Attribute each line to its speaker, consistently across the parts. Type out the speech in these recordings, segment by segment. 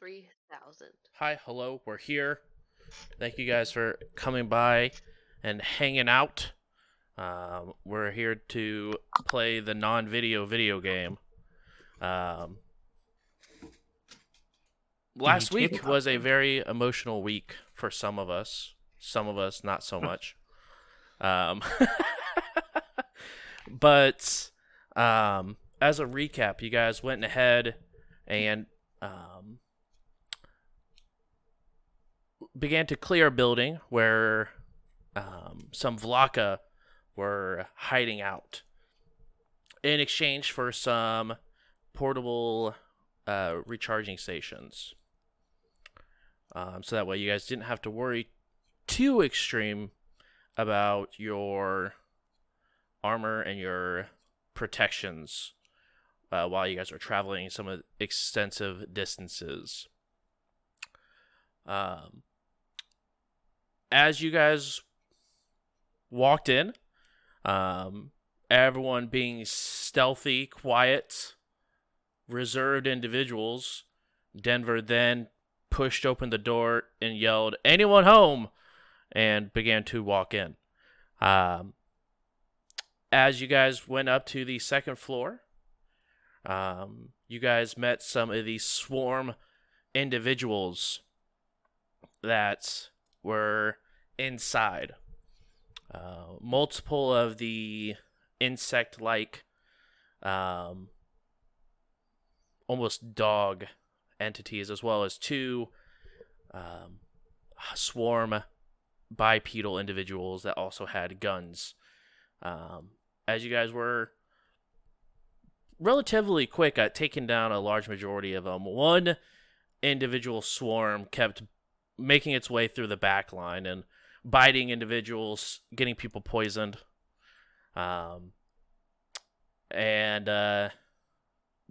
Speaker 1: 3000.
Speaker 2: Hi, hello, we're here. Thank you guys for coming by and hanging out. Um, we're here to play the non video video game. Um, last week was a very emotional week for some of us, some of us not so much. um, but um, as a recap, you guys went ahead and um, began to clear a building where um, some Vlaka were hiding out in exchange for some portable uh, recharging stations. Um, so that way you guys didn't have to worry too extreme about your armor and your protections uh, while you guys are traveling some extensive distances. Um, as you guys walked in, um, everyone being stealthy, quiet, reserved individuals, Denver then pushed open the door and yelled, Anyone home? and began to walk in. Um, as you guys went up to the second floor, um, you guys met some of these swarm individuals that were inside. Uh, multiple of the insect like, um, almost dog entities, as well as two um, swarm bipedal individuals that also had guns. Um, as you guys were relatively quick at taking down a large majority of them, one individual swarm kept making its way through the back line and biting individuals, getting people poisoned. Um, and uh,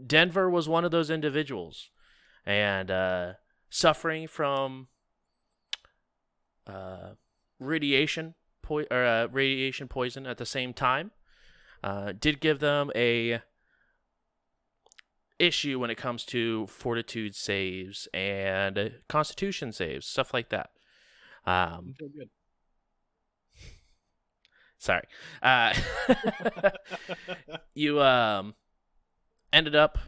Speaker 2: Denver was one of those individuals, and uh, suffering from uh, radiation po- or uh, radiation poison at the same time. Uh, did give them a issue when it comes to fortitude saves and constitution saves, stuff like that. Um. Sorry. Uh, you um ended up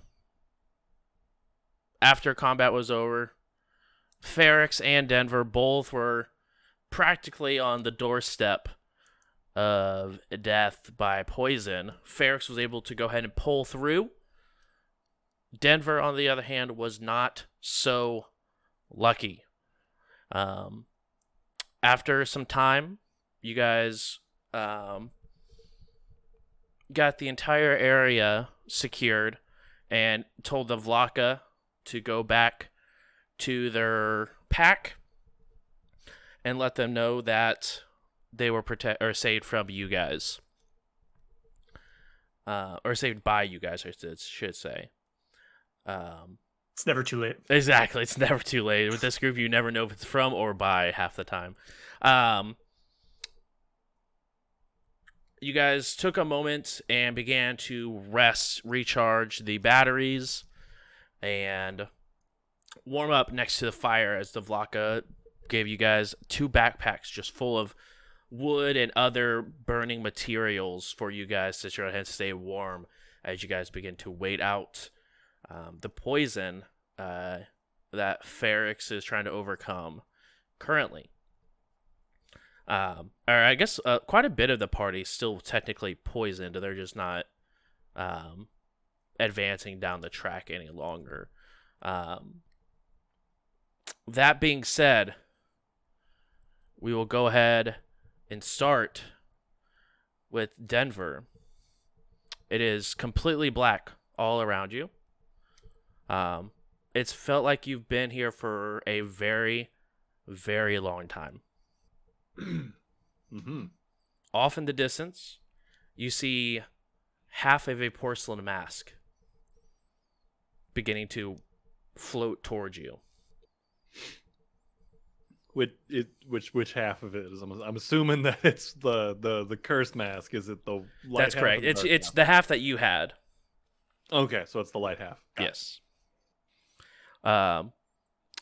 Speaker 2: after combat was over. Ferrix and Denver both were practically on the doorstep of death by poison. Ferrix was able to go ahead and pull through. Denver, on the other hand, was not so lucky. Um, after some time, you guys um, got the entire area secured and told the Vlaka to go back to their pack and let them know that they were protect or saved from you guys. Uh, or saved by you guys, I should- should say. Um,
Speaker 3: It's never too late.
Speaker 2: Exactly. It's never too late. With this group, you never know if it's from or by half the time. Um, you guys took a moment and began to rest, recharge the batteries, and warm up next to the fire as the Vlaka gave you guys two backpacks just full of wood and other burning materials for you guys to try to stay warm as you guys begin to wait out um, the poison uh, that Ferrix is trying to overcome currently. Um, or I guess uh, quite a bit of the party is still technically poisoned. They're just not um, advancing down the track any longer. Um, that being said, we will go ahead and start with Denver. It is completely black all around you. Um, it's felt like you've been here for a very, very long time.
Speaker 3: mm-hmm.
Speaker 2: Off in the distance, you see half of a porcelain mask beginning to float towards you.
Speaker 4: Which it which which half of it is? I'm, I'm assuming that it's the the the curse mask. Is it the light
Speaker 2: That's correct. It's it's
Speaker 4: half?
Speaker 2: the half that you had.
Speaker 4: okay. So it's the light half. Got it.
Speaker 2: Yes. Um,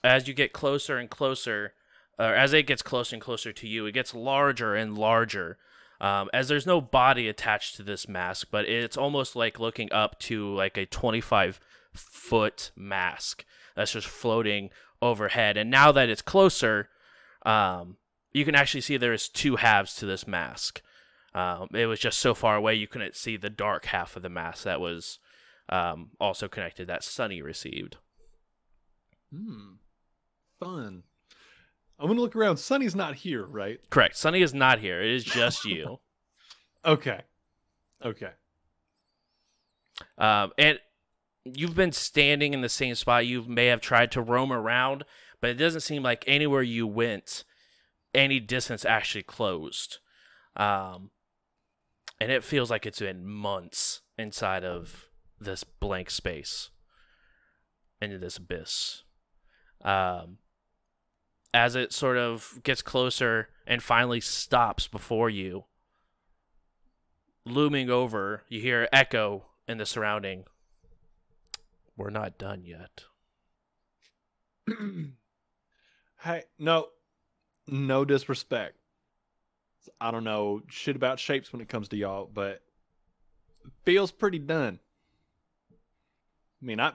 Speaker 2: as you get closer and closer, or as it gets closer and closer to you, it gets larger and larger. Um, as there's no body attached to this mask, but it's almost like looking up to like a 25 foot mask that's just floating overhead. And now that it's closer, um, you can actually see there's two halves to this mask. Um, it was just so far away you couldn't see the dark half of the mask that was um, also connected that Sunny received.
Speaker 4: Hmm. Fun. I'm gonna look around. Sunny's not here, right?
Speaker 2: Correct. Sunny is not here. It is just you.
Speaker 4: Okay. Okay.
Speaker 2: Um, and you've been standing in the same spot. You may have tried to roam around, but it doesn't seem like anywhere you went, any distance actually closed. Um, and it feels like it's been months inside of this blank space, into this abyss. Um, as it sort of gets closer and finally stops before you, looming over, you hear echo in the surrounding. We're not done yet.
Speaker 4: hey, no, no disrespect. I don't know shit about shapes when it comes to y'all, but feels pretty done. I mean, I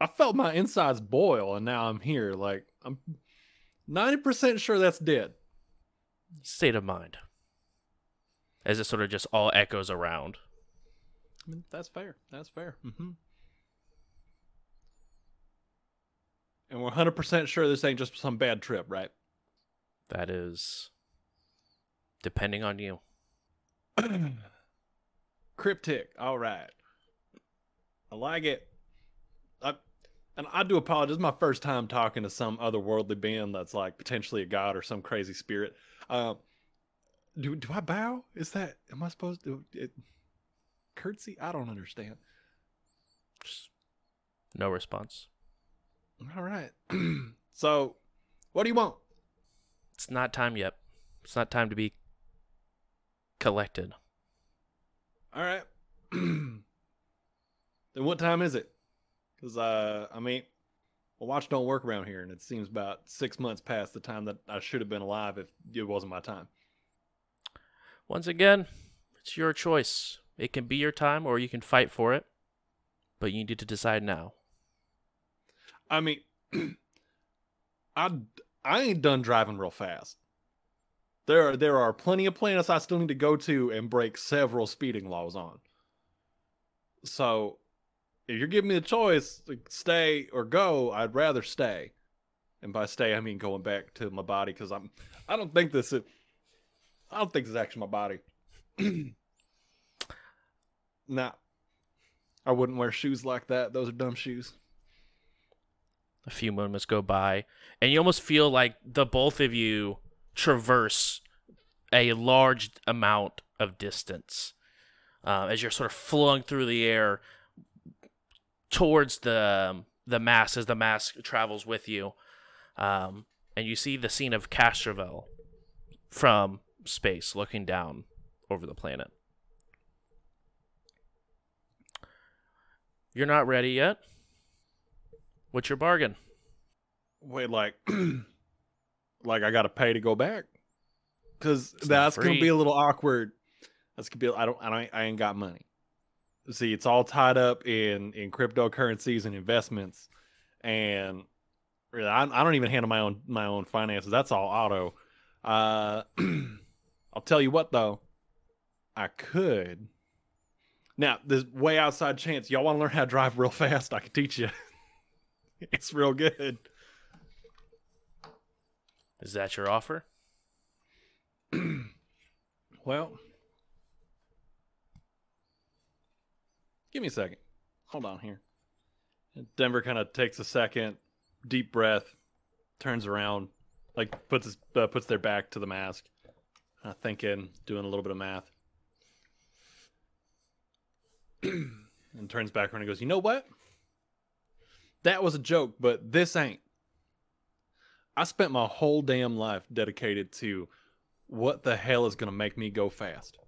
Speaker 4: I felt my insides boil, and now I'm here. Like I'm ninety percent sure that's dead.
Speaker 2: State of mind. As it sort of just all echoes around.
Speaker 4: I mean, that's fair. That's fair. Mm-hmm. And we're hundred percent sure this ain't just some bad trip, right?
Speaker 2: That is depending on you.
Speaker 4: Cryptic. All right. I like it. And I do apologize. This is my first time talking to some otherworldly being that's like potentially a god or some crazy spirit. Uh, do do I bow? Is that am I supposed to it, curtsy? I don't understand.
Speaker 2: No response.
Speaker 4: All right. so, what do you want?
Speaker 2: It's not time yet. It's not time to be collected.
Speaker 4: All right. then what time is it? Because uh, I mean, a watch don't work around here, and it seems about six months past the time that I should have been alive if it wasn't my time.
Speaker 2: Once again, it's your choice. It can be your time, or you can fight for it, but you need to decide now.
Speaker 4: I mean, I I ain't done driving real fast. There are there are plenty of planets I still need to go to and break several speeding laws on. So, if you're giving me a choice, like stay or go, I'd rather stay. And by stay, I mean going back to my body because I'm. I don't think this is. I don't think this is actually my body. nah, I wouldn't wear shoes like that. Those are dumb shoes.
Speaker 2: A few moments go by, and you almost feel like the both of you traverse a large amount of distance uh, as you're sort of flung through the air towards the the mass as the mass travels with you, um, and you see the scene of Castrovel from space looking down over the planet. You're not ready yet. What's your bargain?
Speaker 4: Wait, like, like I gotta pay to go back? Because that's gonna be a little awkward. That's gonna be. I don't. I don't. I ain't got money. See, it's all tied up in in cryptocurrencies and investments, and really, I, I don't even handle my own my own finances. That's all auto. Uh, I'll tell you what though, I could. Now, this way outside chance. Y'all want to learn how to drive real fast? I can teach you. it's real good.
Speaker 2: Is that your offer?
Speaker 4: Well, give me a second. Hold on here. And Denver kind of takes a second, deep breath, turns around, like puts his uh, puts their back to the mask, uh, thinking, doing a little bit of math, and turns back around and goes, "You know what? That was a joke, but this ain't. I spent my whole damn life dedicated to what the hell is going to make me go fast.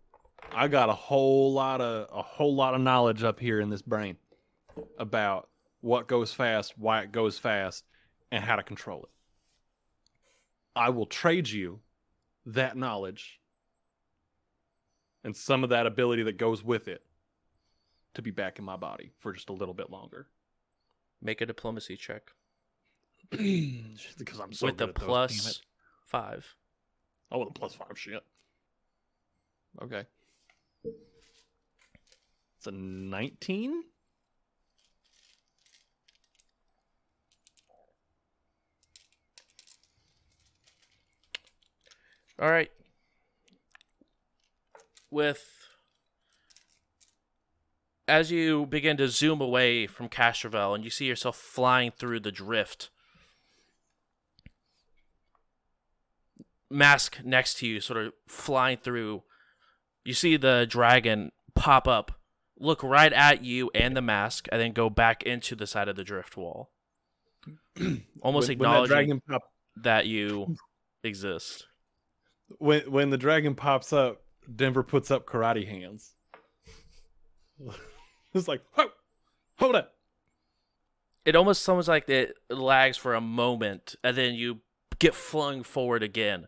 Speaker 4: I got a whole lot of a whole lot of knowledge up here in this brain about what goes fast, why it goes fast, and how to control it. I will trade you that knowledge and some of that ability that goes with it to be back in my body for just a little bit longer.
Speaker 2: Make a diplomacy check
Speaker 4: because I'm so
Speaker 2: with the
Speaker 4: good at
Speaker 2: plus
Speaker 4: it.
Speaker 2: five.
Speaker 4: Oh, with a plus five shit. Okay. It's a 19?
Speaker 2: All right. With as you begin to zoom away from Castrovel and you see yourself flying through the drift, mask next to you, sort of flying through. You see the dragon pop up, look right at you and the mask, and then go back into the side of the drift wall, almost
Speaker 4: when, when that
Speaker 2: acknowledging
Speaker 4: pop,
Speaker 2: that you exist.
Speaker 4: when when the dragon pops up, Denver puts up karate hands. it's like, hold up.
Speaker 2: it almost sounds like it lags for a moment and then you get flung forward again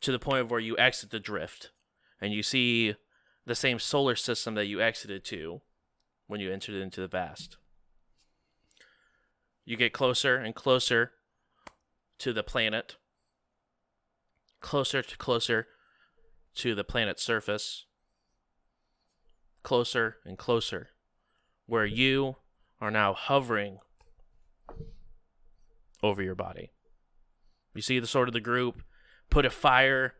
Speaker 2: to the point of where you exit the drift and you see the same solar system that you exited to when you entered into the vast you get closer and closer to the planet closer to closer to the planet's surface closer and closer where you are now hovering over your body. You see the sort of the group put a fire.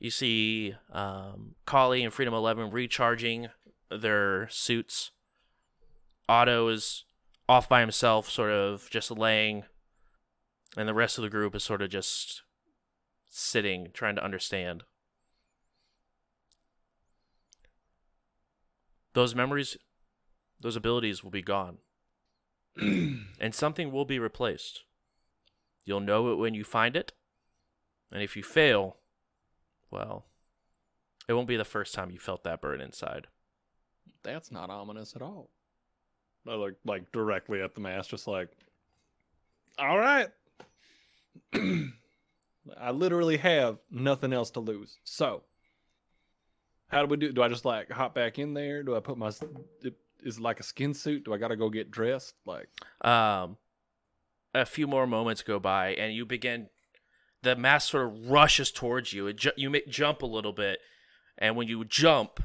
Speaker 2: You see um, Kali and Freedom Eleven recharging their suits. Otto is off by himself, sort of just laying, and the rest of the group is sort of just sitting, trying to understand. Those memories, those abilities will be gone and something will be replaced. You'll know it when you find it, and if you fail, well, it won't be the first time you felt that burn inside.
Speaker 4: That's not ominous at all. I look like directly at the mask, just like, all right. I literally have nothing else to lose. So, how do we do? Do I just like hop back in there? Do I put my? Is it like a skin suit? Do I got to go get dressed? Like,
Speaker 2: Um, a few more moments go by, and you begin. The mass sort of rushes towards you. It ju- you make jump a little bit, and when you jump,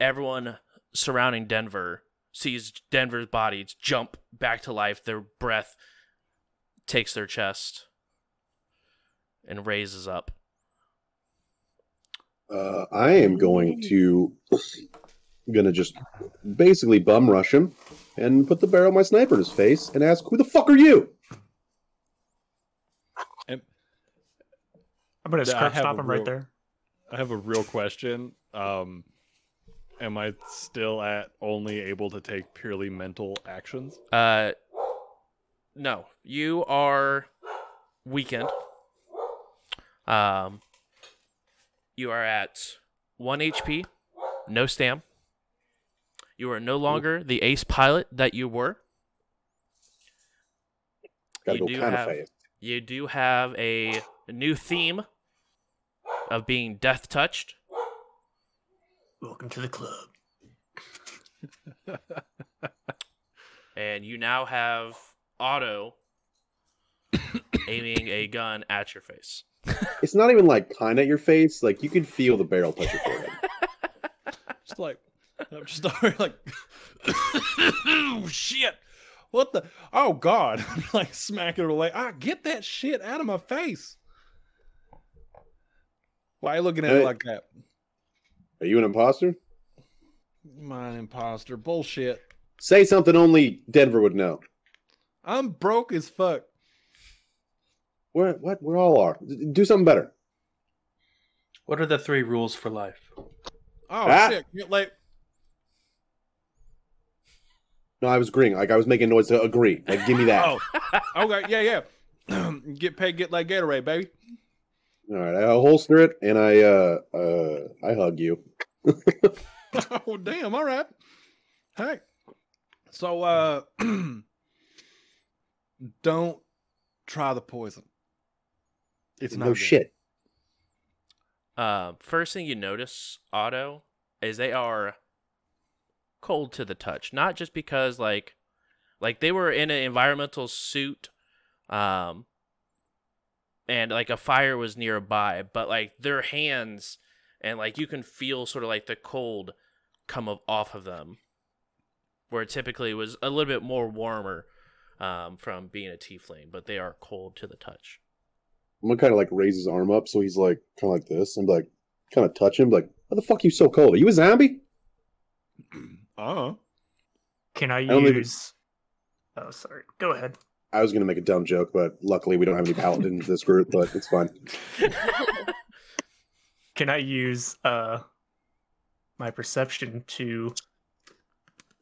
Speaker 2: everyone surrounding Denver sees Denver's body jump back to life. Their breath takes their chest and raises up.
Speaker 1: Uh, I am going to gonna just basically bum rush him and put the barrel of my sniper in his face and ask, "Who the fuck are you?"
Speaker 3: I'm gonna
Speaker 4: I
Speaker 3: scrub
Speaker 4: have
Speaker 3: stop
Speaker 4: a
Speaker 3: him right there.
Speaker 4: I have a real question. Um, am I still at only able to take purely mental actions?
Speaker 2: Uh, no, you are weakened. Um, you are at one HP, no stam. You are no longer the ace pilot that you were.
Speaker 1: Gotta
Speaker 2: You
Speaker 1: go
Speaker 2: do have- You do have a new theme of being death touched.
Speaker 3: Welcome to the club.
Speaker 2: and you now have Otto aiming a gun at your face.
Speaker 1: It's not even like kind at your face; like you can feel the barrel touch your forehead.
Speaker 4: Just like, I'm just like, oh shit, what the? Oh god, I'm like smacking her like, ah, get that shit out of my face. Why are you looking at it
Speaker 1: Hey.
Speaker 4: like that?
Speaker 1: Are you an imposter?
Speaker 4: My imposter bullshit.
Speaker 1: Say something only Denver would know.
Speaker 4: I'm broke as fuck.
Speaker 1: We're what? We all are. D- Do something better.
Speaker 5: What are the three rules for life?
Speaker 4: Oh
Speaker 1: Ah.
Speaker 4: shit, get like
Speaker 1: No, I was agreeing. Like I was making noise to agree. Like, give me that.
Speaker 4: oh, okay, yeah, yeah. get paid, get like Gatorade, baby.
Speaker 1: All right, I holster it and I uh uh I hug you.
Speaker 4: oh damn all right hey so uh don't try the poison. It's not
Speaker 1: no
Speaker 4: good.
Speaker 1: shit.
Speaker 2: Uh, first thing you notice, Otto, is they are cold to the touch. Not just because like like they were in an environmental suit, um, and like a fire was nearby, but like their hands and like you can feel sort of like the cold come of, off of them, where typically it was a little bit more warmer um, from being a tiefling, but they are cold to the touch.
Speaker 1: I'm gonna kind of like raise his arm up so he's like kind of like this and like kind of touch him like, why the fuck you so cold? Are you a zombie?
Speaker 4: Uh oh.
Speaker 3: Can I
Speaker 1: don't think
Speaker 3: use? Oh, sorry. Go ahead.
Speaker 1: I was gonna make a dumb joke, but luckily we don't have any paladins in this group, but it's fine.
Speaker 3: Can I use uh my perception to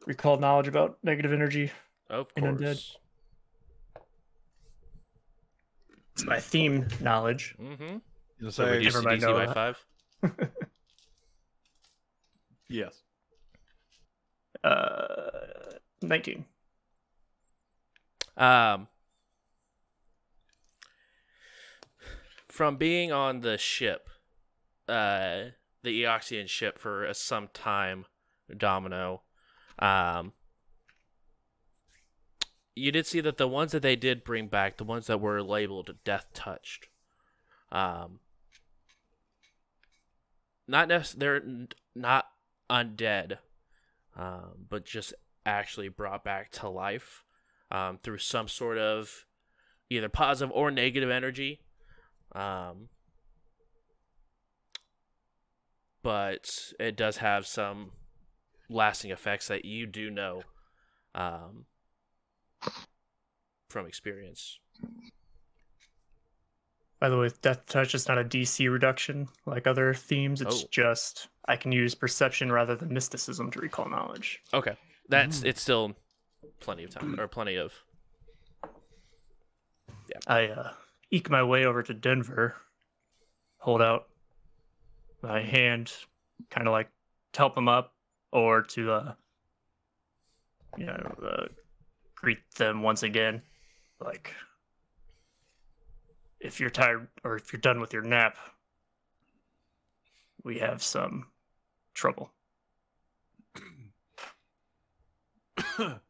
Speaker 3: recall knowledge about negative energy?
Speaker 2: Of
Speaker 3: And undead. It's my theme knowledge.
Speaker 2: Mm-hmm.
Speaker 4: You
Speaker 2: So
Speaker 4: say
Speaker 2: reduce the
Speaker 3: Everybody
Speaker 2: DC
Speaker 3: know
Speaker 2: by
Speaker 3: that.
Speaker 2: five.
Speaker 4: yes.
Speaker 3: Uh, nineteen.
Speaker 2: Um, from being on the ship, uh, the Eoxian ship for uh, some time, Domino, um, you did see that the ones that they did bring back, the ones that were labeled death touched, um, not necess- they're not undead, um, but just actually brought back to life um, through some sort of either positive or negative energy. Um, but it does have some lasting effects that you do know um, from experience.
Speaker 3: By the way, Death Touch is not a DC reduction like other themes. It's
Speaker 2: Oh.
Speaker 3: just I can use perception rather than mysticism to recall knowledge.
Speaker 2: Okay, that's it's still plenty of time or plenty of. Yeah.
Speaker 3: I uh, eke my way over to Denver, hold out my hand, kind of like to help him up, or to, uh, you know, uh, greet them once again. Like, if you're tired or if you're done with your nap, we have some trouble.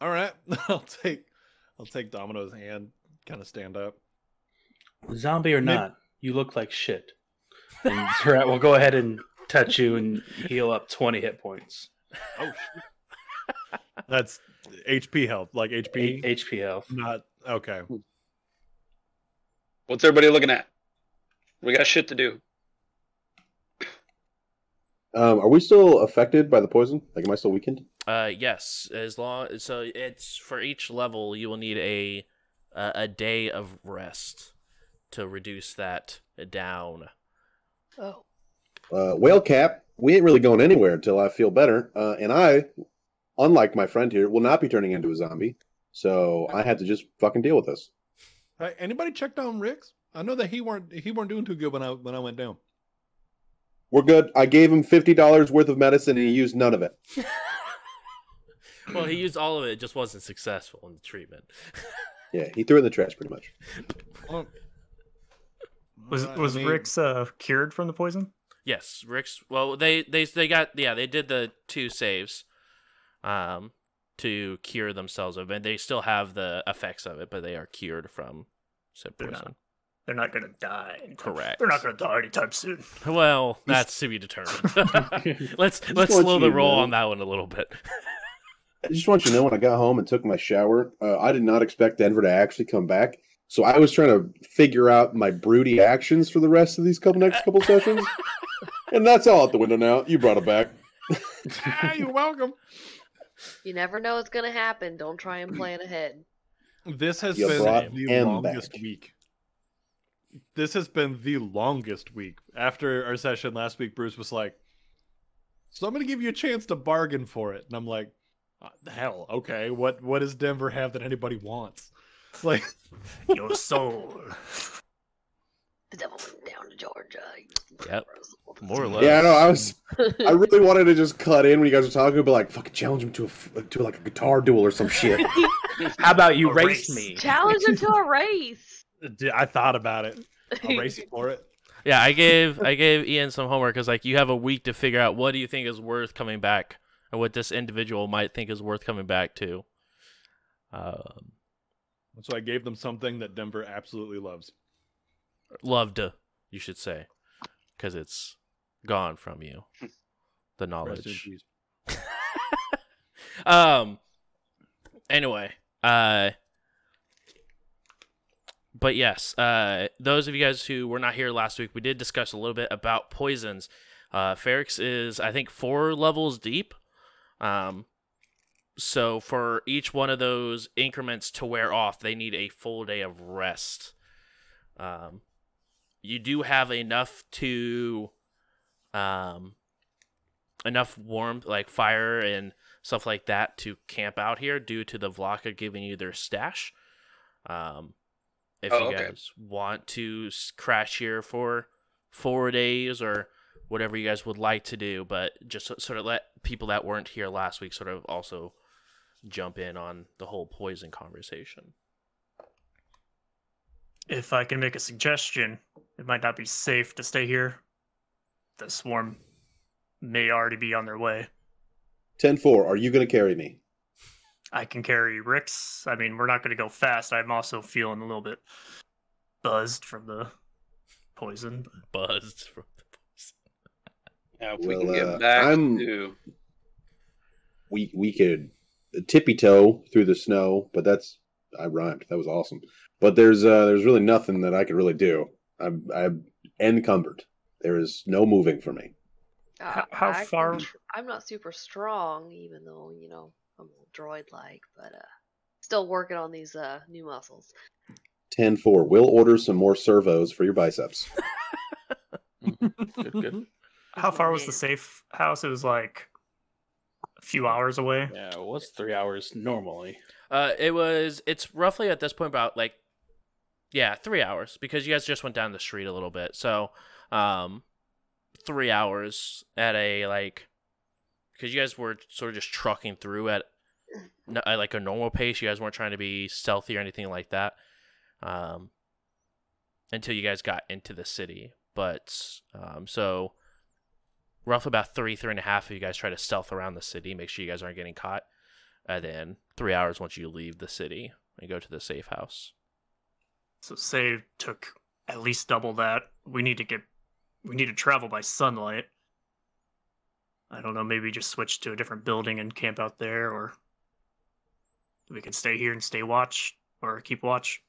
Speaker 4: All right. I'll take I'll take Domino's hand, kind of stand up.
Speaker 5: Zombie or
Speaker 4: Maybe-
Speaker 5: not, you look like shit. And Zerat will go ahead and touch you and heal up 20 hit points.
Speaker 4: Oh shit. That's HP health, like HP.
Speaker 5: Eight HP health.
Speaker 4: Not okay.
Speaker 6: What's everybody looking at? We got shit to do.
Speaker 1: Um, are we still affected by the poison? Like, am I still weakened?
Speaker 2: Uh, yes, as long so it's for each level you will need a a, a day of rest to reduce that down.
Speaker 6: Oh.
Speaker 1: Uh, whale cap, we ain't really going anywhere until I feel better. Uh, and I, unlike my friend here, will not be turning into a zombie. So I had to just fucking deal with this.
Speaker 4: Hey, anybody checked on Rick's? I know that he weren't he weren't doing too good when I when I went down.
Speaker 1: We're good. I gave him fifty dollars worth of medicine, and he used none of it.
Speaker 2: well, he used all of it; it just wasn't successful in the treatment.
Speaker 1: Yeah, he threw it in the trash pretty much.
Speaker 4: Well,
Speaker 3: Was
Speaker 4: I
Speaker 3: was
Speaker 4: mean,
Speaker 3: Rick's uh, cured from the poison?
Speaker 2: yes, Rick's. Well, they they they got yeah they did the two saves, um, to cure themselves of, and they still have the effects of it, but they are cured from said poison.
Speaker 3: They're not gonna die. anytime-
Speaker 2: Correct.
Speaker 3: They're not gonna die anytime soon.
Speaker 2: Well, that's to be determined. let's let's slow the roll
Speaker 1: know.
Speaker 2: on that one a little bit.
Speaker 1: I just want you to know when I got home and took my shower, uh, I did not expect Denver to actually come back. So I was trying to figure out my broody actions for the rest of these couple next couple sessions, and that's all out the window now. You brought it back.
Speaker 4: ah, you're welcome.
Speaker 7: You never know what's gonna happen. Don't try and plan ahead.
Speaker 4: This has
Speaker 1: You
Speaker 4: been the
Speaker 1: him
Speaker 4: longest
Speaker 1: back.
Speaker 4: week. This has been the longest week. After our session last week, Bruce was like, "So I'm going to give you a chance to bargain for it," and I'm like, "Uh, "Hell, okay. What what does Denver have that anybody wants?" Like,
Speaker 3: Your soul.
Speaker 7: The devil went down to Georgia.
Speaker 2: Yep. More or less.
Speaker 1: Yeah, I know. I was. I really wanted to just cut in when you guys were talking, but like, fucking challenge him to a f- to like a guitar duel or some shit.
Speaker 5: How about you race,
Speaker 3: race.
Speaker 5: me?
Speaker 7: Challenge him to a race.
Speaker 4: I thought about it. I'll race you for it.
Speaker 2: Yeah, I gave I gave Ian some homework because like you have a week to figure out what do you think is worth coming back, or what this individual might think is worth coming back to. Um,
Speaker 4: So I gave them something that Denver absolutely loves.
Speaker 2: loved, you should say, because it's gone from you, the knowledge. um. Anyway, uh. But yes, uh, those of you guys who were not here last week, we did discuss a little bit about poisons. Uh, Ferrix is, I think, four levels deep. Um, so for each one of those increments to wear off, they need a full day of rest. Um, you do have enough to, um, enough warmth, like fire and stuff like that, to camp out here due to the Vlaka giving you their stash. Um, if
Speaker 6: Oh,
Speaker 2: you
Speaker 6: okay.
Speaker 2: guys want to crash here for four days or whatever you guys would like to do, but just sort of let people that weren't here last week sort of also jump in on the whole poison conversation.
Speaker 3: If I can make a suggestion, it might not be safe to stay here. The swarm may already be on their way.
Speaker 1: 10-4, Are you going to carry me?
Speaker 3: I can carry Ricks. I mean, we're not going to go fast. I'm also feeling a little bit buzzed from the poison.
Speaker 2: Buzzed from the poison.
Speaker 6: Now, if we can get
Speaker 1: uh,
Speaker 6: back
Speaker 1: I'm-
Speaker 6: to
Speaker 1: We we could tippy toe through the snow, but that's I rhymed. That was awesome. But there's uh there's really nothing that I could really do. I'm I'm encumbered. There is no moving for me.
Speaker 7: Uh,
Speaker 3: how
Speaker 7: I
Speaker 3: far-
Speaker 7: tr- I'm not super strong, even though you know I'm a droid-like, but uh, still working on these uh new muscles.
Speaker 1: 10-4. We'll order some more servos for your biceps.
Speaker 5: Good, good.
Speaker 3: how far was the safe house? It was like a few hours away.
Speaker 5: Yeah, it was three hours normally.
Speaker 2: Uh, it was. It's roughly at this point about like, yeah, three hours because you guys just went down the street a little bit. So, um, three hours at a like, because you guys were sort of just trucking through at, n- at like a normal pace. You guys weren't trying to be stealthy or anything like that. Um, until you guys got into the city, but um, so roughly about three, three and a half of you guys try to stealth around the city, make sure you guys aren't getting caught and then three hours once you leave the city and go to the safe house.
Speaker 3: So say took at least double that. We need to get we need to travel by sunlight. I don't know, maybe just switch to a different building and camp out there or we can stay here and stay watch or keep watch.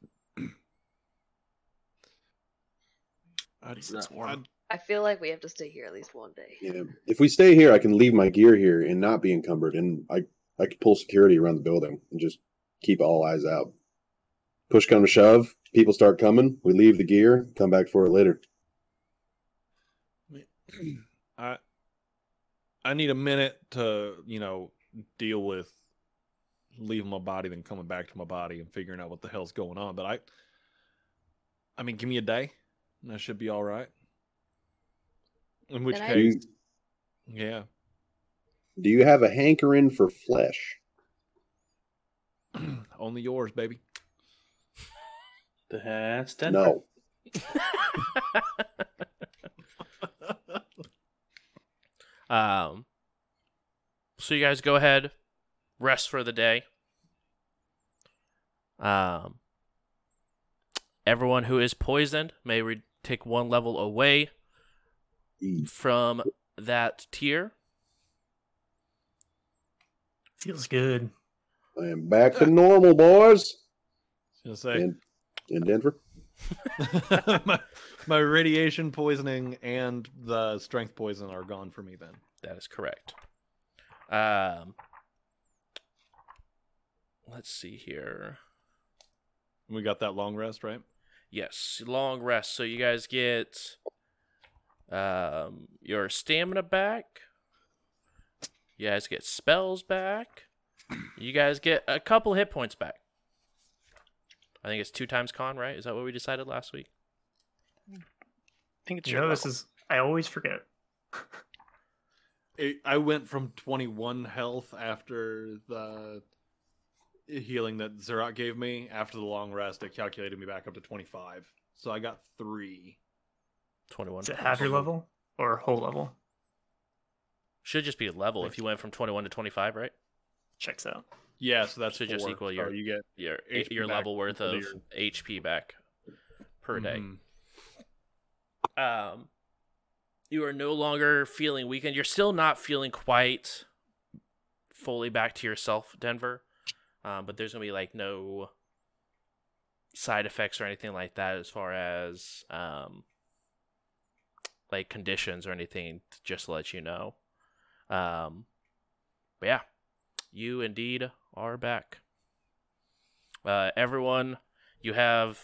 Speaker 4: I'd,
Speaker 3: least it's warm.
Speaker 4: I'd-
Speaker 7: I feel like we have to stay here at least one day.
Speaker 1: Yeah. If we stay here, I can leave my gear here and not be encumbered, and I I could pull security around the building and just keep all eyes out. Push come to shove, people start coming. We leave the gear, come back for it later.
Speaker 4: I I need a minute to, you know, deal with leaving my body then coming back to my body and figuring out what the hell's going on. But I I mean, give me a day and that should be all right. In which
Speaker 7: Then
Speaker 4: case,
Speaker 1: you,
Speaker 4: yeah.
Speaker 1: do you have a hankering for flesh?
Speaker 4: Only yours, baby.
Speaker 5: That's ten.
Speaker 1: No.
Speaker 2: Um, so you guys go ahead, rest for the day. Um, everyone who is poisoned may re- take one level away from that tier.
Speaker 3: Feels good.
Speaker 1: I am back to normal, boys.
Speaker 4: Gonna say
Speaker 1: In, in Denver.
Speaker 4: my, my radiation poisoning and the strength poison are gone for me then.
Speaker 2: That is correct. Um, let's see here.
Speaker 4: We got that long rest, right?
Speaker 2: Yes, long rest. So you guys get um, your stamina back. You guys get spells back. You guys get a couple hit points back. I think it's two times con, right? Is that what we decided last week?
Speaker 8: I think it's
Speaker 3: You
Speaker 8: your
Speaker 3: know, this is. I always forget.
Speaker 4: I went from 21 health after the healing that Zerat gave me. After the long rest, it calculated me back up to 25. So I got three.
Speaker 2: 21.
Speaker 3: Is it half your level or whole level?
Speaker 2: Should just be a level if you went from 21 to 25, right?
Speaker 3: Checks out.
Speaker 4: Yeah, so that's
Speaker 2: Should just equal
Speaker 4: So
Speaker 2: your-
Speaker 4: you get
Speaker 2: Your
Speaker 4: HP
Speaker 2: your level worth
Speaker 4: equal to
Speaker 2: of HP back per day.
Speaker 4: Mhm.
Speaker 2: um, you are no longer feeling weakened. You're still not feeling quite fully back to yourself, Denver. Um, but there's gonna be like no side effects or anything like that as far as um, like conditions or anything. Just to let you know. Um, but yeah, you indeed are back. Uh, everyone, you have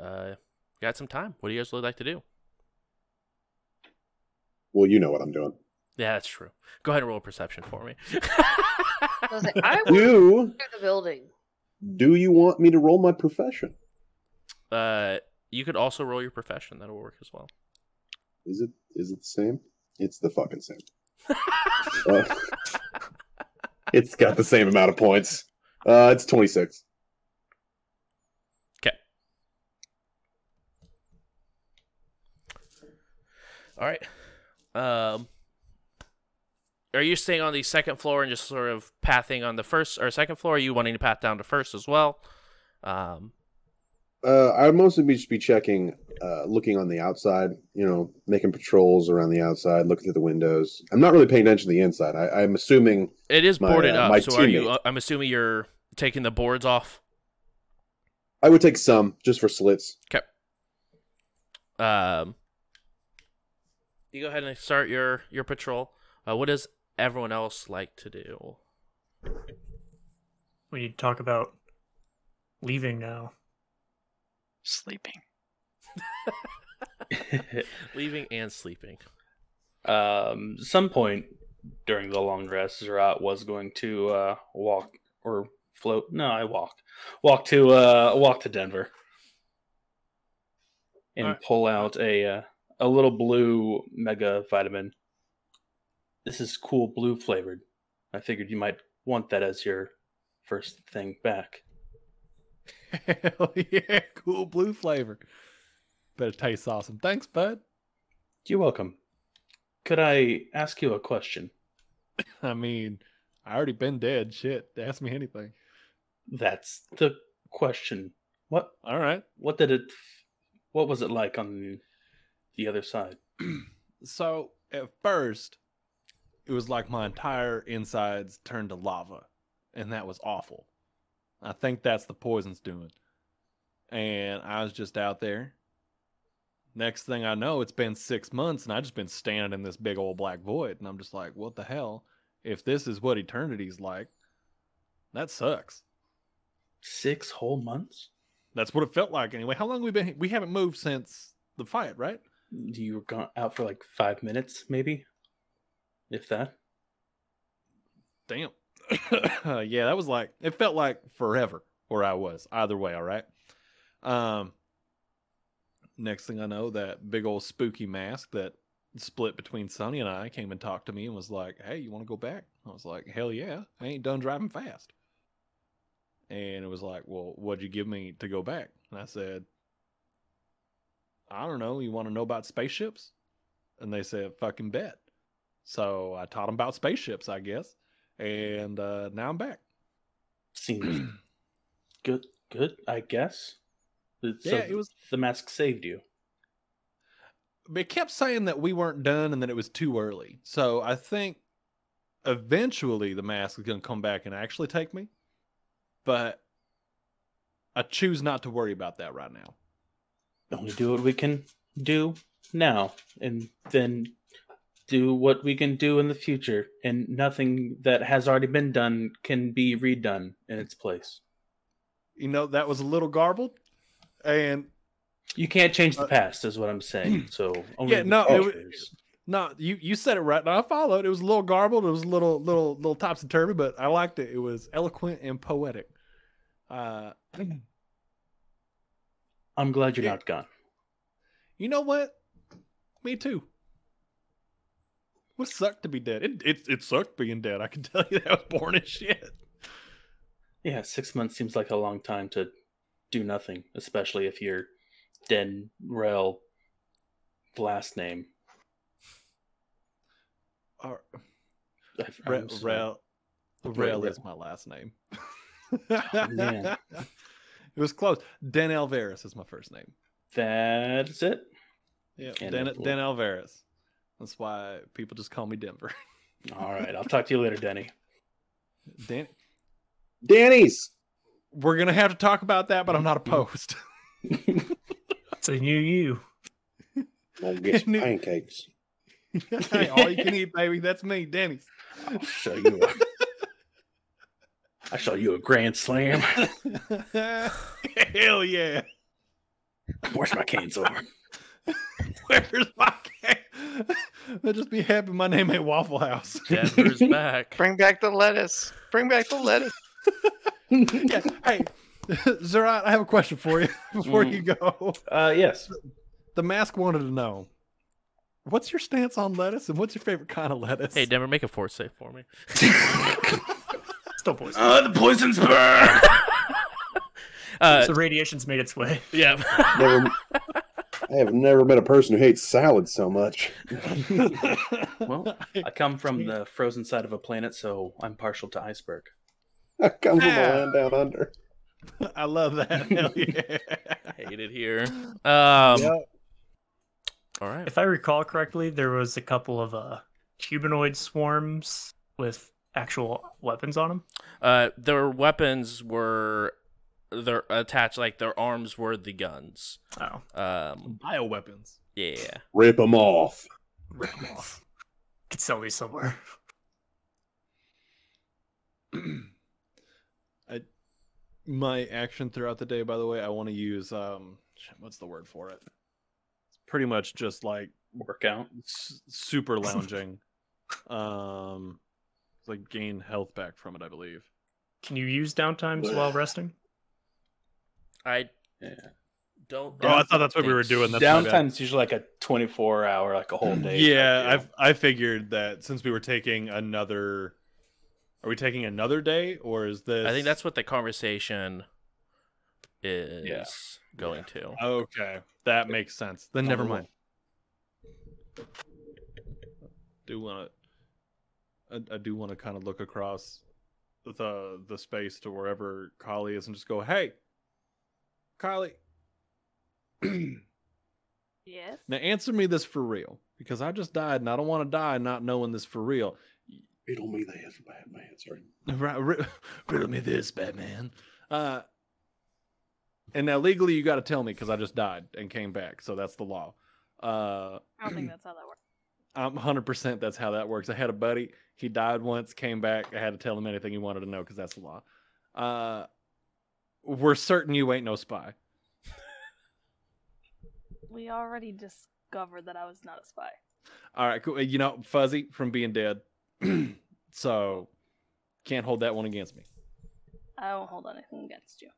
Speaker 2: uh, got some time. What do you guys would like to do?
Speaker 1: Well, you know what I'm doing.
Speaker 2: Yeah, that's true. Go ahead and roll a perception for me.
Speaker 7: I was like, I
Speaker 1: Do
Speaker 7: do the building.
Speaker 1: do you want me to roll my profession?
Speaker 2: uh, you could also roll your profession. That'll work as well.
Speaker 1: Is it is it the same? It's the fucking same. Uh, it's got the same amount of points. Uh, it's 26.
Speaker 2: Okay. All right. Um, are you staying on the second floor and just sort of pathing on the first or second floor? Are you wanting to path down to first as well? Um,
Speaker 1: Uh, I'd mostly be just be checking, uh, looking on the outside. You know, making patrols around the outside, looking through the windows. I'm not really paying attention to the inside. I, I'm assuming
Speaker 2: it is
Speaker 1: My,
Speaker 2: boarded
Speaker 1: uh,
Speaker 2: up, so are you? I'm assuming you're taking the boards off.
Speaker 1: I would take some just for slits.
Speaker 2: Okay. Um, you go ahead and start your your patrol. Uh, what does everyone else like to do?
Speaker 3: We need to talk about leaving now.
Speaker 8: Sleeping.
Speaker 2: Leaving and sleeping.
Speaker 5: um, some point during the long rest, Zerat was going to uh, walk or float. No, I walk. Walk to uh, walk to Denver and
Speaker 3: Alright.
Speaker 5: pull out a uh, a little blue mega vitamin. This is cool blue flavored. I figured you might want that as your first thing back.
Speaker 4: Hell yeah, cool blue flavor. Better tastes awesome. Thanks, bud.
Speaker 5: You're welcome. Could I ask you a question?
Speaker 4: I mean, I already been dead. Shit, ask me anything.
Speaker 5: That's the question. What
Speaker 4: All right.
Speaker 5: what did it what was it like on the other side?
Speaker 4: So at first, it was like my entire insides turned to lava, and that was awful. I think that's the poison's doing. And I was just out there. Next thing I know, it's been six months, and I just been standing in this big old black void, and I'm just like, what the hell? If this is what eternity's like, that sucks.
Speaker 5: Six whole months?
Speaker 4: That's what it felt like anyway. How long we been? We haven't moved since the fight, right?
Speaker 5: You were gone out for like five minutes, maybe? If that.
Speaker 4: Damn. yeah, that was like it felt like forever where I was. Either way, all right. Um next thing I know, that big old spooky mask that split between Sunny and I came and talked to me and was like, Hey, you want to go back? I was like, Hell yeah, I ain't done driving fast. And it was like, Well, what'd you give me to go back? And I said, I don't know, you want to know about spaceships? And they said, fucking bet. So I taught them about spaceships, I guess and uh, now I'm back.
Speaker 5: Seems good good, I guess. So
Speaker 4: Yeah, it was-
Speaker 5: the mask saved you.
Speaker 4: It kept saying that we weren't done and that it was too early. So I think eventually the mask is going to come back and actually take me. But I choose not to worry about that right now.
Speaker 5: Only do what we can do now, and then do what we can do in the future, and nothing that has already been done can be redone in its place.
Speaker 4: You know, that was a little garbled. And
Speaker 5: You can't change the
Speaker 4: Uh,
Speaker 5: past, is what I'm saying. So only
Speaker 4: Yeah, no, it wa- no, you, you said it right. Now I followed. It was a little garbled. It was a little, little, little topsy turvy, but I liked it. It was eloquent and poetic. Uh,
Speaker 5: I'm glad you're not gone.
Speaker 4: You know what? Me too. What sucked to be dead? It it it sucked being dead. I can tell you that I was born as shit.
Speaker 5: Yeah, six months seems like a long time to do nothing, especially if you're Den Rel last name.
Speaker 4: Or-
Speaker 5: I-
Speaker 4: Re- Rel, Rel
Speaker 5: Rel.
Speaker 4: is my last name.
Speaker 5: man.
Speaker 4: It was close. Den Alvarez is my first name.
Speaker 5: That's it.
Speaker 4: Yeah,
Speaker 5: And
Speaker 4: Den. Den Alvarez. That's why people just call me Denver.
Speaker 5: All right, I'll talk to you later, Denny.
Speaker 4: Dan,
Speaker 1: Danny's.
Speaker 4: we're gonna have to talk about that, but I'm not opposed.
Speaker 3: It's a new you.
Speaker 1: I'll get some pancakes.
Speaker 4: hey, all you can eat, baby. That's me, Denny's.
Speaker 5: I'll show you. A, I'll show you a grand slam.
Speaker 4: Hell yeah.
Speaker 5: Where's my cane sword?
Speaker 4: Where's my cake? They'll just be happy my name ain't Waffle House.
Speaker 2: Denver's back.
Speaker 8: Bring back the lettuce. Bring back the lettuce.
Speaker 4: yeah. Hey, Zerat, I have a question for you before
Speaker 5: Mm.
Speaker 4: you go.
Speaker 5: Uh, yes.
Speaker 4: The mask wanted to know what's your stance on lettuce and what's your favorite kind of lettuce?
Speaker 2: Hey, Denver, make a force save for me.
Speaker 3: Still poison.
Speaker 5: Uh, the poison's burn.
Speaker 2: Uh,
Speaker 3: so radiation's made its way.
Speaker 2: yeah.
Speaker 1: Never, I have never met a person who hates salad so much.
Speaker 5: Well, I come from the frozen side of a planet, so I'm partial to iceberg.
Speaker 1: I come from the
Speaker 4: Yeah.
Speaker 1: land down under.
Speaker 4: I love that. Hell yeah.
Speaker 2: Hate it here. Um,
Speaker 4: Yep.
Speaker 2: All right.
Speaker 3: If I recall correctly, there was a couple of uh, humanoid swarms with actual weapons on them.
Speaker 2: Uh, their weapons were they're attached like their arms were the guns.
Speaker 3: Oh,
Speaker 2: Um,
Speaker 4: Bioweapons.
Speaker 2: yeah.
Speaker 1: Rip them off.
Speaker 3: rip 'em off. Could sell these somewhere.
Speaker 4: I, my action throughout the day, by the way, I want to use um, what's the word for it? It's pretty much just like
Speaker 5: Workout.
Speaker 4: s- super lounging. um, like gain health back from it, I believe.
Speaker 3: Can you use downtimes while resting?
Speaker 2: I
Speaker 5: Yeah.
Speaker 2: don't.
Speaker 4: Oh, I thought that's what we were doing. That's my bad.
Speaker 5: Downtime's usually like a 24 hour, like a whole mm. day.
Speaker 4: Yeah,
Speaker 5: type
Speaker 4: I I figured that since we were taking another, are we taking another day or is this?
Speaker 2: I think that's what the conversation is going to.
Speaker 4: okay. That makes sense. Then never
Speaker 5: Oh.
Speaker 4: mind. Do want to, I, I do want to kind of look across the the space to wherever Kylie is and just go, hey, Kylie.
Speaker 9: Yes.
Speaker 4: Now answer me this for real, because I just died and I don't want to die not knowing this for real.
Speaker 1: Riddle me this, Batman. Sorry.
Speaker 4: Right, ri- riddle me this, Batman. Uh, and now legally you got to tell me because I just died and came back, so that's the law. Uh,
Speaker 9: I don't think that's how that works.
Speaker 4: I'm 100 percent that's how that works. I had a buddy, he died once, came back. I had to tell him anything he wanted to know because that's the law. Uh, we're certain you ain't no spy.
Speaker 9: We already discovered that I was not a spy.
Speaker 4: All right, cool. You know, Fuzzy from being dead, so can't hold that one against me.
Speaker 9: I won't hold anything against you.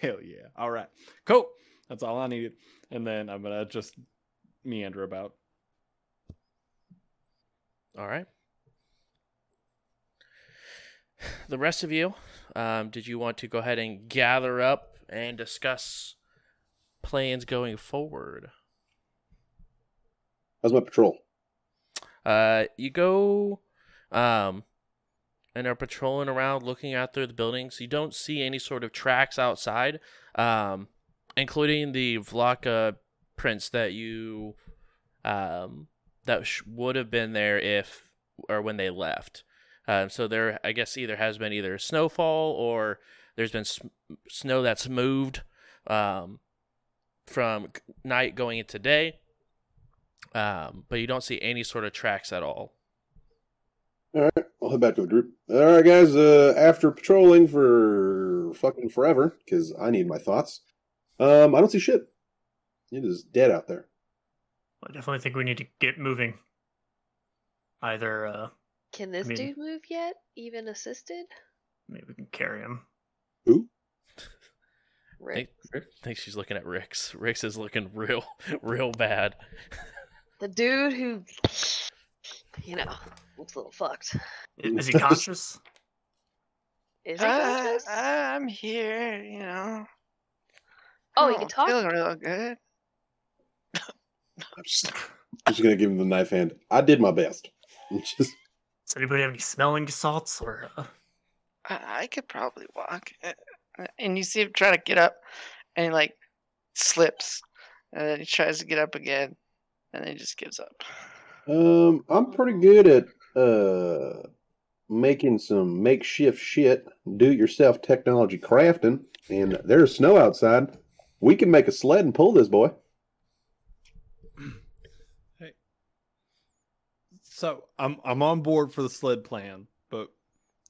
Speaker 4: Hell yeah. All right. Cool. That's all I needed. And then I'm going to just meander about.
Speaker 2: All right. The rest of you, um, did you want to go ahead and gather up and discuss plans going forward?
Speaker 1: How's my patrol?
Speaker 2: Uh, you go, um, and are patrolling around, looking out through the buildings. You don't see any sort of tracks outside, um, including the Vlaka prints that you, um, that sh- would have been there if or when they left. Um, so there, I guess, either has been either snowfall or there's been s- snow that's moved, um, from night going into day. Um, but you don't see any sort of tracks at all.
Speaker 1: All right, I'll head back to the group. All right, guys. Uh, after patrolling for fucking forever, because I need my thoughts. Um, I don't see shit. It is dead out there.
Speaker 3: I definitely think we need to get moving. Either uh,
Speaker 7: Can this
Speaker 3: mean-
Speaker 7: dude move yet? Even assisted?
Speaker 3: maybe we can carry him.
Speaker 1: Who?
Speaker 7: Rick.
Speaker 2: I think she's looking at Rick's. Rick's is looking real, real bad.
Speaker 7: The dude who, you know, looks a little fucked.
Speaker 3: I- Is he conscious?
Speaker 7: Is he
Speaker 8: Uh,
Speaker 7: conscious?
Speaker 8: I'm here, you know.
Speaker 7: oh, he
Speaker 8: Oh,
Speaker 7: can talk.
Speaker 8: Feeling real good.
Speaker 1: I'm just, I'm just gonna give him the knife hand. I did my best. Just
Speaker 3: Does anybody have any smelling salts or? Uh,
Speaker 8: I, I could probably walk. Uh, uh, And you see him try to get up, and he like slips, and then he tries to get up again, and then he just gives up.
Speaker 1: um, I'm pretty good at uh making some makeshift shit, do-it-yourself technology crafting, and there's snow outside. We can make a sled and pull this boy.
Speaker 4: So I'm I'm on board for the sled plan, but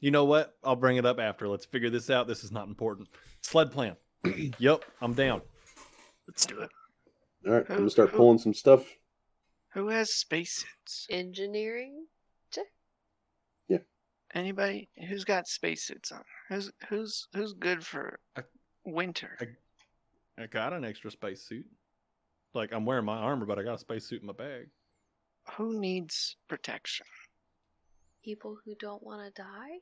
Speaker 4: you know what? I'll bring it up after. Let's figure this out. This is not important. Sled plan. yep, I'm down.
Speaker 3: let's do it.
Speaker 1: All right, I'm gonna start pulling some stuff.
Speaker 8: Who has spacesuits?
Speaker 7: Engineering. Yeah.
Speaker 8: Anybody who's got spacesuits on? Who's who's who's good for
Speaker 4: I-
Speaker 8: winter?
Speaker 4: I- I got an extra spacesuit. Like I'm wearing my armor, but I got a spacesuit in my bag.
Speaker 8: Who needs protection?
Speaker 7: People who don't want to die.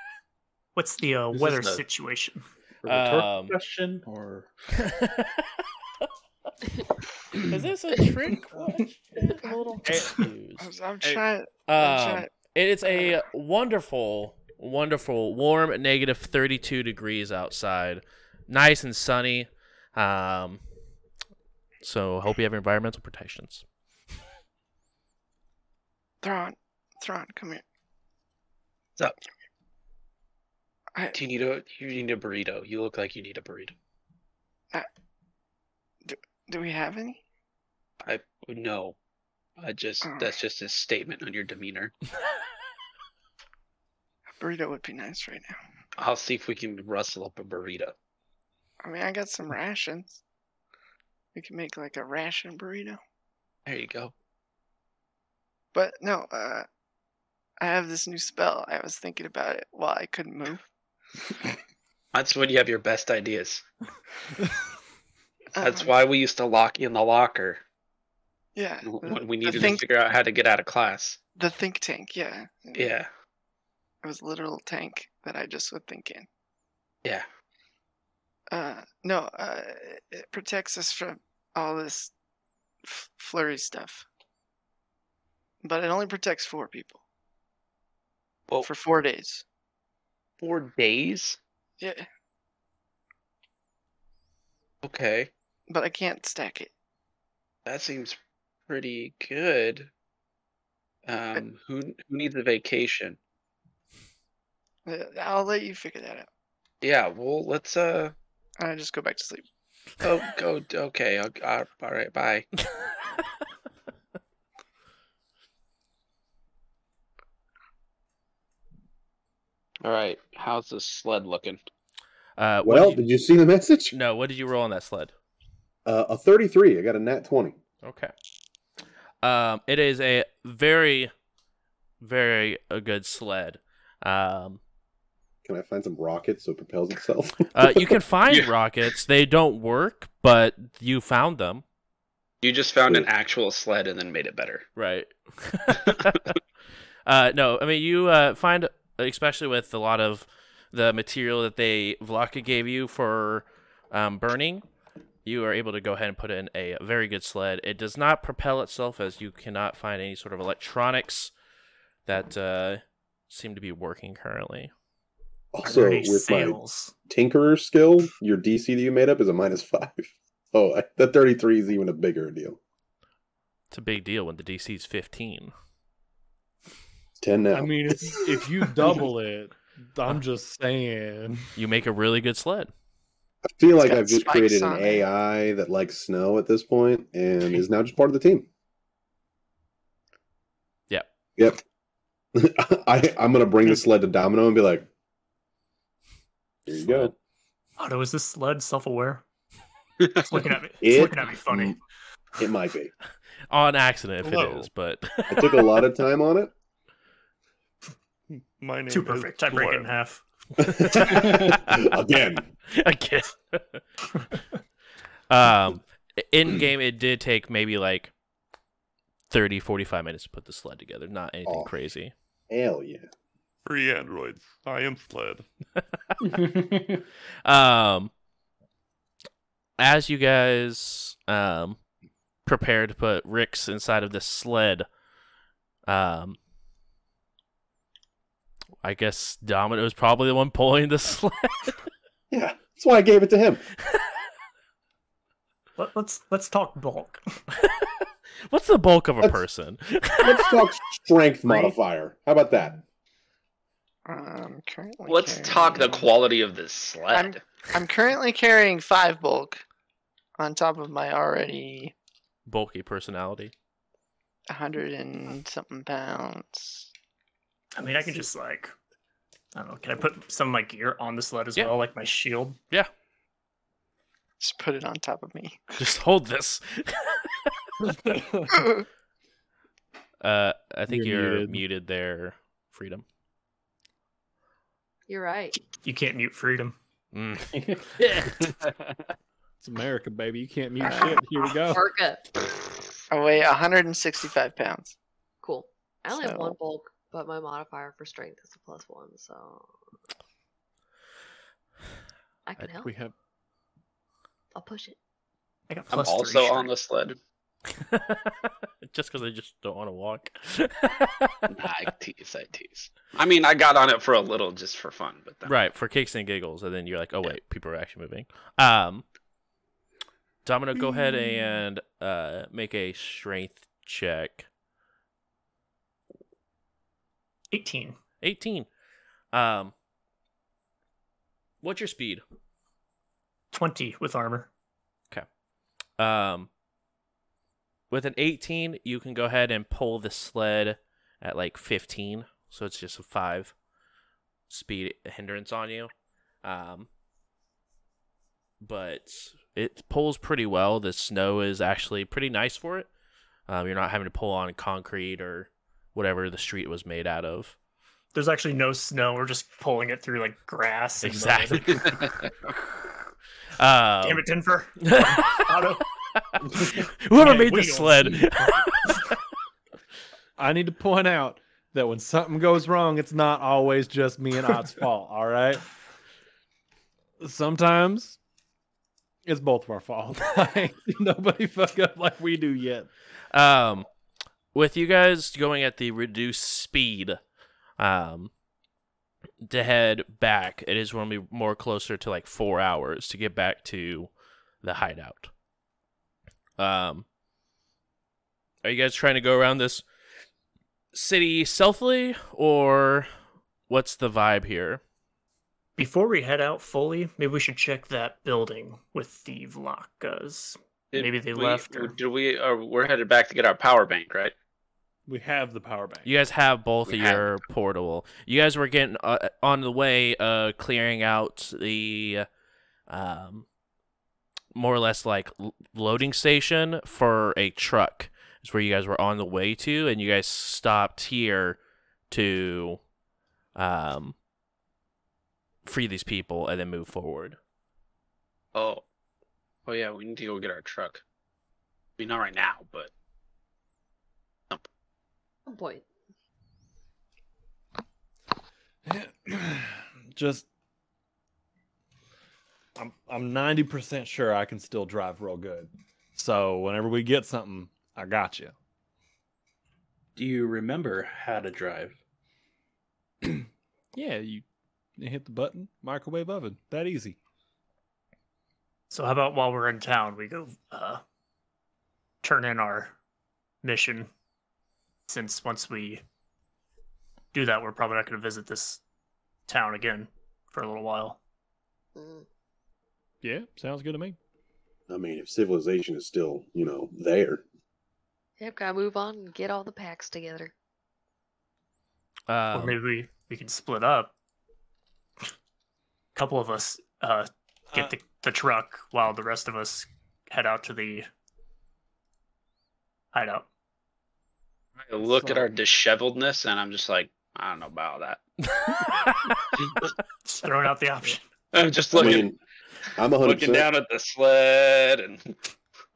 Speaker 3: What's the uh, weather
Speaker 5: this a-
Speaker 3: situation?
Speaker 5: A
Speaker 2: Um,
Speaker 5: question or
Speaker 2: is this a trick question? I'm a little confused.
Speaker 8: I was- I'm trying. I'm
Speaker 2: Um,
Speaker 8: trying.
Speaker 2: it's a wonderful, wonderful, warm, negative 32 degrees outside. Nice and sunny. Um, so hope you have your environmental protections.
Speaker 8: Thrawn, Thrawn, come here.
Speaker 6: What's up?
Speaker 8: I,
Speaker 6: Do you need a you need a burrito? You look like you need a burrito.
Speaker 8: do we have any?
Speaker 6: I no. I just
Speaker 8: Oh.
Speaker 6: that's just a statement on your demeanor.
Speaker 8: A burrito would be nice right now.
Speaker 6: I'll see if we can rustle up a burrito.
Speaker 8: I mean, I got some rations. We can make like a ration burrito.
Speaker 6: There you go.
Speaker 8: But no, uh, I have this new spell. I was thinking about it while I couldn't move.
Speaker 6: That's when you have your best ideas. That's
Speaker 8: Um,
Speaker 6: why we used to lock you in the locker
Speaker 8: Yeah.
Speaker 6: when we needed
Speaker 8: think,
Speaker 6: to figure out how to get out of class.
Speaker 8: the think tank. Yeah.
Speaker 6: Yeah,
Speaker 8: It was a literal tank that I just would think in.
Speaker 6: yeah.
Speaker 8: Uh, no, uh, it- it protects us from all this f- flurry stuff. But it only protects four people
Speaker 6: Well,
Speaker 8: for four days.
Speaker 6: four days.
Speaker 8: Yeah,
Speaker 6: Okay,
Speaker 8: but I can't stack it.
Speaker 6: that seems pretty good. Um, who who needs a vacation?
Speaker 8: Uh, I'll let you figure that out.
Speaker 6: Yeah, well, let's uh,
Speaker 8: I just go back to sleep.
Speaker 6: go go. Okay, I'll, uh, all right, bye. All right, how's the sled looking?
Speaker 2: Uh,
Speaker 1: Well,
Speaker 2: did you-
Speaker 1: did you see the message?
Speaker 2: no, what did you roll on that sled?
Speaker 1: Uh, a 33. I got a nat 20.
Speaker 2: Okay. Um, it is a very, very a good sled. Um,
Speaker 1: Can I find some rockets so it propels itself?
Speaker 2: uh, you can find
Speaker 6: Yeah.
Speaker 2: rockets. They don't work, but you found them,
Speaker 6: You just found an actual sled and then made it better.
Speaker 2: right? uh, no, I mean you uh, find, especially with a lot of the material that they Vlaka gave you for um, burning, you are able to go ahead and put in a very good sled. It does not propel itself, as you cannot find any sort of electronics that uh, seem to be working currently.
Speaker 1: Also,
Speaker 3: there any
Speaker 1: with my? Tinkerer skill, your DC that you made up is a minus five. Oh, I- that 33 is even a bigger deal.
Speaker 2: It's a big deal when the DC is 15.
Speaker 1: 10 now.
Speaker 4: I mean, if, if you double it, I'm just saying.
Speaker 2: You make a really good sled.
Speaker 1: I feel
Speaker 8: It's
Speaker 1: like I've just created an
Speaker 8: on it.
Speaker 1: AI that likes snow at this point and is now just part of the team.
Speaker 2: Yep.
Speaker 1: Yep. I, I'm going to bring the sled to Domino and be like, here you go.
Speaker 3: Otto, is this sled self-aware? It's looking at me. It's
Speaker 1: It-
Speaker 3: looking at me funny.
Speaker 1: It might be.
Speaker 2: On accident, if
Speaker 4: Hello.
Speaker 2: it is, but
Speaker 1: I took a lot of time on it.
Speaker 4: My name
Speaker 3: Too
Speaker 4: is
Speaker 3: perfect. I break it in half.
Speaker 1: Again,
Speaker 2: Again. um, in game, it did take maybe like 30, 45 minutes to put the sled together. Not anything
Speaker 1: Oh.
Speaker 2: crazy.
Speaker 1: Hell yeah.
Speaker 4: Free androids. I am sled.
Speaker 2: Um, as you guys um prepare to put Ricks inside of this sled, um, I guess Domino is probably the one pulling the sled.
Speaker 1: Yeah, that's why I gave it to him.
Speaker 3: Let, let's let's talk bulk.
Speaker 2: What's the bulk of a
Speaker 1: That's-
Speaker 2: person?
Speaker 1: Let's talk strength modifier. How about that?
Speaker 8: Um, currently
Speaker 6: Let's talk the quality of this sled.
Speaker 8: I'm currently carrying five bulk on top of my already
Speaker 2: Bulky personality.
Speaker 8: 100 and something pounds.
Speaker 3: I mean, I can just like, I don't know. Can I put some of my gear on the sled as
Speaker 2: Yeah.
Speaker 3: well, like my shield?
Speaker 8: Yeah, Just put it on top of me.
Speaker 2: Just hold this. Uh, I think
Speaker 4: You're
Speaker 2: you're,
Speaker 4: muted.
Speaker 2: muted. there, Freedom.
Speaker 7: You're right.
Speaker 3: You can't mute freedom.
Speaker 2: Mm.
Speaker 4: It's America, baby. You can't mute shit. Here we go.
Speaker 7: Orca.
Speaker 8: I weigh 165 pounds.
Speaker 7: Cool. I only have one
Speaker 8: So-
Speaker 7: bulk, but my modifier for strength is a plus one, so I can
Speaker 4: I-
Speaker 7: help.
Speaker 4: we have
Speaker 7: I'll push it.
Speaker 3: I got
Speaker 6: I'm
Speaker 3: plus three
Speaker 6: also on the sled.
Speaker 2: just because I just don't want to walk.
Speaker 6: Nah, I tease, I tease. I mean, I got on it for a little just for fun, but then
Speaker 2: right for kicks and giggles, and then you're like, oh wait, people are actually moving. Um, Domino, go ahead and uh make a strength check.
Speaker 3: 18.
Speaker 2: 18. Um, what's your speed?
Speaker 3: 20 with armor. Okay.
Speaker 2: Um, with an 18, you can go ahead and pull the sled at like 15, so it's just a five speed hindrance on you. Um, but it pulls pretty well. The snow is actually pretty nice for it. Um, you're not having to pull on concrete or whatever the street was made out of.
Speaker 3: There's actually no snow. We're just pulling it through like grass.
Speaker 2: Exactly. Um,
Speaker 3: Damn it, Denver.
Speaker 2: Whoever made the sled.
Speaker 4: I need to point out that when something goes wrong, it's not always just me and Ott's fault. All right. Sometimes it's both of our fault. I ain't Nobody fuck up like we do yet.
Speaker 2: Um, with you guys going at the reduced speed, um, to head back, it is going to be more closer to like four hours to get back to the hideout. Um, are you guys trying to go around this city stealthily, or what's the vibe here?
Speaker 3: Before we head out fully, maybe we should check that building with the Vlakas. Maybe they
Speaker 6: we-
Speaker 3: left or-
Speaker 6: Did we? Or we're headed back to get our power bank, right?
Speaker 4: We have the power bank.
Speaker 2: You guys have both
Speaker 6: We
Speaker 2: of
Speaker 6: have
Speaker 2: your portable. You guys were getting uh, on the way, uh, clearing out the, um, more or less like loading station for a truck. Is where you guys were on the way to, and you guys stopped here to, um, free these people and then move forward.
Speaker 6: Oh, oh yeah, we need to go get our truck. I mean, not right now, but
Speaker 7: One point.
Speaker 4: Just I'm I'm 90% sure I can still drive real good. So whenever we get something, I got you.
Speaker 5: Do you remember how to drive?
Speaker 4: Yeah, you you hit the button, microwave oven. That easy.
Speaker 3: So how about while we're in town, we go uh, turn in our mission? Since once we do that, we're probably not going to visit this town again for a little while.
Speaker 7: Mm.
Speaker 4: Yeah, sounds good to me.
Speaker 1: I mean, if civilization is still, you know, there.
Speaker 7: Yep, gotta move on and get all the packs together.
Speaker 3: or
Speaker 2: Um,
Speaker 3: maybe we, we can split up. A couple of us uh, get
Speaker 4: Uh,
Speaker 3: the, the truck while the rest of us head out to the hideout.
Speaker 6: I look at our disheveledness, and I'm just like, I don't know about that.
Speaker 3: Just throwing out the option.
Speaker 6: I'm just
Speaker 1: I
Speaker 6: looking.
Speaker 1: mean, I'm 100.
Speaker 6: looking down at the sled and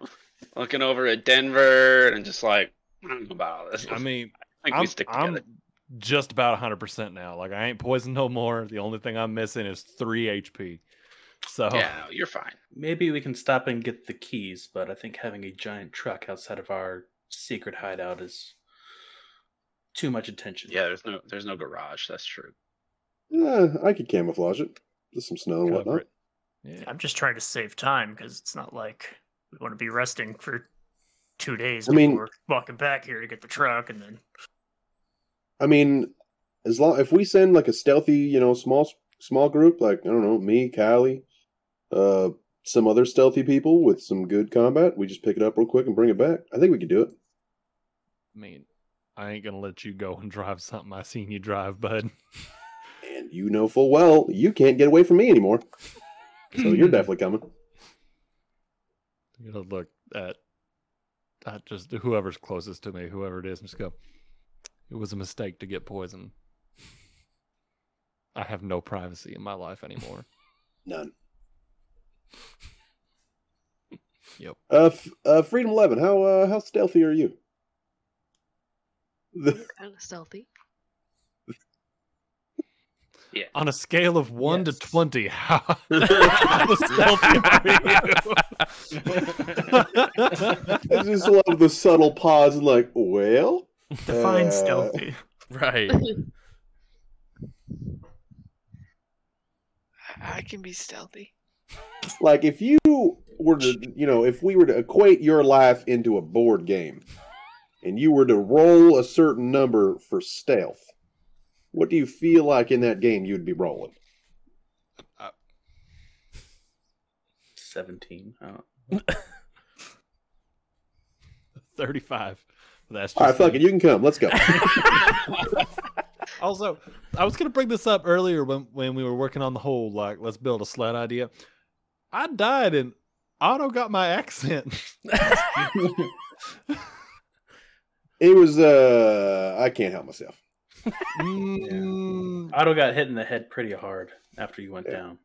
Speaker 6: looking over at Denver and just like I don't know about all this.
Speaker 4: I mean,
Speaker 6: I think
Speaker 4: I'm,
Speaker 6: we stick
Speaker 4: I'm just about 100% now. Like, I ain't poisoned no more. The only thing I'm missing is three HP. So,
Speaker 6: Yeah, no, you're fine.
Speaker 5: Maybe we can stop and get the keys, but I think having a giant truck outside of our secret hideout is too much attention.
Speaker 6: Yeah, there's no there's no garage. That's true.
Speaker 1: Uh, I could camouflage it. Just some snow and
Speaker 4: cover
Speaker 1: whatnot.
Speaker 4: it. Yeah.
Speaker 3: I'm just trying to save time because it's not like we want to be resting for two days
Speaker 1: I mean-
Speaker 3: before walking back here to get the truck and then
Speaker 1: I mean, as long if we send like a stealthy, you know, small small group, like I don't know, me, Callie, uh, some other stealthy people with some good combat, we just pick it up real quick and bring it back. I think we could do it.
Speaker 4: I mean, I ain't gonna let you go and drive something I seen you drive, bud.
Speaker 1: And you know full well you can't get away from me anymore. So you're definitely coming.
Speaker 4: You know, look at, just whoever's closest to me, whoever it is, and just go. It was a mistake to get poisoned. I have no privacy in my life anymore.
Speaker 1: None.
Speaker 4: Yep.
Speaker 1: Uh, f- uh Freedom Eleven, how uh how stealthy are you? The-
Speaker 7: Kind of stealthy. Yeah.
Speaker 4: On a scale of one
Speaker 5: Yes.
Speaker 4: to twenty, how, how stealthy are
Speaker 1: I just love the subtle pause and like, well,
Speaker 3: define
Speaker 1: Uh,
Speaker 3: stealthy.
Speaker 2: Right.
Speaker 8: I can be stealthy.
Speaker 1: like if you were to you know if we were to equate your life into a board game and you were to roll a certain number for stealth what do you feel like in that game you'd be rolling
Speaker 5: Seventeen. Oh.
Speaker 4: Thirty-five. That's just
Speaker 1: all right fuck it you can come let's go
Speaker 4: Also, I was gonna bring this up earlier when when we were working on the whole like let's build a sled idea. I died and Otto got my accent.
Speaker 1: it was uh i can't help myself
Speaker 4: Mm,
Speaker 5: Otto got hit in the head pretty hard after you went
Speaker 1: Yeah.
Speaker 5: down.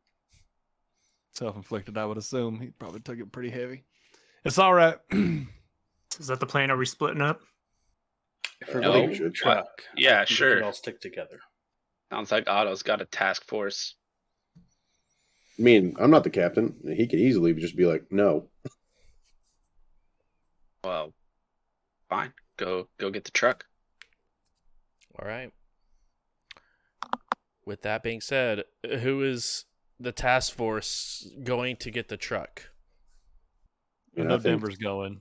Speaker 4: Self-inflicted, I would assume. He probably took it pretty heavy. It's all right.
Speaker 3: Is that the plan? Are we splitting up?
Speaker 5: If we're
Speaker 1: No.
Speaker 5: building
Speaker 1: We
Speaker 5: truck,
Speaker 6: Yeah,
Speaker 5: I think we
Speaker 6: sure.
Speaker 5: all stick together.
Speaker 6: Sounds like Otto's got a task force.
Speaker 1: i mean i'm not the captain he could easily just be like no
Speaker 6: Well, fine. Go go get the truck.
Speaker 2: All right. With that being said, who is the task force going to get the truck?
Speaker 4: I know
Speaker 1: I
Speaker 4: Denver's going.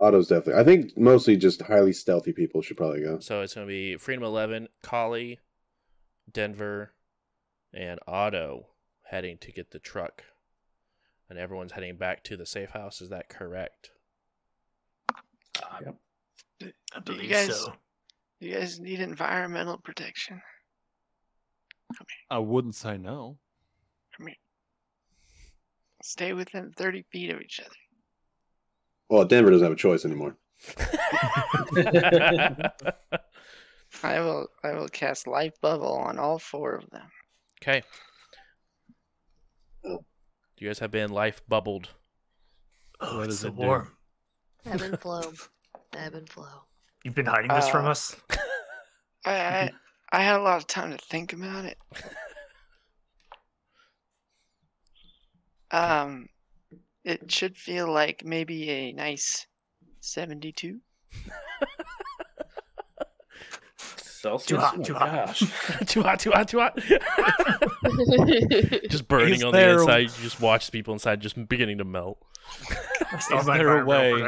Speaker 1: Otto's definitely i think mostly just highly stealthy people should probably go
Speaker 2: So it's going to be Freedom 11, Collie, Denver, and Otto heading to get the truck. And everyone's heading back to the safe house. Is that correct?
Speaker 3: I
Speaker 8: Do you guys-
Speaker 3: so.
Speaker 8: You guys need environmental protection.
Speaker 4: I wouldn't say no.
Speaker 8: Stay within 30 feet of each other.
Speaker 1: well denver doesn't have a choice anymore
Speaker 8: I will I will cast life bubble on all four of them.
Speaker 2: Okay. Do you guys have been life bubbled.
Speaker 3: Oh,
Speaker 4: What
Speaker 3: it's
Speaker 4: does
Speaker 3: so
Speaker 4: it do?
Speaker 3: warm.
Speaker 7: Ebb and flow. Ebb and flow.
Speaker 3: You've been hiding this from
Speaker 8: Uh,
Speaker 3: us.
Speaker 8: I, I I had a lot of time to think about it. Um, it should feel like maybe a nice seventy-two.
Speaker 5: Celsius.
Speaker 3: Too hot,
Speaker 5: Oh my
Speaker 3: too hot.
Speaker 2: too hot, too hot, too hot. just burning
Speaker 4: Is
Speaker 2: on the inside. You just watch people inside just beginning to melt.
Speaker 4: Is there a way-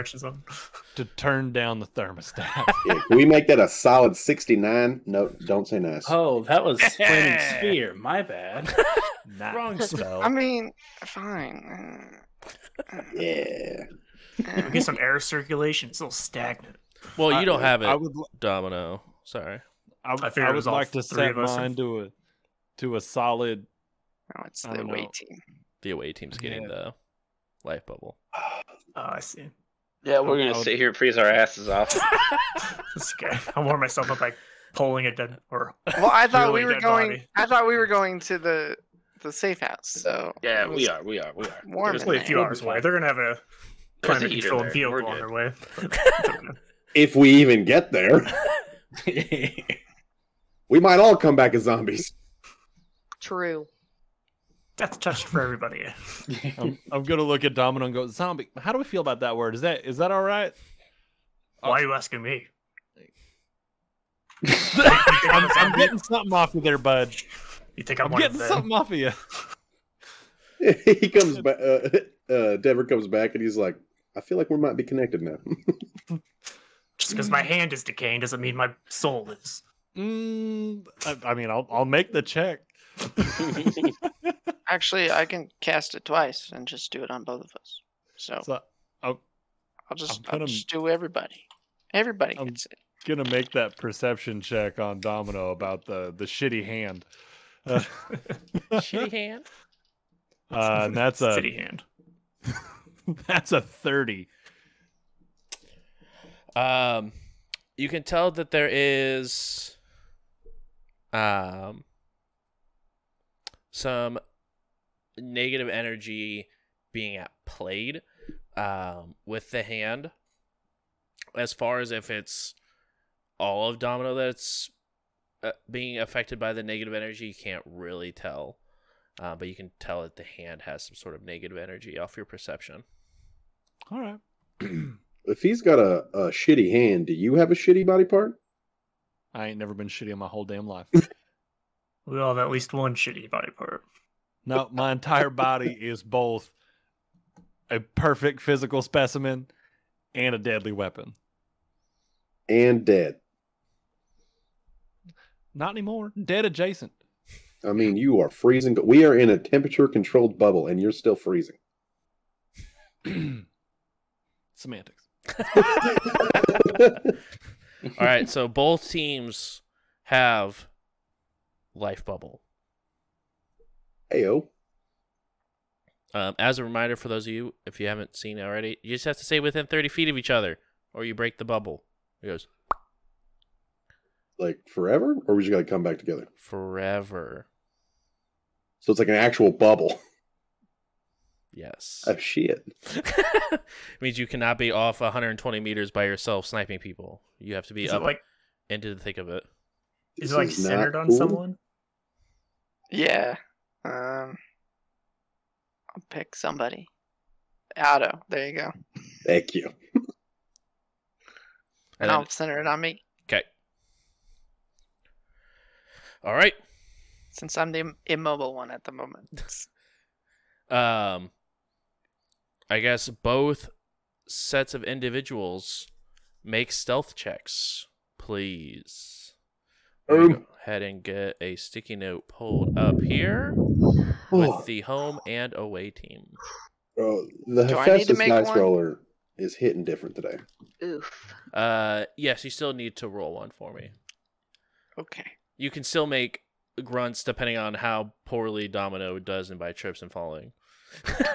Speaker 4: To turn down the thermostat.
Speaker 1: yeah, can we make that a solid 69 no don't say nice
Speaker 5: Oh, that was flaming sphere. My bad.
Speaker 2: Wrong spell.
Speaker 8: I mean, fine. Uh,
Speaker 1: yeah
Speaker 3: We get some air circulation. It's a little stagnant.
Speaker 2: well, you don't have it,
Speaker 4: I would. li-
Speaker 2: Domino. Sorry.
Speaker 4: I,
Speaker 3: I
Speaker 4: I would like to set mine to a to a solid.
Speaker 8: No, it's the away
Speaker 4: know.
Speaker 8: team.
Speaker 2: The away team's getting
Speaker 4: Yeah.
Speaker 2: the life bubble.
Speaker 3: Oh, I see.
Speaker 6: Yeah, we're gonna sit here and freeze our asses off.
Speaker 3: This guy. I'll warm myself up by pulling a dead or
Speaker 8: Well, I thought we were going.
Speaker 3: body.
Speaker 8: I thought we were going to the the safe house. So
Speaker 6: Yeah, we are. We are. We are.
Speaker 8: Warm
Speaker 3: It's only a few hours away. They're gonna have a
Speaker 6: There's a
Speaker 3: climate
Speaker 6: heater
Speaker 3: controlled vehicle on their way.
Speaker 1: If we even get there, we might all come back as zombies.
Speaker 7: True.
Speaker 3: Death touch for everybody.
Speaker 4: I'm, I'm gonna look at Domino and go, zombie. How do we feel about that word? Is that is that all right?
Speaker 3: Why are you asking me?
Speaker 4: I'm, I'm getting something off you there, bud.
Speaker 3: You think I'm,
Speaker 4: I'm getting
Speaker 3: of
Speaker 4: something off of you.
Speaker 1: he comes back. Uh, uh, Denver comes back and he's like, "I feel like we might be connected now."
Speaker 3: Just because my hand is decaying doesn't mean my soul is.
Speaker 4: Mm, I, I mean, I'll I'll make the check.
Speaker 8: Actually, I can cast it twice and just do it on both of us. So,
Speaker 4: So I'm
Speaker 8: I'll just
Speaker 4: I'm
Speaker 8: I'll just do everybody. Everybody
Speaker 4: I'm-
Speaker 8: gets it.
Speaker 4: gonna make that perception check on Domino about the the shitty hand. Uh,
Speaker 2: Shitty hand.
Speaker 4: uh, and that's a
Speaker 3: shitty hand.
Speaker 4: that's a thirty.
Speaker 2: Um, you can tell that there is um some negative energy being at played um with the hand. As far as if it's all of Domino that's uh, being affected by the negative energy, you can't really tell. Uh, but you can tell that the hand has some sort of negative energy off your perception.
Speaker 4: All right.
Speaker 1: if he's got a, a shitty hand, do you have a shitty body part?
Speaker 4: I ain't never been shitty in my whole damn life.
Speaker 3: We all have at least one shitty body part.
Speaker 4: No, my entire body is both a perfect physical specimen and a deadly weapon.
Speaker 1: And dead.
Speaker 4: Not anymore. Dead adjacent.
Speaker 1: I mean, you are freezing. We are in a temperature controlled bubble, and you're still freezing.
Speaker 4: Semantics.
Speaker 2: All right, so both teams have life bubble.
Speaker 1: Heyo.
Speaker 2: Um, as a reminder for those of you, if you haven't seen already, you just have to stay within 30 feet of each other, or you break the bubble. It goes
Speaker 1: Like forever, or we just got to come back together?
Speaker 2: forever.
Speaker 1: So it's like an actual bubble.
Speaker 2: Yes.
Speaker 1: Oh shit!
Speaker 2: It means you cannot be off 120 meters by yourself sniping people. You have to be
Speaker 3: Is
Speaker 2: up
Speaker 3: like
Speaker 2: into the thick of it.
Speaker 3: is it like
Speaker 1: is
Speaker 3: centered on
Speaker 1: cool.
Speaker 3: someone?
Speaker 8: Yeah. Um. I'll pick somebody. Otto. There you go.
Speaker 1: Thank you.
Speaker 8: And,
Speaker 2: And
Speaker 8: I'll center it on me
Speaker 2: okay. All right.
Speaker 8: since I'm the immobile one at the moment.
Speaker 2: Um, I guess both sets of individuals make stealth checks, please. Let
Speaker 1: Um.
Speaker 2: go ahead and get a sticky note pulled up here
Speaker 1: Oh,
Speaker 2: with the home and away team.
Speaker 1: bro, the
Speaker 8: Do I need to
Speaker 1: Hephaestus
Speaker 8: make
Speaker 1: dice
Speaker 8: one?
Speaker 1: roller is hitting different today.
Speaker 7: Oof.
Speaker 2: Uh, yes, you still need to roll one for me.
Speaker 8: Okay.
Speaker 2: You can still make grunts depending on how poorly Domino does in by trips and falling.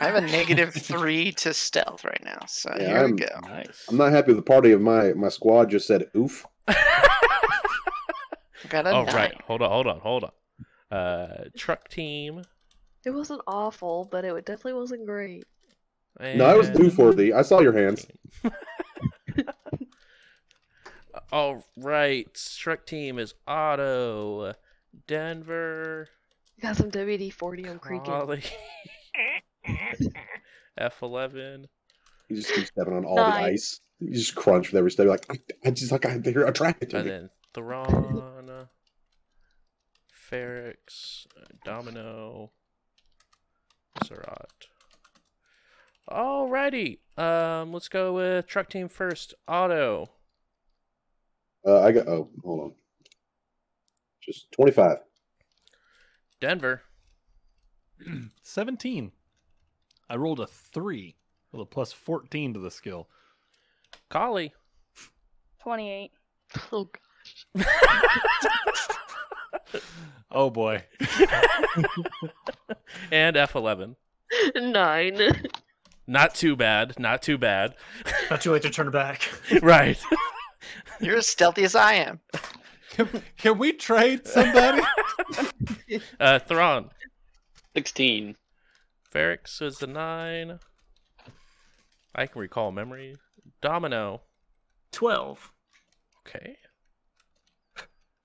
Speaker 8: I have a negative three to stealth right now, so
Speaker 1: Yeah,
Speaker 8: here
Speaker 1: I'm-
Speaker 8: we go.
Speaker 5: Nice.
Speaker 1: I'm not happy with the party of my my squad just said oof.
Speaker 8: I got a
Speaker 2: oh
Speaker 8: nine.
Speaker 2: right, hold on, hold on, hold on. Uh, truck team.
Speaker 7: It wasn't awful, but it definitely wasn't great.
Speaker 1: No, I was
Speaker 2: and-
Speaker 1: oof worthy. I saw your hands.
Speaker 2: All right, truck team is Otto, Denver,
Speaker 7: Got some WD 40 on creaking.
Speaker 2: Holly, F11.
Speaker 1: You just keep stepping on all
Speaker 7: Nine.
Speaker 1: the ice. You just crunch with every step. You're like, I, I just like I, they're attracted to
Speaker 2: And
Speaker 1: me.
Speaker 2: then Thrawn, Ferrix, Domino, Zerat. Alrighty. Um, let's go with truck team first. Otto.
Speaker 1: Uh, I got. Oh, hold on. Just 25.
Speaker 2: Denver.
Speaker 4: 17. I rolled a 3 with a plus 14 to the skill.
Speaker 2: Collie.
Speaker 9: 28.
Speaker 7: Oh,
Speaker 4: Oh boy.
Speaker 2: and F11.
Speaker 7: Nine.
Speaker 2: Not too bad. Not too bad.
Speaker 3: Not too late to turn back.
Speaker 2: right.
Speaker 8: You're as stealthy as I am.
Speaker 4: Can, can we trade somebody?
Speaker 2: Uh, Thrawn.
Speaker 6: 16.
Speaker 2: Ferrix is the nine. I can recall memory. Domino.
Speaker 3: 12.
Speaker 2: Okay.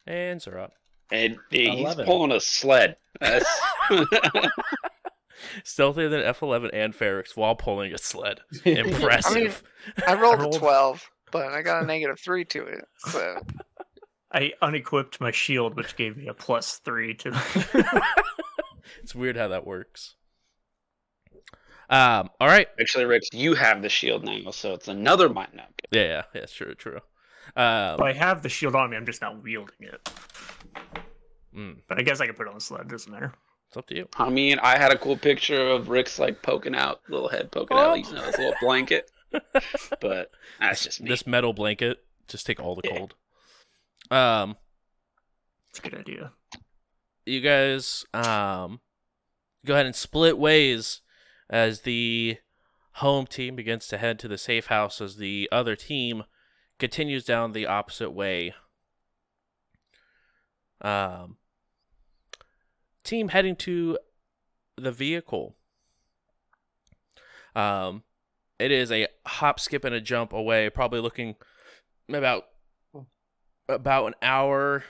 Speaker 2: And Zerat.
Speaker 6: And he's
Speaker 5: 11.
Speaker 6: pulling a sled. That's
Speaker 2: Stealthier than F11 and Ferrix while pulling a sled. Impressive.
Speaker 8: I rolled a
Speaker 3: rolled-
Speaker 8: 12, but I got a negative 3 to it. So
Speaker 3: I unequipped my shield, which gave me a plus three to.
Speaker 2: it's weird how that works. Um. All right.
Speaker 6: actually, Rich, you have the shield now, so it's another mind now.
Speaker 2: Yeah. Yeah. Yeah. True. True. Um.
Speaker 3: well, I have the shield on me. I'm just not wielding it.
Speaker 2: mm,
Speaker 3: But I guess I could put it on the sled. Doesn't matter.
Speaker 2: it's up to you.
Speaker 6: I mean, I had a cool picture of Rick's like poking out, little head poking out, using his little blanket. But that's just me.
Speaker 2: This metal blanket just take all the
Speaker 6: Yeah.
Speaker 2: cold. Um.
Speaker 3: It's a good idea.
Speaker 2: you guys um go ahead and split ways as the home team begins to head to the safe house as the other team continues down the opposite way. Um team heading to the vehicle. Um it is a hop skip and a jump away, probably looking about about an hour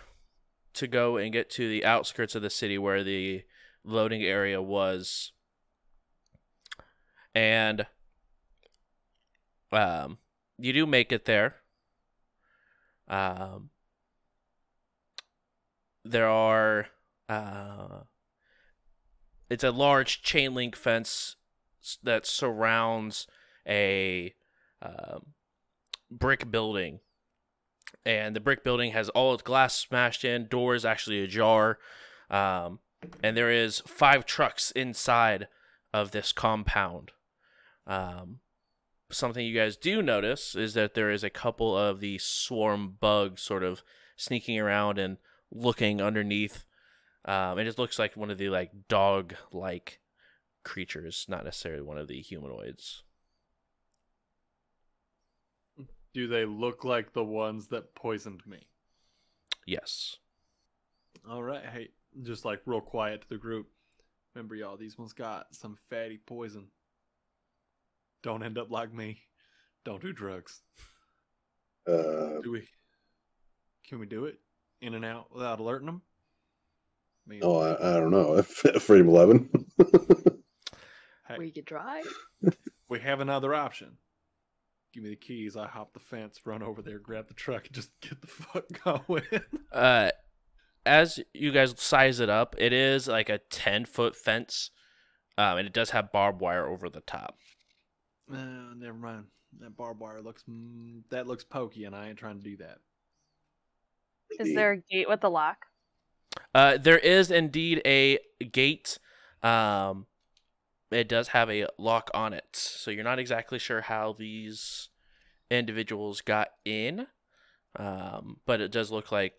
Speaker 2: to go and get to the outskirts of the city where the loading area was. And um you do make it there. Um there are uh it's a large chain link fence that surrounds a um, brick building and the brick building has all its glass smashed in, doors actually ajar, um, and there is five trucks inside of this compound. Um, something you guys do notice is that there is a couple of the swarm bugs sort of sneaking around and looking underneath. Um, it just looks like one of the like dog-like creatures, not necessarily one of the humanoids.
Speaker 4: Do they look like the ones that poisoned me?
Speaker 2: Yes.
Speaker 4: All right, hey, just like real quiet to the group. Remember, y'all, these ones got some fatty poison. Don't end up like me. Don't do drugs.
Speaker 1: Uh,
Speaker 4: Do we? Can we do it in and out without alerting them? I mean,
Speaker 1: oh, I, I don't know. Freedom Eleven.
Speaker 4: hey,
Speaker 7: We could try.
Speaker 4: we have another option. Give me the keys. I hop the fence, run over there, grab the truck, and just get the fuck going.
Speaker 2: uh as you guys size it up it is like a 10 foot fence um and it does have barbed wire over the top
Speaker 4: uh, never mind. That barbed wire looks mm, that looks pokey, and I ain't trying to do that.
Speaker 9: Is there a gate with a lock?
Speaker 2: uh there is indeed a gate um it does have a lock on it so you're not exactly sure how these individuals got in um but it does look like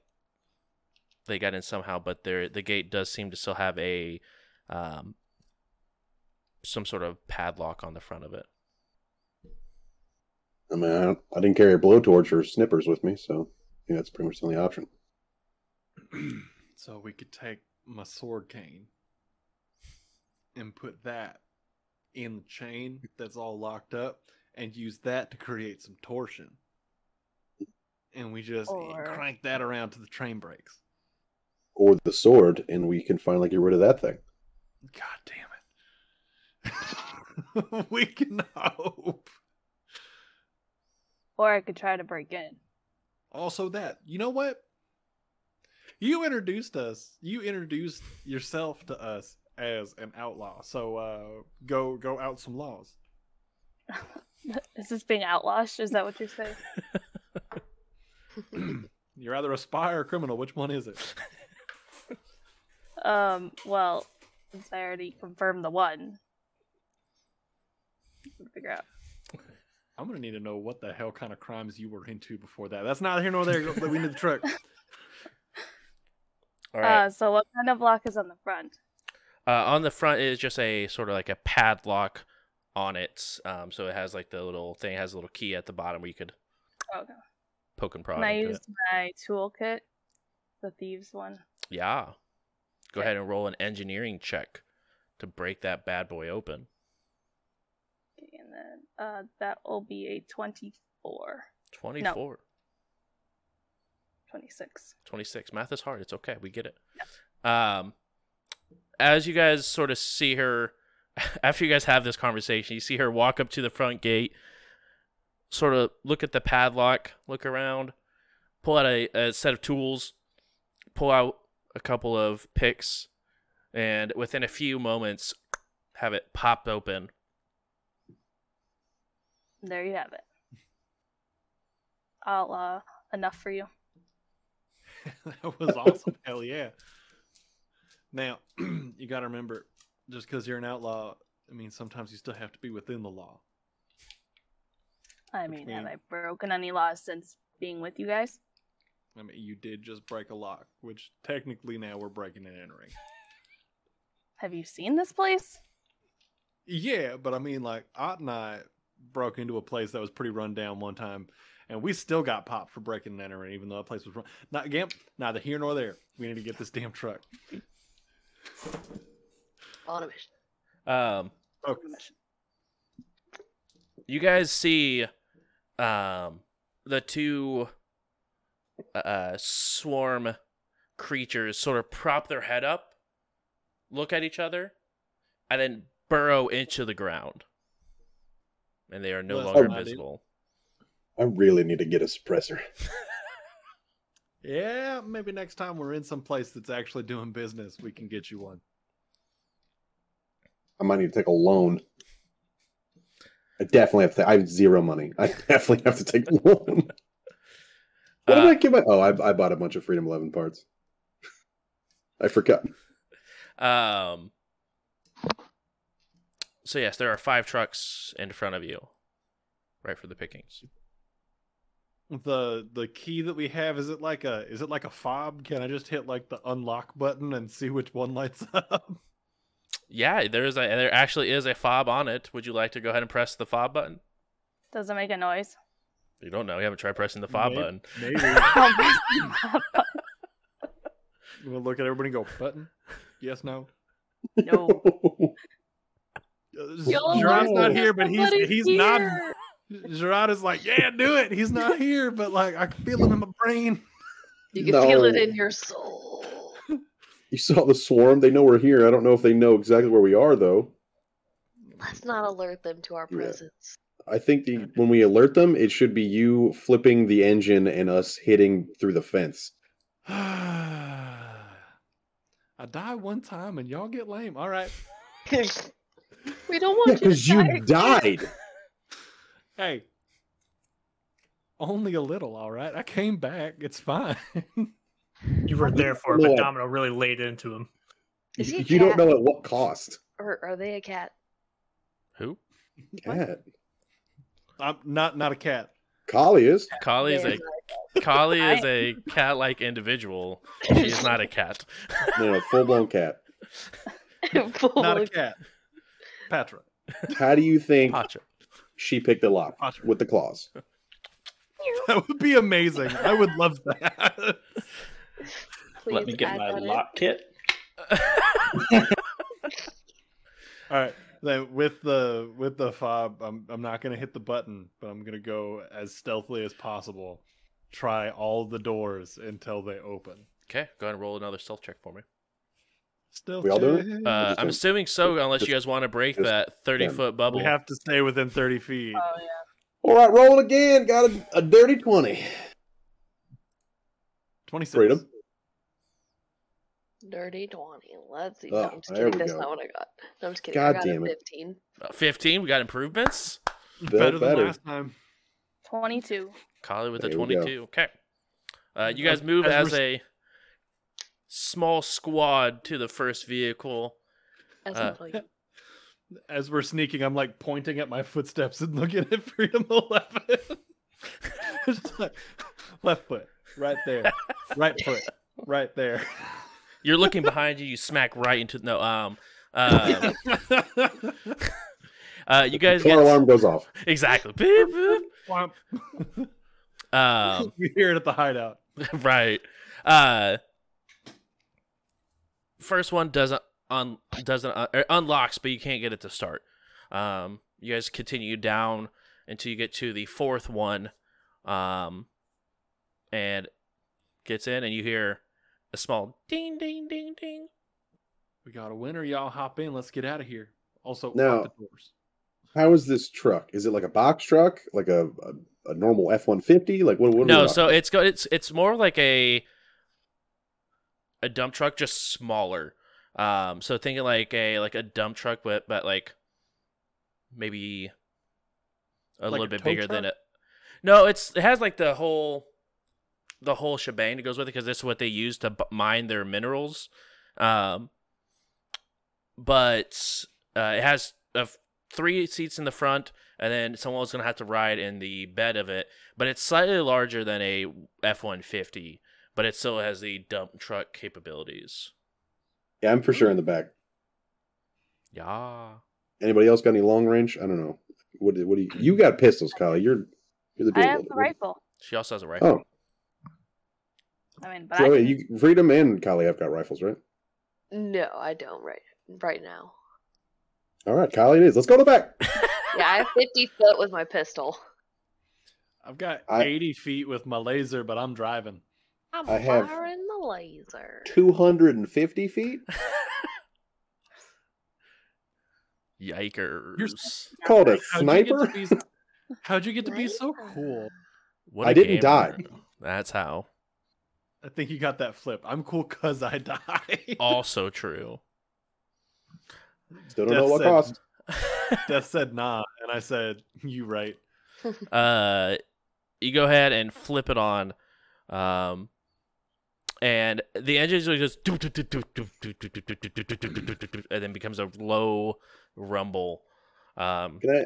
Speaker 2: they got in somehow but there the gate does seem to still have a um some sort of padlock on the front of it
Speaker 1: I mean, I, don't- I didn't carry a blowtorch or snippers with me, so yeah, that's pretty much the only option.
Speaker 4: so we could take my sword cane and put that in the chain that's all locked up and use that to create some torsion. And we just
Speaker 9: Or-
Speaker 4: crank that around to the train brakes.
Speaker 1: Or the sword, and we can finally get rid of that thing.
Speaker 4: God damn it. we can hope.
Speaker 9: Or I could try to break in.
Speaker 4: Also, that, you know what? You introduced us. You introduced yourself to us as an outlaw. So uh go go out some laws.
Speaker 9: Is this being outlawish? Is that what you're saying?
Speaker 4: You're either a spy or a criminal. Which one is it?
Speaker 9: Um, well, since I already confirmed the one, figure out.
Speaker 4: I'm gonna need to know what the hell kind of crimes you were into before that. That's not here nor there. We need the truck.
Speaker 2: all right
Speaker 9: Uh, so what kind of lock is on the front?
Speaker 2: Uh, on the front is just a sort of like a padlock on it. Um, so it has like the little thing it has a little key at the bottom where you could
Speaker 9: Okay.
Speaker 2: poke and prod.
Speaker 9: Can I
Speaker 2: into
Speaker 9: use
Speaker 2: it.
Speaker 9: my toolkit? The thieves one.
Speaker 2: Yeah. Go
Speaker 9: Okay.
Speaker 2: ahead and roll an engineering check to break that bad boy open.
Speaker 9: Okay, and then uh, that will be a 24.
Speaker 2: 24,
Speaker 9: 26.
Speaker 2: 26. Math is hard. It's okay. We get it. Um, as you guys sort of see her, after you guys have this conversation, you see her walk up to the front gate, sort of look at the padlock, look around, pull out a, a set of tools, pull out a couple of picks, and within a few moments, have it pop open.
Speaker 9: There you have it. I'll, uh, enough for you.
Speaker 4: that was awesome. Hell yeah. Now, you got to remember, just because you're an outlaw, I mean, sometimes you still have to be within the law.
Speaker 9: I
Speaker 4: Which
Speaker 9: mean, have I broken any laws since being with you guys?
Speaker 4: I mean, you did just break a lock, which technically now we're breaking and entering.
Speaker 9: Have you seen this place?
Speaker 4: Yeah, but I mean, like, Ott and I broke into a place that was pretty run down one time, and we still got popped for breaking and entering, even though that place was run. Not again, neither here nor there. We need to get this damn truck.
Speaker 7: On a mission.
Speaker 2: Um,
Speaker 4: Focus.
Speaker 2: you guys see um the two uh swarm creatures sort of prop their head up look at each other and then burrow into the ground and they are no
Speaker 4: Well,
Speaker 2: longer
Speaker 4: that's-
Speaker 2: visible
Speaker 1: I really need to get a suppressor.
Speaker 4: Yeah, maybe next time we're in some place that's actually doing business, we can get you one.
Speaker 1: I might need to take a loan. I definitely have to. I have zero money. I definitely have to take a loan. What did
Speaker 2: Uh,
Speaker 1: I give my? Oh, I, I bought a bunch of Freedom Eleven parts. I forgot.
Speaker 2: um so yes there are five trucks in front of you right for the pickings
Speaker 4: The the key that we have is it like a is it like a fob? Can I just hit like the unlock button and see which one lights up?
Speaker 2: yeah there is a there actually is a fob on it would you like to go ahead and press the fob button
Speaker 9: Does it make a noise?
Speaker 2: you don't know you haven't tried pressing the fob
Speaker 4: Maybe-
Speaker 2: button
Speaker 4: Maybe. you want to look at everybody and go button? Yes, no.
Speaker 9: no.
Speaker 4: Uh, Gerard's not here, but he's
Speaker 9: somebody's
Speaker 4: he's not.
Speaker 9: here.
Speaker 4: Gerard is like, yeah, do it. He's not here, but like I can feel him in my brain.
Speaker 7: You can feel it in your soul.
Speaker 1: You saw the swarm. They know we're here. I don't know if they know exactly where we are, though.
Speaker 7: Let's not alert them to our
Speaker 1: Yeah.
Speaker 7: presence.
Speaker 1: I think the when we alert them, it should be you flipping the engine and us hitting through the fence.
Speaker 4: I die one time and y'all get lame. All right.
Speaker 7: we don't want
Speaker 1: Yeah,
Speaker 7: you to
Speaker 1: because you died.
Speaker 4: Hey. Only a little, all right. I came back. It's fine.
Speaker 3: You were there for it, but Domino really laid into him.
Speaker 7: Is he a
Speaker 1: you don't know at what cost.
Speaker 7: Or are they a cat?
Speaker 2: who
Speaker 1: Cat.
Speaker 4: I'm not not a cat.
Speaker 1: Collie is.
Speaker 2: Collie is a Collie is a cat-like individual. She is not a cat.
Speaker 1: No, no, full blown cat.
Speaker 7: not Full
Speaker 4: Not a
Speaker 7: of-
Speaker 4: cat. Patra.
Speaker 1: How do you think
Speaker 2: Pacha.
Speaker 1: she picked the lock
Speaker 4: Patra.
Speaker 1: with the claws?
Speaker 4: That would be amazing. I would love that.
Speaker 7: Please
Speaker 5: Let me get my
Speaker 7: that in.
Speaker 5: lock kit.
Speaker 4: All right. Then with the with the fob, I'm I'm not gonna hit the button, but I'm gonna go as stealthily as possible. Try all the doors until they open.
Speaker 2: Okay, go ahead and roll another stealth check for me.
Speaker 4: Stealth
Speaker 1: We all doing it?
Speaker 2: Uh, I'm assuming so, unless you guys want to break
Speaker 1: just
Speaker 2: that 30 foot bubble.
Speaker 4: we have to stay within 30 feet.
Speaker 9: Oh yeah.
Speaker 1: All right, roll it again. Got a, a dirty 20.
Speaker 4: 26.
Speaker 1: Freedom.
Speaker 7: Dirty 20. Let's see.
Speaker 1: Oh,
Speaker 7: no, I'm just
Speaker 1: there
Speaker 7: kidding.
Speaker 1: we
Speaker 7: That's
Speaker 1: go.
Speaker 7: not what I got. No, I'm just kidding.
Speaker 1: God
Speaker 7: I got
Speaker 1: damn
Speaker 7: a
Speaker 1: it.
Speaker 7: 15.
Speaker 2: Uh, 15, we got improvements.
Speaker 1: Bill
Speaker 4: Better than
Speaker 1: better.
Speaker 4: last time.
Speaker 9: 22.
Speaker 2: Collie with a
Speaker 1: There we go.
Speaker 2: 22. Okay. Uh, you guys move
Speaker 4: as
Speaker 2: as
Speaker 4: we're
Speaker 2: a small squad to the first vehicle.
Speaker 7: As
Speaker 2: Uh,
Speaker 4: As we're sneaking, I'm like pointing at my footsteps and looking at Freedom 11. Just like, left foot, right there. Right foot, right there.
Speaker 2: You're looking behind you. You smack right into no. Um. um uh, you guys
Speaker 1: Car
Speaker 2: get
Speaker 1: alarm goes off.
Speaker 2: exactly. Beep, boop.
Speaker 4: Womp.
Speaker 2: Um.
Speaker 4: we hear it at the hideout.
Speaker 2: right. Uh. First one doesn't un doesn't uh, er, unlocks, but you can't get it to start. Um, you guys continue down until you get to the fourth one, um, and gets in, and you hear a small ding, ding, ding, ding.
Speaker 4: We got a winner. Y'all hop in. Let's get out of here. Also,
Speaker 1: Now-
Speaker 4: the doors.
Speaker 1: How is this truck? Is it like a box truck, like a a, a normal F one fifty? Like what? what
Speaker 2: no, so
Speaker 1: about?
Speaker 2: it's go it's it's more like a a dump truck, just smaller. Um, so thinking like a like a dump truck, but but like maybe a
Speaker 4: Like
Speaker 2: little
Speaker 4: a
Speaker 2: bit bigger than it. No, it's it has like the whole the whole shebang that goes with it because this is what they use to b- mine their minerals. Um, but uh, it has uh, three seats in the front, and then someone's gonna have to ride in the bed of it. But it's slightly larger than a F one fifty, but it still has the dump truck capabilities.
Speaker 1: yeah, I'm for sure in the back.
Speaker 2: Yeah.
Speaker 1: Anybody else got any long range? I don't know. What? do- What do you? You got pistols, Kyle. You're you're the
Speaker 9: I have the rifle.
Speaker 2: She also has a rifle.
Speaker 1: Oh,
Speaker 9: I mean, but
Speaker 1: so
Speaker 9: I can,
Speaker 1: you Freedom and Kali have got rifles, right?
Speaker 7: No, I don't right right now.
Speaker 1: All right, Kylie, it is. Let's go to the back.
Speaker 7: Yeah, I have 50 foot with my pistol.
Speaker 4: I've got
Speaker 1: I-
Speaker 4: 80 feet with my laser, but I'm driving.
Speaker 7: I'm
Speaker 1: I have-
Speaker 7: firing the laser.
Speaker 1: Two hundred and fifty feet.
Speaker 2: Yikers.
Speaker 1: Called a
Speaker 4: How'd you get
Speaker 1: sniper.
Speaker 4: to be- How'd you get to be so cool?
Speaker 2: What
Speaker 1: I
Speaker 2: a
Speaker 1: didn't
Speaker 2: gamer.
Speaker 1: die.
Speaker 2: That's how.
Speaker 4: I think you got that flip. I'm cool because I died.
Speaker 2: Also true.
Speaker 1: Still don't know what
Speaker 4: said-
Speaker 1: cost.
Speaker 4: Death said nah, and I said you right.
Speaker 2: uh, you go ahead and flip it on, um, and the engine just and then becomes a low rumble. Um,
Speaker 1: can I?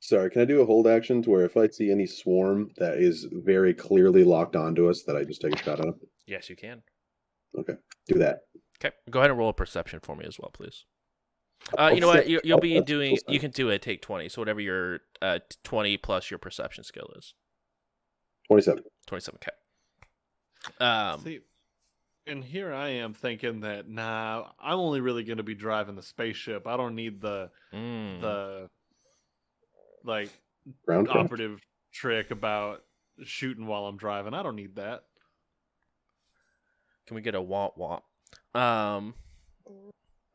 Speaker 1: Sorry, can I do a hold action to where if I see any swarm that is very clearly locked onto us, that I just take a shot at them?
Speaker 2: Yes, you can.
Speaker 1: Okay, do that.
Speaker 2: Okay, go ahead and roll a perception for me as well, please. Uh, you know what? You,
Speaker 1: will
Speaker 2: be doing. You can do a take twenty. So whatever your uh, twenty plus your perception skill is.
Speaker 1: Twenty-seven.
Speaker 2: Twenty-seven. Okay. Um,
Speaker 4: See, and here I am thinking that nah, I'm only really going to be driving the spaceship. I don't need the
Speaker 2: mm,
Speaker 4: the like
Speaker 1: Ground craft.
Speaker 4: operative trick about shooting while I'm driving. I don't need that.
Speaker 2: can we get a womp womp? Um,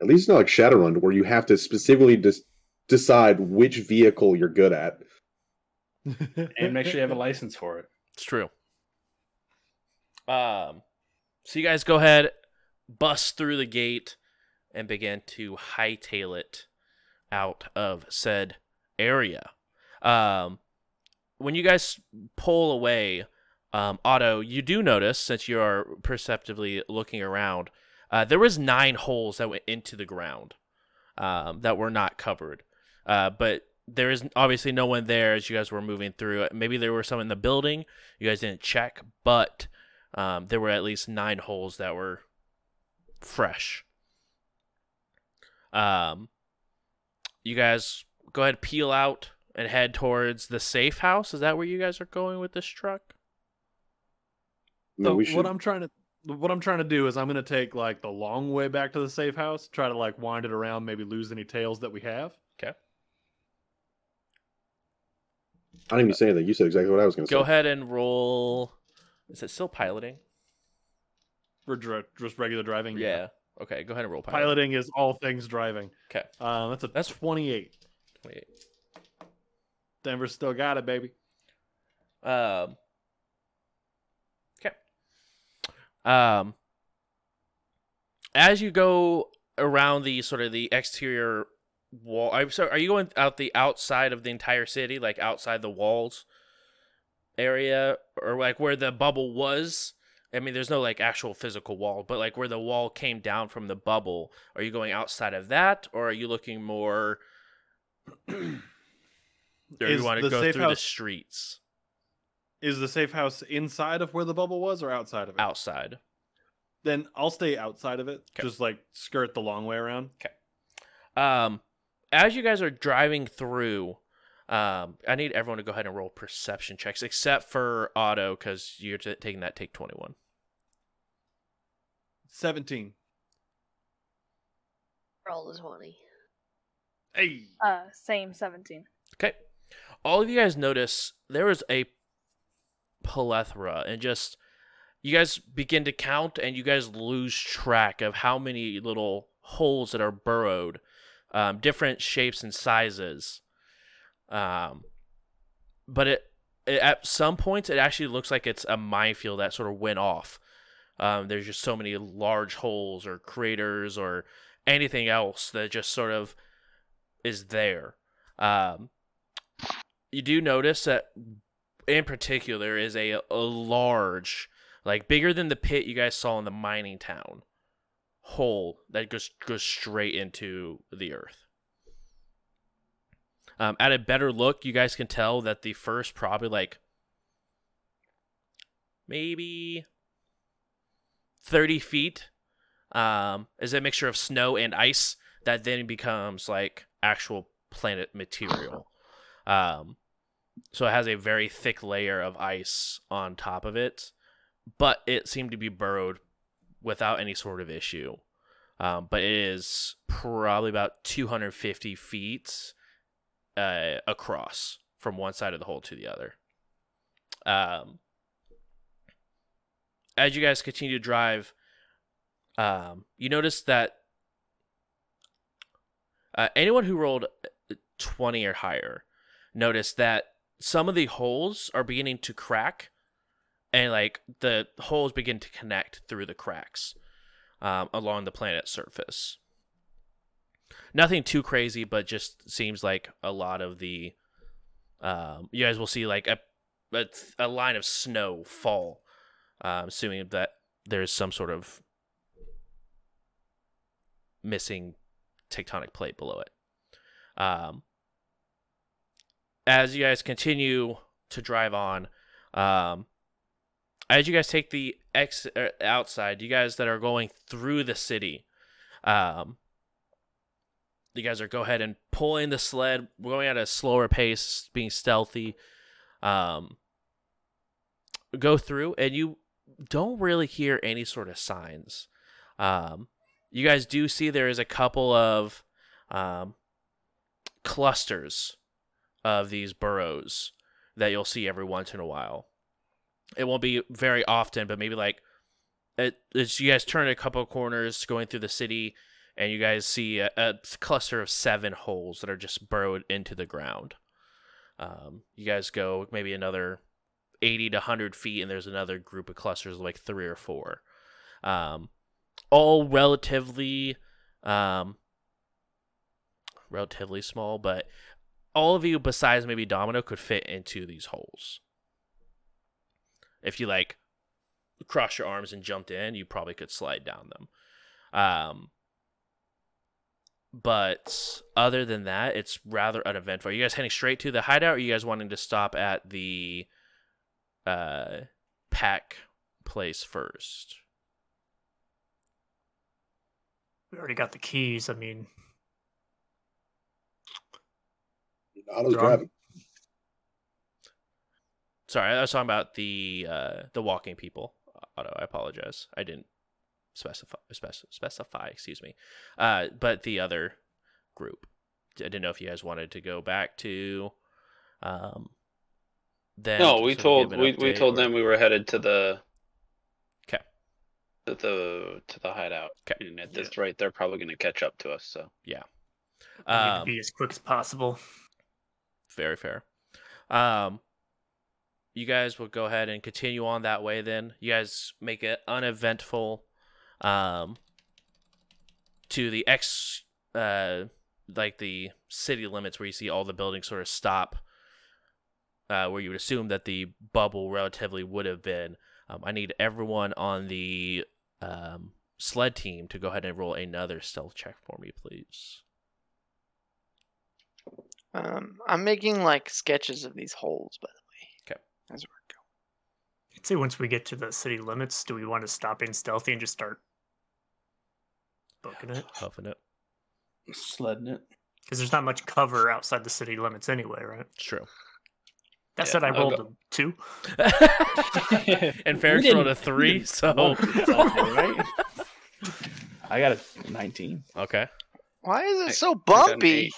Speaker 1: At least it's not like Shadowrun, where you have to specifically dis- decide which vehicle you're good at.
Speaker 5: and make sure you have a license for it.
Speaker 2: It's true. Um, so you guys go ahead, bust through the gate, and begin to hightail it out of said area. Um, when you guys pull away, um, Otto, you do notice since you are perceptively looking around, uh, there was nine holes that went into the ground um, that were not covered. Uh, but there is obviously no one there as you guys were moving through. Maybe there were some in the building. You guys didn't check, but um, there were at least nine holes that were fresh. Um, you guys go ahead, peel out, and head towards the safe house. Is that where you guys are going with this truck?
Speaker 1: No,
Speaker 4: So
Speaker 1: we should.
Speaker 4: what I'm trying to what I'm trying to do is I'm going to take like the long way back to the safe house, try to like wind it around, maybe lose any tails that we have.
Speaker 2: Okay.
Speaker 1: I didn't even say anything. You said exactly what I was going to say.
Speaker 2: Go ahead and roll. Is it still piloting?
Speaker 4: For dr- just regular driving.
Speaker 2: Yeah. Okay. Go ahead and roll pilot.
Speaker 4: Piloting is all things driving.
Speaker 2: Okay.
Speaker 4: Uh, that's a
Speaker 2: That's-
Speaker 4: that's 28.
Speaker 2: 28.
Speaker 4: Denver still got it, baby.
Speaker 2: Um. Okay. Um. As you go around the sort of the exterior wall, I'm sorry, are you going out the outside of the entire city, like outside the walls area, or like where the bubble was? I mean, there's no like actual physical wall, but like where the wall came down from the bubble. Are you going outside of that, or are you looking more? or
Speaker 4: Is
Speaker 2: you want to go through the streets
Speaker 4: Is the safe house inside of where the bubble was or outside of it?
Speaker 2: outside?
Speaker 4: Then I'll stay outside of it.
Speaker 2: 'Kay.
Speaker 4: Just like skirt the long way around. Okay.
Speaker 2: Um, as you guys are driving through, um, I need everyone to go ahead and roll perception checks, except for Otto, because you're t- taking that take 21.
Speaker 4: 17.
Speaker 7: Roll a 20.
Speaker 4: Hey.
Speaker 9: Uh, same 17.
Speaker 2: Okay. All of you guys notice there is a plethora and just you guys begin to count and you guys lose track of how many little holes that are burrowed, um, different shapes and sizes. Um, but it, it at some points it actually looks like it's a minefield that sort of went off. Um, there's just so many large holes or craters or anything else that just sort of is there. Um, you do notice that in particular is a, a large, like bigger than the pit you guys saw in the mining town, hole that goes goes straight into the earth. Um, at a better look, you guys can tell that the first probably like maybe 30 feet um, is a mixture of snow and ice that then becomes like actual planet material. Um, so it has a very thick layer of ice on top of it, but it seemed to be burrowed without any sort of issue. Um, but it is probably about 250 feet uh, across from one side of the hole to the other. Um, as you guys continue to drive, um, you notice that uh, anyone who rolled 20 or higher noticed that some of the holes are beginning to crack and like the holes begin to connect through the cracks um, along the planet's surface nothing too crazy but just seems like a lot of the um, you guys will see like a, a, a line of snow fall. Um, assuming that there's some sort of missing tectonic plate below it. Um, as you guys continue to drive on, um, as you guys take the ex er, outside, you guys that are going through the city, um, you guys are go ahead and pulling the sled, We're going at a slower pace, being stealthy. Um, go through, and you don't really hear any sort of signs. Um, you guys do see there is a couple of um, clusters of these burrows that you'll see every once in a while. It won't be very often, but maybe like it, it's you guys turn a couple of corners going through the city, and you guys see a, a cluster of seven holes that are just burrowed into the ground. Um, you guys go maybe another 80 to 100 feet, and there's another group of clusters, like three or four. Um, all relatively, um, relatively small, but all of you besides maybe Domino could fit into these holes. If you like cross your arms and jumped in, you probably could slide down them. Um, but other than that, it's rather uneventful. Are you guys heading straight to the hideout, or are you guys wanting to stop at the uh, pack place first?
Speaker 3: We already got the keys. I mean,
Speaker 1: Otto's
Speaker 3: Drunk.
Speaker 1: driving.
Speaker 2: Sorry, I was talking about the uh, the walking people. Otto, I apologize. I didn't specify spec- specify. Excuse me. Uh, but the other group. I didn't know if you guys wanted to go back to. Um, them
Speaker 6: No, we told we, we told
Speaker 2: or-
Speaker 6: them we were headed to the
Speaker 2: 'Kay.
Speaker 6: to the to the hideout.
Speaker 2: 'Kay.
Speaker 6: And at this rate, they're probably going to catch up to us. So
Speaker 3: yeah,
Speaker 2: Um,
Speaker 3: be as quick as possible.
Speaker 2: Very fair. Um, you guys will go ahead and continue on that way. Then you guys make it uneventful. Um, to the X, uh, like the city limits where you see all the buildings sort of stop. Uh, where you would assume that the bubble relatively would have been. Um, I need everyone on the um, sled team to go ahead and roll another stealth check for me, please.
Speaker 8: Um, I'm making like sketches of these holes, by the way.
Speaker 2: 'Kay.
Speaker 8: As we're going.
Speaker 3: I'd say once we get to the city limits, do we want to stop in stealthy and just start booking it?
Speaker 2: Huffing it.
Speaker 5: Sledding it.
Speaker 3: Because there's not much cover outside the city limits anyway, right?
Speaker 2: It's true.
Speaker 3: That
Speaker 6: Yeah,
Speaker 3: said, I
Speaker 6: I'll
Speaker 3: rolled
Speaker 6: go-
Speaker 3: a two.
Speaker 2: and
Speaker 5: Ferrix
Speaker 2: rolled a three, so
Speaker 5: Won't be something, right? I got a 19.
Speaker 2: okay.
Speaker 8: Why is it so
Speaker 6: I got an
Speaker 8: bumpy?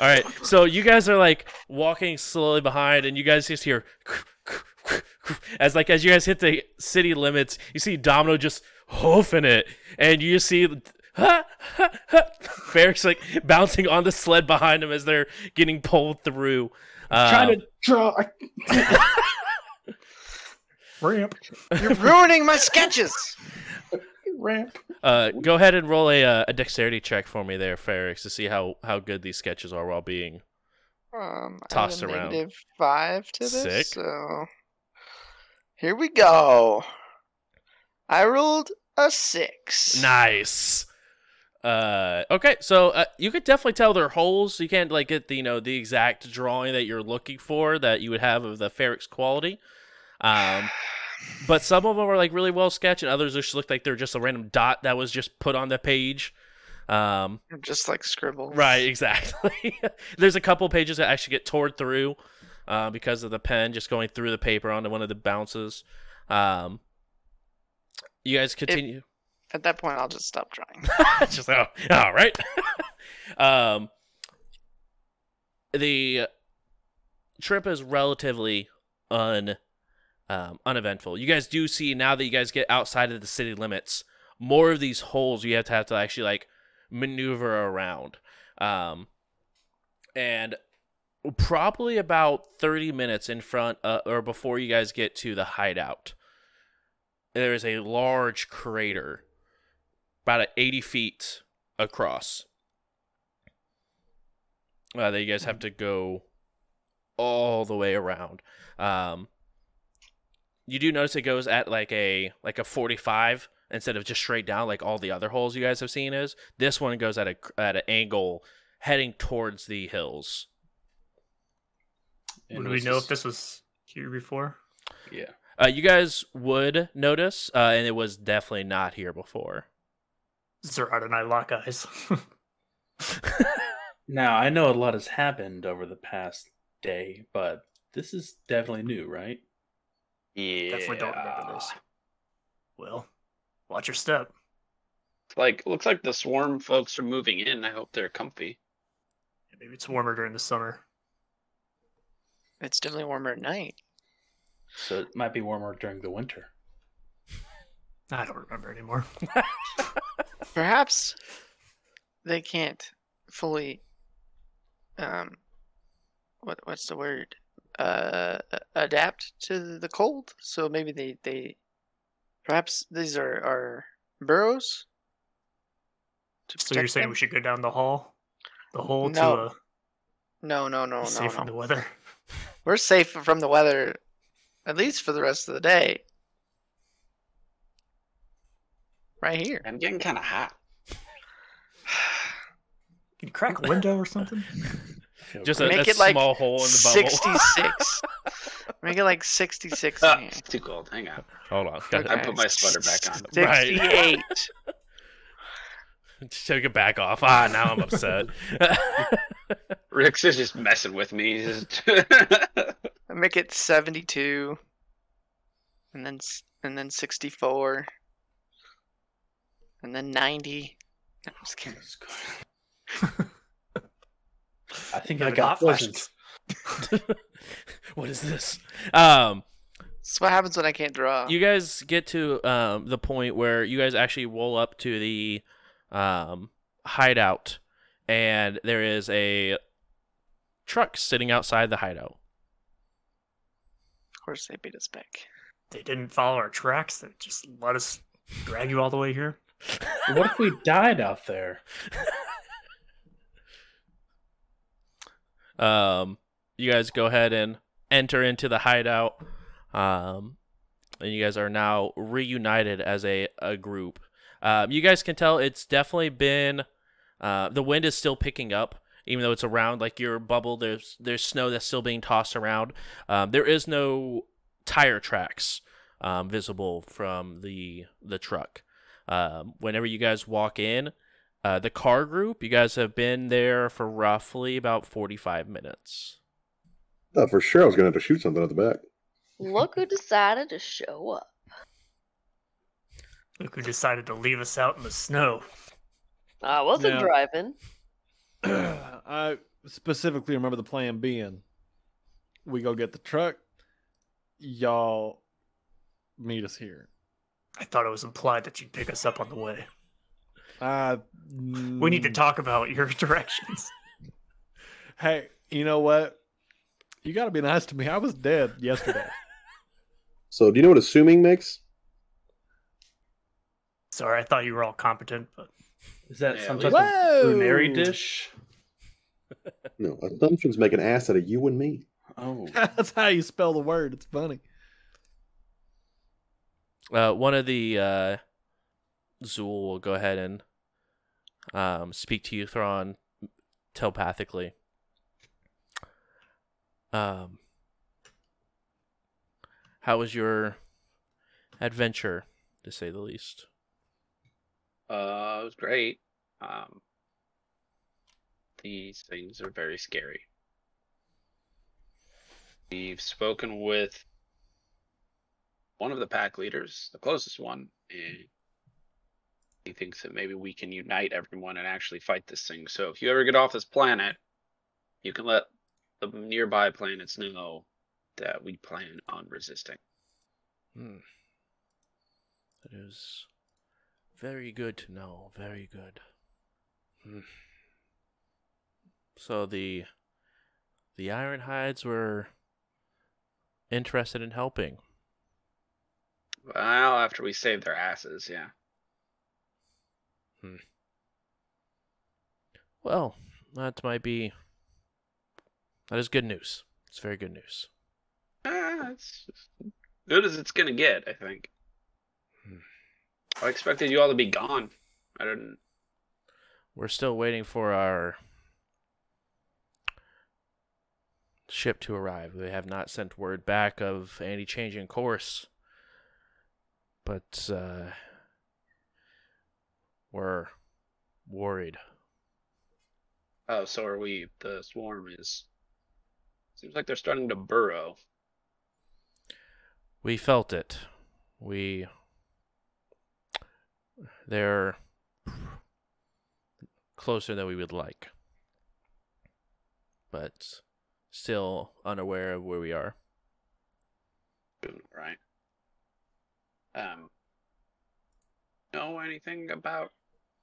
Speaker 2: All right, so you guys are like walking slowly behind, and you guys just hear as like as you guys hit the city limits, you see Domino just hoofing it, and you just see ha, ha, ha, Ferrix like bouncing on the sled behind him as they're getting pulled through. Um,
Speaker 5: Trying to draw.
Speaker 3: Ramp.
Speaker 8: You're ruining my sketches.
Speaker 5: ramp.
Speaker 2: uh, go ahead and roll a, uh, a dexterity check for me there, Ferrix, to see how, how good these sketches are while being.
Speaker 8: Um,
Speaker 2: Tossed
Speaker 8: have a
Speaker 2: around.
Speaker 8: negative five to this.
Speaker 2: Sick.
Speaker 8: So here we go. I rolled a six.
Speaker 2: Nice. Uh, okay, so uh, you could definitely tell they're holes. You can't like get the you know the exact drawing that you're looking for that you would have of the Ferrix quality. Um, but some of them are like really well sketched, and others just look like they're just a random dot that was just put on the page. Um,
Speaker 8: Just like scribbles.
Speaker 2: right, exactly. There's a couple pages that actually get torn through uh, because of the pen just going through the paper onto one of the bounces. Um, you guys continue.
Speaker 8: At that point, I'll just stop trying.
Speaker 2: just oh, all right. um, the trip is relatively un um, uneventful. You guys do see now that you guys get outside of the city limits, more of these holes you have to have to actually like maneuver around. Um, and probably about 30 minutes in front uh, or before you guys get to the hideout, there is a large crater about 80 feet across uh, that you guys have to go all the way around. Um, you do notice it goes at like a like a 45 instead of just straight down like all the other holes you guys have seen is. This one goes at a at an angle heading towards the hills.
Speaker 3: Would we know if this was here before?
Speaker 1: Yeah.
Speaker 2: Uh, you guys would notice, uh, and it was definitely not here before.
Speaker 3: Zerat and I lock eyes.
Speaker 5: Now I know a lot has happened over the past day, but this is definitely new, right?
Speaker 6: Yeah.
Speaker 3: Definitely don't remember this. Well, watch your step.
Speaker 6: Like, looks like the swarm folks are moving in. I hope they're comfy.
Speaker 3: Maybe it's warmer during the summer.
Speaker 8: It's definitely warmer at night.
Speaker 5: So it might be warmer during the winter.
Speaker 3: I don't remember anymore.
Speaker 8: Perhaps they can't fully um what what's the word? Uh adapt to the cold. So maybe they they perhaps these are are burrows.
Speaker 3: So you're saying
Speaker 8: them?
Speaker 3: we should go down the hall, the hole
Speaker 8: No.
Speaker 3: to a,
Speaker 8: No, no, no, no,
Speaker 3: safe
Speaker 8: no.
Speaker 3: from the weather.
Speaker 8: We're safe from the weather at least for the rest of the day. Right here.
Speaker 6: I'm getting kind of hot.
Speaker 3: Can you crack a window or something?
Speaker 2: Just a,
Speaker 8: Make
Speaker 2: a
Speaker 8: it like
Speaker 2: small hole in the bubble.
Speaker 8: 66. Make it like 66
Speaker 6: Ah, it's too cold. Hang on.
Speaker 2: Hold on.
Speaker 8: Okay.
Speaker 6: I put my sweater back on.
Speaker 8: 68.
Speaker 2: Just take it back off. Ah, now I'm upset.
Speaker 6: Rick's is just messing with me. Just-
Speaker 8: Make it 72. And then and then 64. And then 90. No, I'm just kidding.
Speaker 5: I think I got
Speaker 3: hot
Speaker 5: flashes.
Speaker 2: what is this? Um,
Speaker 8: That's what happens when I can't draw.
Speaker 2: you guys get to um the point where you guys actually roll up to the um hideout, and there is a truck sitting outside the hideout.
Speaker 8: Of course, they beat us back.
Speaker 3: They didn't follow our tracks. They just let us drag you all the way here.
Speaker 5: What if we died out there?
Speaker 2: Um, you guys go ahead and enter into the hideout. Um, and you guys are now reunited as a, a group. Um, you guys can tell it's definitely been. Uh, the wind is still picking up, even though it's around like your bubble. There's there's snow that's still being tossed around. Um, there is no tire tracks um, visible from the the truck. Um, whenever you guys walk in, uh, the car group, you guys have been there for roughly about 45 minutes.
Speaker 1: thought for sure I was going to have to shoot something at the back.
Speaker 7: Look who decided to show up.
Speaker 3: Look who decided to leave us out in the snow.
Speaker 7: I wasn't
Speaker 4: Yeah.
Speaker 7: driving.
Speaker 4: I specifically remember the plan being we go get the truck, y'all meet us here.
Speaker 3: I thought it was implied that you'd pick us up on the way.
Speaker 4: Uh,
Speaker 3: We need to
Speaker 4: mm,
Speaker 3: talk about your directions.
Speaker 4: Hey, you know what? You got to be nice to me. I was dead yesterday.
Speaker 1: So, do you know what assuming makes?
Speaker 3: Sorry, I thought you were all competent, but
Speaker 5: Is that
Speaker 6: Yeah,
Speaker 5: some
Speaker 6: we-
Speaker 5: type of culinary dish?
Speaker 1: No, assumptions make an ass out of you and me.
Speaker 5: Oh,
Speaker 4: That's how you spell the word. It's funny.
Speaker 2: Uh, one of the uh, Zool will go ahead and um, speak to you, Thrawn, telepathically. Um, how was your adventure, to say the least?
Speaker 6: Uh, it was great. Um, these things are very scary. We've spoken with one of the pack leaders, the closest one, and he thinks that maybe we can unite everyone and actually fight this thing. So if you ever get off this planet, you can let the nearby planets know that we plan on resisting.
Speaker 2: Hmm. That is very good to know. Very good. Hmm. So the the Ironhides were interested in helping.
Speaker 6: Well, after we save their asses, yeah.
Speaker 2: Well, that might be. That is good news. It's very good news.
Speaker 6: Uh, it's as good as it's gonna get, I think. I expected you all to be gone. I didn't.
Speaker 2: We're still waiting for our ship to arrive. They have not sent word back of any change in course. But uh, we're worried.
Speaker 6: Oh, so are we. The swarm is. Seems like they're starting to burrow.
Speaker 2: We felt it. We. They're closer than we would like. But still unaware of where we are.
Speaker 6: Right. Um. Know anything about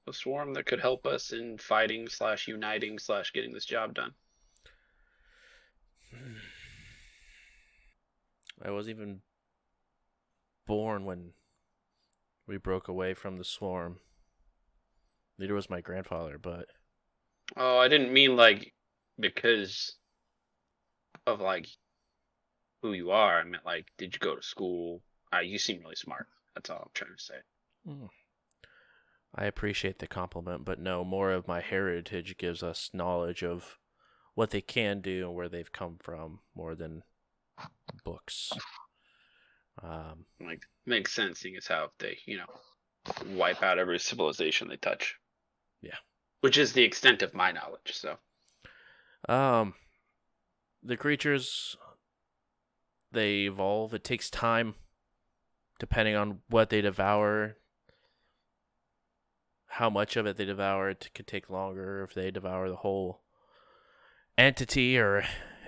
Speaker 6: the swarm that could help us in fighting slash uniting slash getting this job done?
Speaker 2: I wasn't even born when we broke away from the swarm. Neither was my grandfather, but
Speaker 6: Oh, I didn't mean like because of like who you are. I meant like, did you go to school? Uh, you seem really smart. That's all I'm trying to say.
Speaker 2: I appreciate the compliment, but no, more of my heritage gives us knowledge of what they can do and where they've come from more than books. Um,
Speaker 6: Like, makes sense seeing as how they, you know, wipe out every civilization they touch.
Speaker 2: Yeah.
Speaker 6: Which is the extent of my knowledge. So,
Speaker 2: Um, the creatures they evolve. It takes time, depending on what they devour. How much of it they devour, it could take longer. If they devour the whole entity or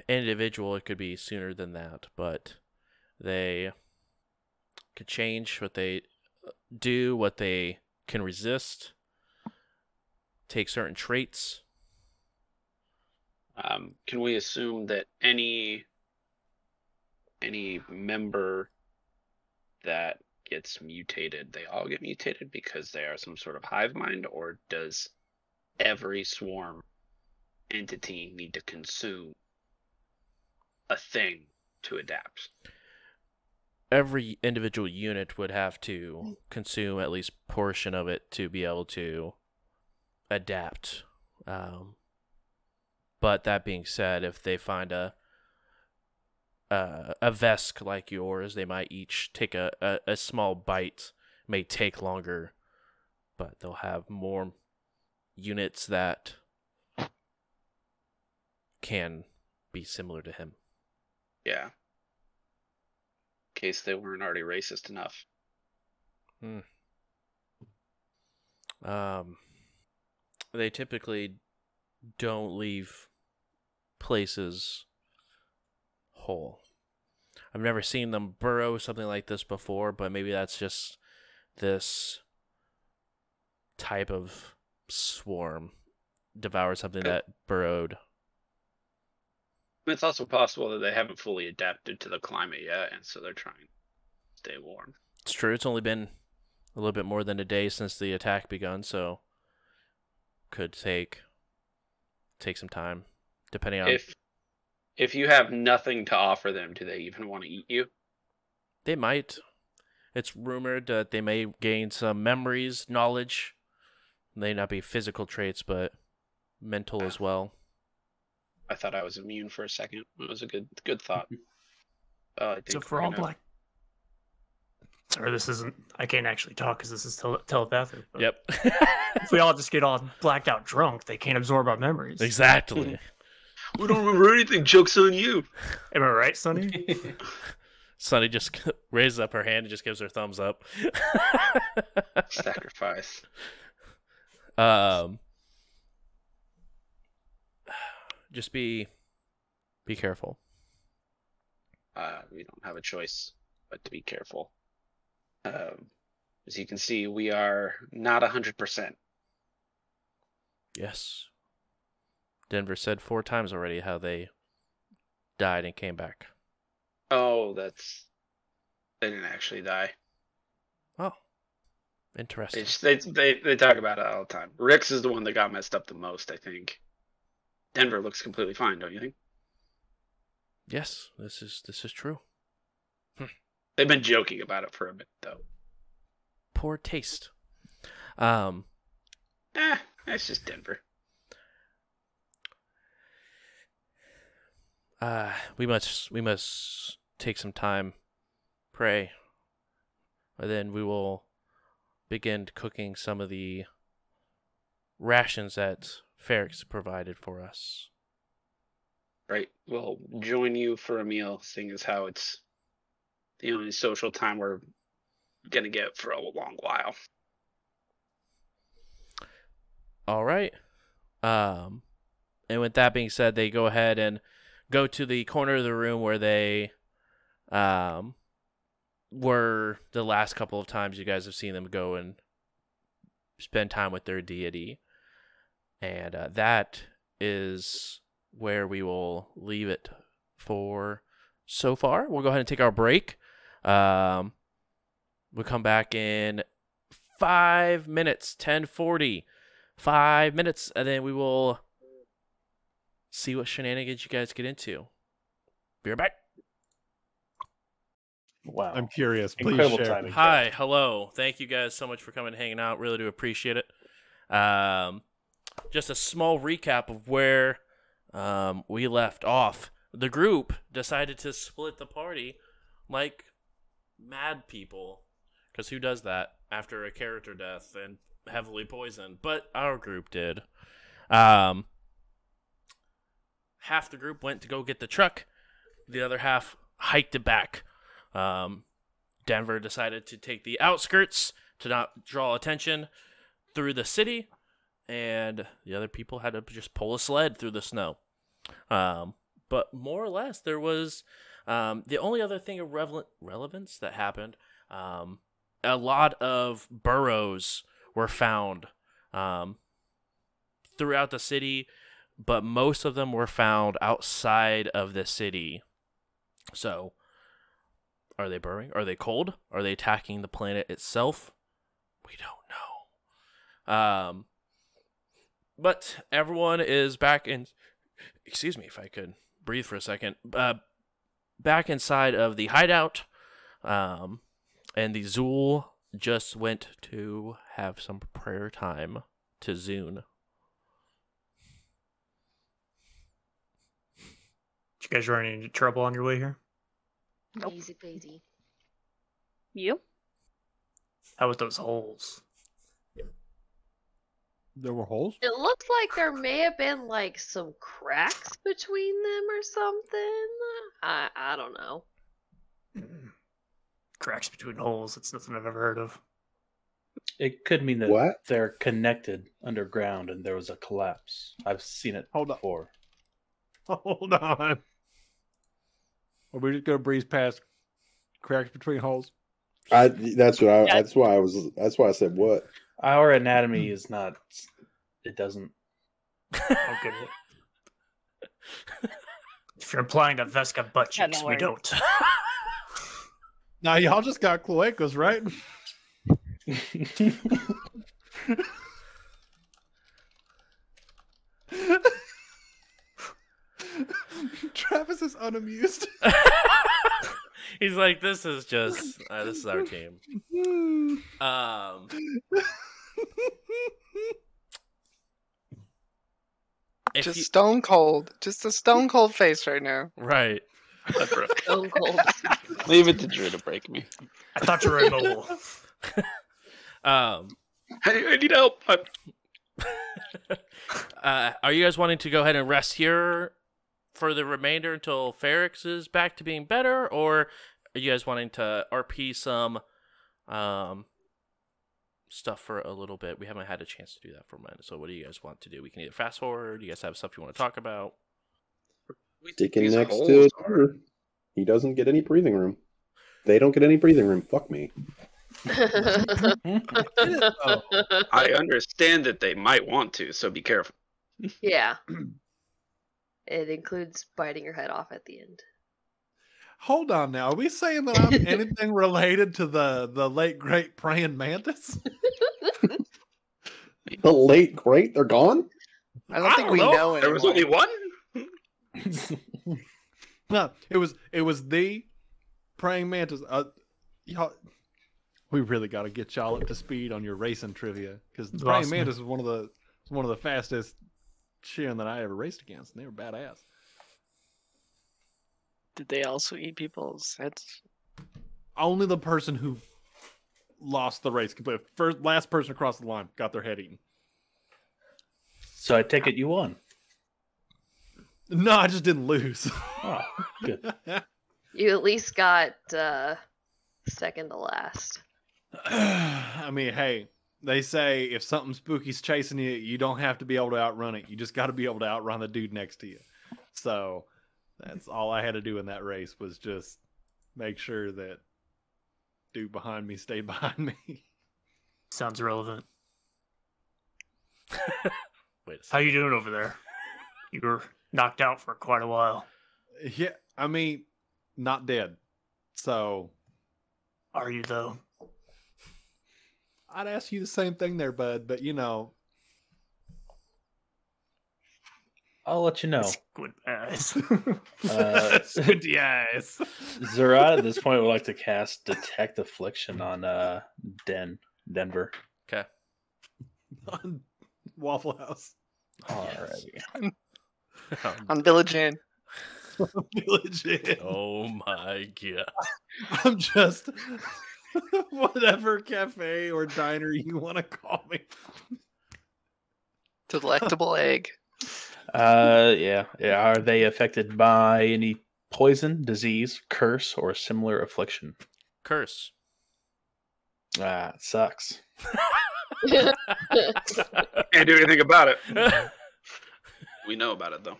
Speaker 2: individual, it could be sooner than that. But they could change what they do, what they can resist, take certain traits.
Speaker 6: um, can we assume that any any member that gets mutated, they all get mutated because they are some sort of hive mind, or does every swarm entity need to consume a thing to adapt?
Speaker 2: every individual unit would have to consume at least portion of it to be able to adapt. Um, but that being said, if they find a a, a vesk like yours, they might each take a, a, a small bite. May take longer, but they'll have more units that can be similar to him.
Speaker 6: Yeah. In case they weren't already racist enough.
Speaker 2: Um, they typically don't leave places whole. I've never seen them burrow something like this before, but maybe that's just this type of swarm devoured something that burrowed.
Speaker 6: It's also possible that they haven't fully adapted to the climate yet, and so they're trying to stay warm.
Speaker 2: It's true. It's only been a little bit more than a day since the attack begun, so could take take some time, depending on.
Speaker 6: If if you have nothing to offer them, do they even want to eat you?
Speaker 2: They might. It's rumored that they may gain some memories, knowledge. May not be physical traits, but mental as well.
Speaker 6: I thought I was immune for a second. It was a good good thought. Uh, I think
Speaker 3: So for all
Speaker 6: gonna-
Speaker 3: black. Sorry, this isn't. I can't actually talk because this is tele- telepathic. but
Speaker 2: Yep.
Speaker 3: If we all just get all blacked out drunk, they can't absorb our memories.
Speaker 2: exactly.
Speaker 6: We don't remember anything. Jokes on you.
Speaker 3: Am I right, Sunny?
Speaker 2: Sunny just raises up her hand and just gives her thumbs up.
Speaker 6: Sacrifice.
Speaker 2: um, just be be careful.
Speaker 6: Uh, we don't have a choice but to be careful. Um, as you can see, we are not a hundred percent.
Speaker 2: Yes. Denver said four times already how they died and came back.
Speaker 6: Oh, that's they didn't actually die.
Speaker 2: Oh, interesting.
Speaker 6: they they they talk about it all the time. Rick's is the one that got messed up the most, I think. Denver looks completely fine, don't you think?
Speaker 2: Yes, this is this is true.
Speaker 6: They've been joking about it for a bit, though.
Speaker 2: Poor taste. Um,
Speaker 6: Eh, that's just Denver.
Speaker 2: Uh, we must we must take some time, pray, and then we will begin cooking some of the rations that Ferrix provided for us.
Speaker 6: Right. We'll join you for a meal, seeing as how it's the only social time we're gonna get for a long while.
Speaker 2: All right. Um, and with that being said, they go ahead and go to the corner of the room where they, um, were the last couple of times you guys have seen them go and spend time with their deity, and uh, that is where we will leave it for so far. We'll go ahead and take our break. Um, we'll come back in five minutes, ten forty five minutes, and then we will see what shenanigans you guys get into. Be right back.
Speaker 5: Wow.
Speaker 4: I'm curious. Please
Speaker 5: Incredible
Speaker 4: share.
Speaker 5: timing.
Speaker 2: Hi, hello. Thank you guys so much for coming and hanging out. Really do appreciate it. Um, just a small recap of where um, we left off. The group decided to split the party like mad people. Because who does that after a character death and heavily poisoned? But our group did. Um, half the group went to go get the truck, the other half hiked it back. Um, Denver decided to take the outskirts to not draw attention through the city, and the other people had to just pull a sled through the snow. Um, but more or less, there was um, the only other thing of relevant relevance that happened. Um, a lot of burrows were found um, throughout the city, but most of them were found outside of the city. So, are they burrowing? Are they cold? Are they attacking the planet itself? We don't know. Um, but everyone is back in. Excuse me if I could breathe for a second. Uh, back inside of the hideout. Um, and the Zool just went to have some prayer time to Zune.
Speaker 3: Did you guys run into trouble on your way here?
Speaker 7: Easy peasy.
Speaker 9: You?
Speaker 3: How about those holes?
Speaker 4: There were holes.
Speaker 7: It looked like there may have been like some cracks between them or something. I I don't know.
Speaker 3: Cracks between holes. it's nothing I've ever heard of.
Speaker 5: It could mean that
Speaker 1: What?
Speaker 5: they're connected underground and there was a collapse. I've seen it
Speaker 4: Hold on.
Speaker 5: before.
Speaker 4: Hold on. Are we just gonna breeze past cracks between holes?
Speaker 1: I that's what I
Speaker 9: Yeah.
Speaker 1: that's why I was that's why I said what.
Speaker 5: Our anatomy is not. It doesn't.
Speaker 3: Okay. if you're implying that Vesca got butt cheeks, we don't.
Speaker 4: Now y'all just got cloacas, right? Travis is unamused.
Speaker 2: He's like, this is just uh, this is our team. Um, if
Speaker 8: Just
Speaker 2: you-
Speaker 8: stone cold. Just a stone cold face right now.
Speaker 2: right.
Speaker 7: Stone cold.
Speaker 6: Leave it to Drew to break me.
Speaker 3: I thought you were immobile.
Speaker 2: Um,
Speaker 6: I, I need help.
Speaker 2: Uh, are you guys wanting to go ahead and rest here for the remainder until Ferrix is back to being better, or are you guys wanting to RP some um stuff for a little bit? We haven't had a chance to do that for a minute. So, what do you guys want to do? We can either fast forward. You guys have stuff you want to talk about?
Speaker 1: We Sticking
Speaker 6: These
Speaker 1: next
Speaker 6: holes
Speaker 1: to
Speaker 6: are-
Speaker 1: he doesn't get any breathing room. They don't get any breathing room. Fuck me.
Speaker 6: I understand that they might want to, so be careful.
Speaker 7: yeah. It includes biting your head off at the end.
Speaker 4: Hold on now. Are we saying that I'm anything related to the the late great praying mantis?
Speaker 1: The late great, they're gone.
Speaker 8: I don't
Speaker 4: I
Speaker 8: think
Speaker 4: don't
Speaker 8: we
Speaker 4: know.
Speaker 8: know,
Speaker 6: There was only one.
Speaker 4: No, it was it was the praying mantis. Uh, y'all, we really got to get y'all up to speed on your racing trivia because the praying
Speaker 3: Lost
Speaker 4: mantis is one of the one of the fastest Shin that I ever raced against, and they were badass.
Speaker 8: Did they also eat people's heads?
Speaker 4: Only the person who lost the race completely, first last person across the line, got their head eaten.
Speaker 5: so I take it you won.
Speaker 4: No, I just didn't lose.
Speaker 5: Oh, good.
Speaker 7: You at least got uh, second to last.
Speaker 4: I mean, hey, they say if something spooky's chasing you, you don't have to be able to outrun it. You just got to be able to outrun the dude next to you. So that's all I had to do in that race was just make sure that dude behind me stayed behind me.
Speaker 3: Sounds relevant.
Speaker 2: Wait
Speaker 3: How you doing over there? You were knocked out for quite a while.
Speaker 4: yeah, I mean, not dead. So
Speaker 3: Are you though?
Speaker 4: I'd ask you the same thing there, bud. But you know,
Speaker 5: I'll let you know.
Speaker 3: Squint eyes.
Speaker 5: Uh,
Speaker 4: squinty eyes.
Speaker 5: Zerat at this point would like to cast Detect Affliction on uh Den Denver.
Speaker 2: Okay.
Speaker 4: on Waffle House
Speaker 5: Alrighty.
Speaker 8: On Village Inn.
Speaker 4: Village Inn.
Speaker 2: oh my god.
Speaker 4: I'm just whatever cafe or diner you want to call me.
Speaker 8: Delectable egg.
Speaker 5: Uh, yeah, yeah. Are they affected by any poison, disease, curse, or similar affliction?
Speaker 2: Curse.
Speaker 5: Ah, it sucks.
Speaker 6: Can't do anything about it. We know about it though.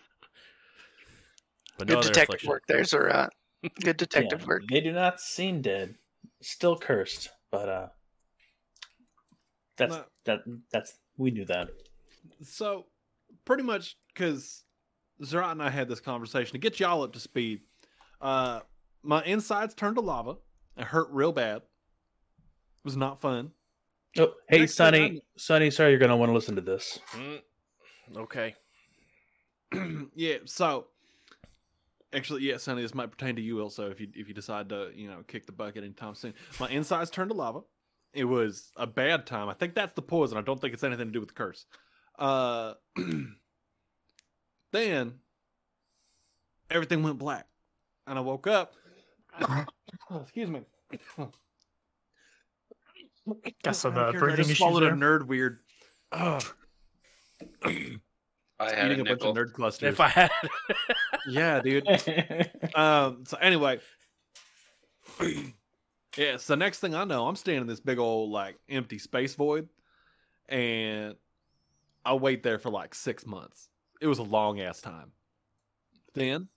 Speaker 2: But no
Speaker 8: Good
Speaker 2: other
Speaker 8: detective
Speaker 2: affliction.
Speaker 8: work there, Zerat. Good detective
Speaker 5: Yeah,
Speaker 8: work.
Speaker 5: They do not seem dead. Still cursed, but uh, that's
Speaker 4: No.
Speaker 5: that. That's we knew that.
Speaker 4: So, pretty much because Zerat and I had this conversation to get y'all up to speed. Uh, my insides turned to lava. It hurt real bad. It was not fun.
Speaker 5: Oh, hey,
Speaker 4: Next Sunny,
Speaker 5: Sunny, sorry, you're gonna want to listen to this.
Speaker 2: Mm, okay.
Speaker 4: yeah. So, actually, yeah, Sunny, this might pertain to you also if you if you decide to you know kick the bucket anytime soon. My insides turned to lava. It was a bad time. I think that's the poison. I don't think it's anything to do with the curse. Uh, then everything went black, and I woke up. excuse me.
Speaker 3: Got some
Speaker 4: I don't
Speaker 3: uh,
Speaker 4: care I
Speaker 3: breathing
Speaker 4: just
Speaker 3: issues
Speaker 4: swallowed
Speaker 3: there.
Speaker 4: a nerd weird. Ugh.
Speaker 6: I had
Speaker 4: Eating
Speaker 6: a
Speaker 4: a bunch of nerd clusters.
Speaker 2: If I had
Speaker 4: Yeah, dude. um. So anyway, Yeah, so next thing I know, I'm standing in this big old like empty space void, and I wait there for like six months. It was a long ass time. Then,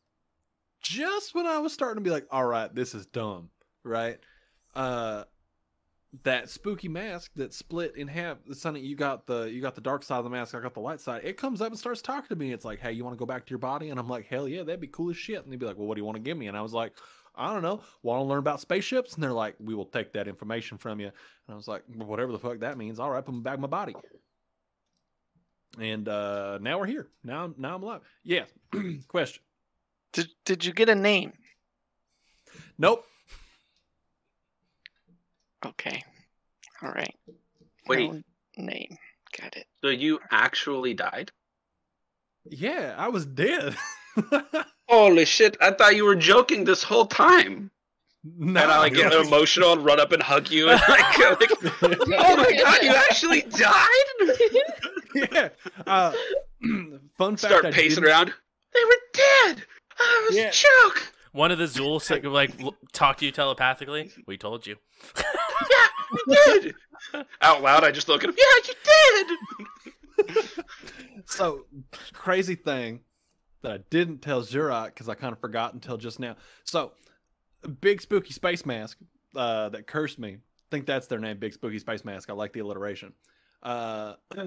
Speaker 4: just when I was starting to be like, all right, this is dumb, right? Uh that spooky mask that split in half. The Sunny, you got the you got the dark side of the mask. I got the light side. It comes up and starts talking to me. It's like, hey, you want to go back to your body? And I'm like, hell yeah, that'd be cool as shit. And they'd be like, well, what do you want to give me? And I was like, I don't know. Want to learn about spaceships? And they're like, we will take that information from you. And I was like, well, whatever the fuck that means. All right, put me back in my body. And uh now we're here. Now, now I'm alive. Yeah. Question.
Speaker 8: Did Did you get a name?
Speaker 4: Nope.
Speaker 8: Okay. All right.
Speaker 6: Wait.
Speaker 8: No name. Got it.
Speaker 6: So you actually died?
Speaker 4: Yeah, I was dead.
Speaker 6: Holy shit! I thought you were joking this whole time.
Speaker 4: no,
Speaker 6: and I like get emotional and run up and hug you and like, go, like oh my god, you actually died!
Speaker 4: yeah. Uh, fun fact.
Speaker 6: Start
Speaker 4: I
Speaker 6: pacing
Speaker 4: didn't-
Speaker 6: around. They were dead. Oh, it was
Speaker 4: Yeah.
Speaker 6: a joke.
Speaker 2: One of the Zools like, like talk to you telepathically. We told you.
Speaker 6: Yeah, you did. Out loud, I just look at him. Yeah, you did.
Speaker 4: So crazy thing that I didn't tell Zerat because I kind of forgot until just now. So big spooky space mask uh, that cursed me. I think that's their name, big spooky space mask. I like the alliteration. Uh,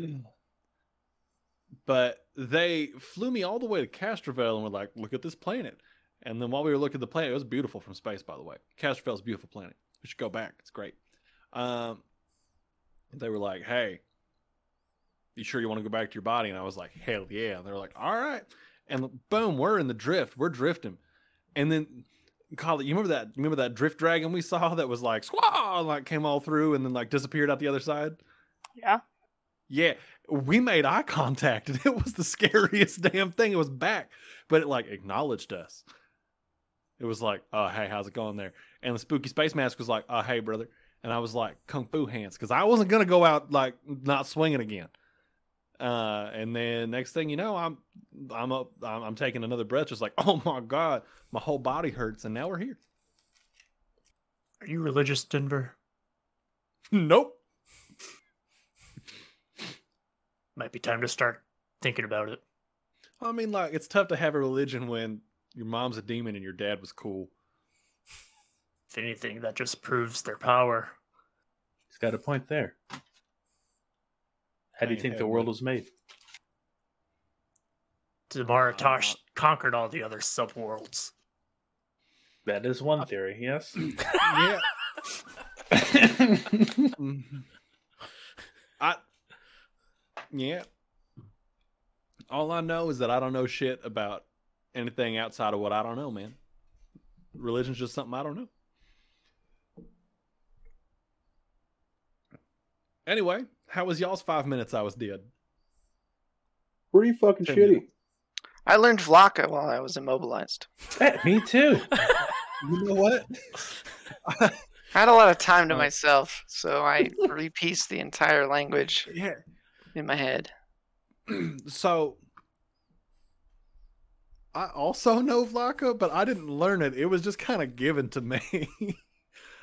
Speaker 4: but they flew me all the way to Castroville and were like, "Look at this planet." And then while we were looking at the planet, it was beautiful from space, by the way. Castroville's a beautiful planet. We should go back. It's great. Um, they were like, "Hey, you sure you want to go back to your body? And I was like, hell yeah. And they're like, all right. And boom, we're in the drift. We're drifting. And then call it, you remember that you remember that drift dragon we saw that was like squaw like came all through and then like disappeared out the other side?
Speaker 9: Yeah.
Speaker 4: Yeah. We made eye contact and it was the scariest damn thing. It was back, but it like acknowledged us. It was like, oh hey, how's it going there? And the spooky space mask was like, oh hey brother. And I was like, kung fu hands, because I wasn't gonna go out like not swinging again. Uh, and then next thing you know, I'm I'm up, I'm, I'm taking another breath, just like, oh my god, my whole body hurts, and now we're here.
Speaker 3: Are you religious, Denver?
Speaker 4: nope.
Speaker 3: Might be time to start thinking about it.
Speaker 4: I mean, like, it's tough to have a religion when your mom's a demon and your dad was cool.
Speaker 3: If anything, that just proves their power.
Speaker 5: He's got a point there. How do you think the world was made?
Speaker 3: Maratosh uh, conquered all the other subworlds.
Speaker 5: That is one theory, yes.
Speaker 4: Yeah. I yeah. All I know is that I don't know shit about anything outside of what I don't know, man. Religion's just something I don't know. Anyway, how was y'all's five minutes I was dead?
Speaker 1: Pretty fucking
Speaker 4: Ten
Speaker 1: shitty.
Speaker 8: I learned Vlaka while I was immobilized.
Speaker 5: Eh, me too.
Speaker 4: You know what?
Speaker 8: I had a lot of time to
Speaker 4: Uh,
Speaker 8: myself, so I repieced the entire language
Speaker 4: Yeah.
Speaker 8: in my head.
Speaker 4: so I also know Vlaka, but I didn't learn it. It was just kind of given to me.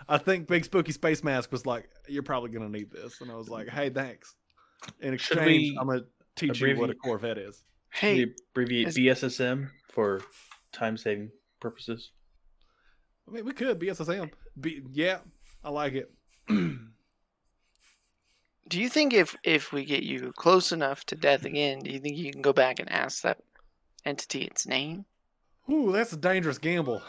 Speaker 4: I think Big Spooky Space Mask was like, "You're probably gonna need this," and I was like, "Hey, thanks." In exchange, I'm gonna teach you what a Corvette is.
Speaker 8: Hey,
Speaker 5: we abbreviate
Speaker 8: is-
Speaker 5: BSSM for time saving purposes.
Speaker 4: I mean, we could BSSM. Be, yeah, I like it.
Speaker 8: do you think if if we get you close enough to death again, do you think you can go back and ask that entity its name?
Speaker 4: Ooh, that's a dangerous gamble.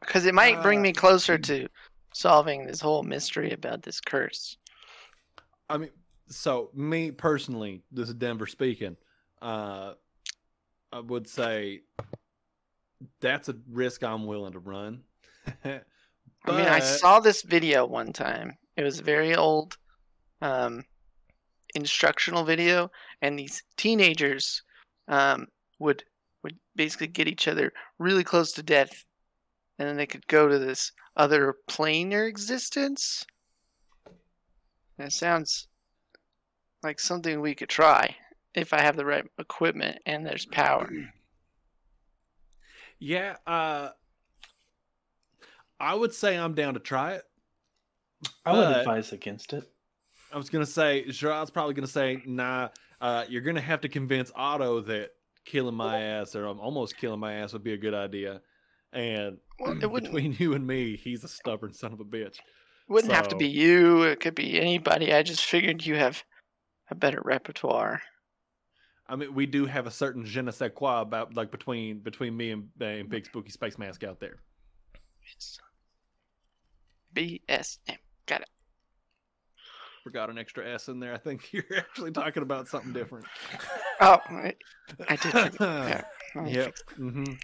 Speaker 8: Because it might bring
Speaker 4: Uh,
Speaker 8: me closer to solving this whole mystery about this curse.
Speaker 4: I mean, so me personally, this is Denver speaking. Uh, I would say that's a risk I'm willing to run.
Speaker 8: I mean, I saw this video one time. It was a very old um, instructional video, and these teenagers um, would would basically get each other really close to death, and then they could go to this other planar existence. And it sounds like something we could try if I have the right equipment and there's power.
Speaker 4: Yeah, uh I would say I'm down to try it.
Speaker 5: I would advise against it.
Speaker 4: I was gonna say Gerard's probably gonna say, nah, uh, you're gonna have to convince Otto that killing my ass or almost killing my ass would be a good idea. And
Speaker 8: Well,
Speaker 4: between you and me, he's a stubborn son of a bitch.
Speaker 8: wouldn't have to be you. It could be anybody. I just figured you have a better repertoire.
Speaker 4: I mean, we do have a certain je ne sais quoi about like between between me and, uh, and Big Spooky Space Mask out there.
Speaker 8: Yes. BSM. Got it.
Speaker 4: Forgot an extra S in there. I think you're actually talking about something different.
Speaker 8: Oh, I, I did. Yeah,
Speaker 4: Yep. Mm-hmm.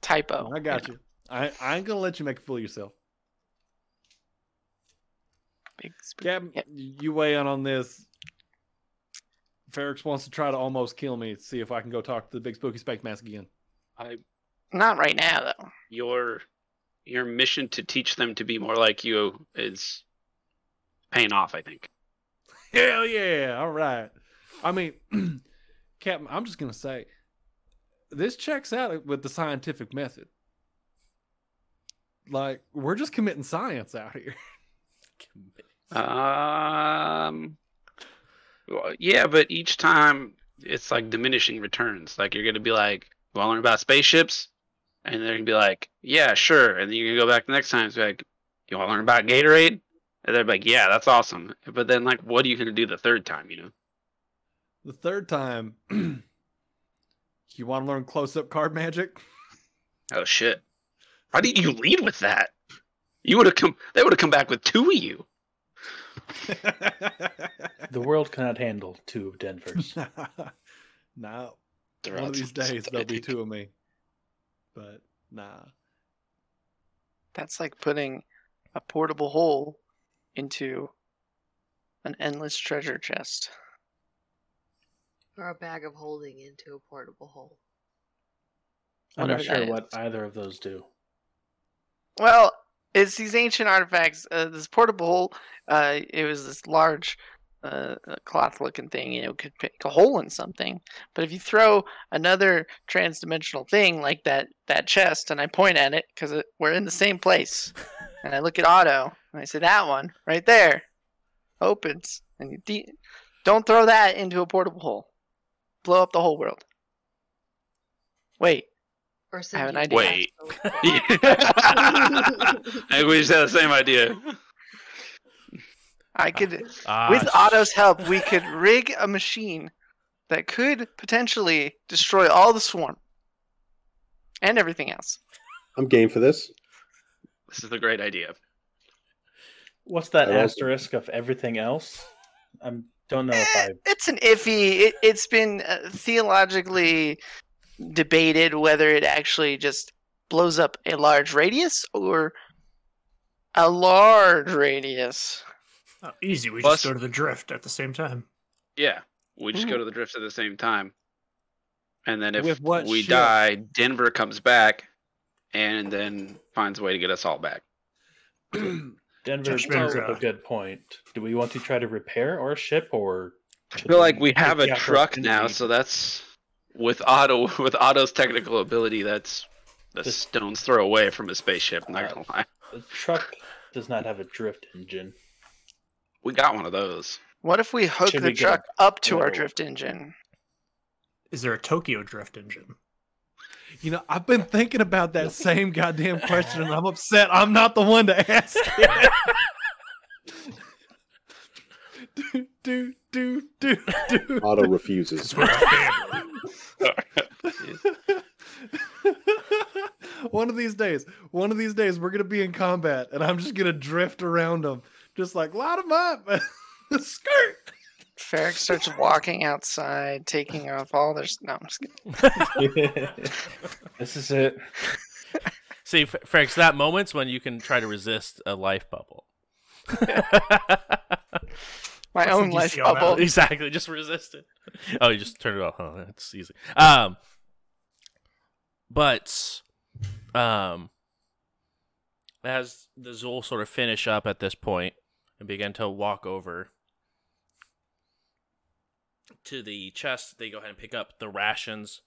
Speaker 8: Typo.
Speaker 4: I got you. I, I ain't gonna let you make a fool of yourself.
Speaker 8: Big spook.
Speaker 4: Captain,
Speaker 8: Yep.
Speaker 4: you weigh in on this. Ferrix wants to try to almost kill me. See if I can go talk to the big spooky spake mask again.
Speaker 6: I
Speaker 8: Not right now, though.
Speaker 6: your your mission to teach them to be more like you is paying off. I think.
Speaker 4: Hell yeah! All right. I mean, Captain, I'm just gonna say this checks out with the scientific method. Like we're just committing science out here.
Speaker 6: Um. well, yeah, but each time it's like diminishing returns. Like you're gonna be like, "You want to learn about spaceships?" And they're gonna be like, "Yeah, sure." And then you're gonna go back the next time. It's like, "You want to learn about Gatorade?" And they're like, "Yeah, that's awesome." But then, like, what are you gonna do the third time? You know?
Speaker 4: The third time, you want to learn close up card magic?
Speaker 6: Oh shit! Why didn't you lead with that? You would have come. They would have come back with two of you.
Speaker 5: The world cannot handle two of Denver's.
Speaker 4: no.
Speaker 6: They're
Speaker 4: One of these
Speaker 6: some
Speaker 4: days there'll be two of me. But nah.
Speaker 8: That's like putting a portable hole into an endless treasure chest.
Speaker 7: Or a bag of holding into a portable hole.
Speaker 5: I'm not sure what either of those do.
Speaker 8: Well, it's these ancient artifacts. Uh, this portable hole, uh, it was this large uh, cloth-looking thing. You know, could pick a hole in something. But if you throw another trans-dimensional thing like that that chest, and I point at it because we're in the same place, and I look at Otto and I say that one right there opens, and you de- don't throw that into a portable hole. Blow up the whole world. Wait,
Speaker 7: Or
Speaker 8: I have an idea.
Speaker 6: Wait. I think we just had the same idea.
Speaker 8: I could.
Speaker 2: Ah,
Speaker 8: With
Speaker 2: sh-
Speaker 8: Otto's help, we could rig a machine that could potentially destroy all the swarm and everything else.
Speaker 1: I'm game for this.
Speaker 6: This is a great idea.
Speaker 5: What's that
Speaker 1: I also-
Speaker 5: asterisk of everything else? I don't know if
Speaker 8: Eh,
Speaker 5: I.
Speaker 8: It's an iffy. It, it's been uh, theologically debated whether it actually just blows up a large radius or a large radius.
Speaker 3: Oh, easy. We
Speaker 6: Plus-
Speaker 3: just go to the drift at the same time.
Speaker 6: Yeah, we just go to the drift at the same time, and then if
Speaker 4: With what
Speaker 6: we
Speaker 4: ship?
Speaker 6: die, Denver comes back, and then finds a way to get us all back.
Speaker 5: Denver brings up a good point. Do we want to try to repair our ship or?
Speaker 6: I feel like we have a truck now, so that's with Otto with Otto's technical ability. That's the
Speaker 5: This-
Speaker 6: stone's throw away from a spaceship. I'm not
Speaker 5: Uh,
Speaker 6: gonna lie,
Speaker 5: The truck does not have a drift engine.
Speaker 6: we got one of those.
Speaker 8: What if we hook
Speaker 5: Should
Speaker 8: the
Speaker 5: we
Speaker 8: truck up to our drift engine?
Speaker 3: Is there a Tokyo drift engine?
Speaker 4: You know, I've been thinking about that same goddamn question, and I'm upset I'm not the one to ask it. do, do, do, do, do.
Speaker 1: Otto refuses.
Speaker 3: Because we're a family.
Speaker 4: one of these days, one of these days, we're gonna be in combat, and I'm just gonna drift around them, just like light them up, skirt.
Speaker 8: Ferrix starts walking outside, taking off all their. s- No, I'm just kidding.
Speaker 5: this is it.
Speaker 2: See, F- Frank, that moment's when you can try to resist a life bubble.
Speaker 8: My own life
Speaker 3: DC that?
Speaker 8: bubble.
Speaker 2: exactly, just resist it. Oh, you just turn it off. Huh? That's easy. Um, but um, as the Zul sort of finish up at this point and begin to walk over to the chest, they go ahead and pick up the rations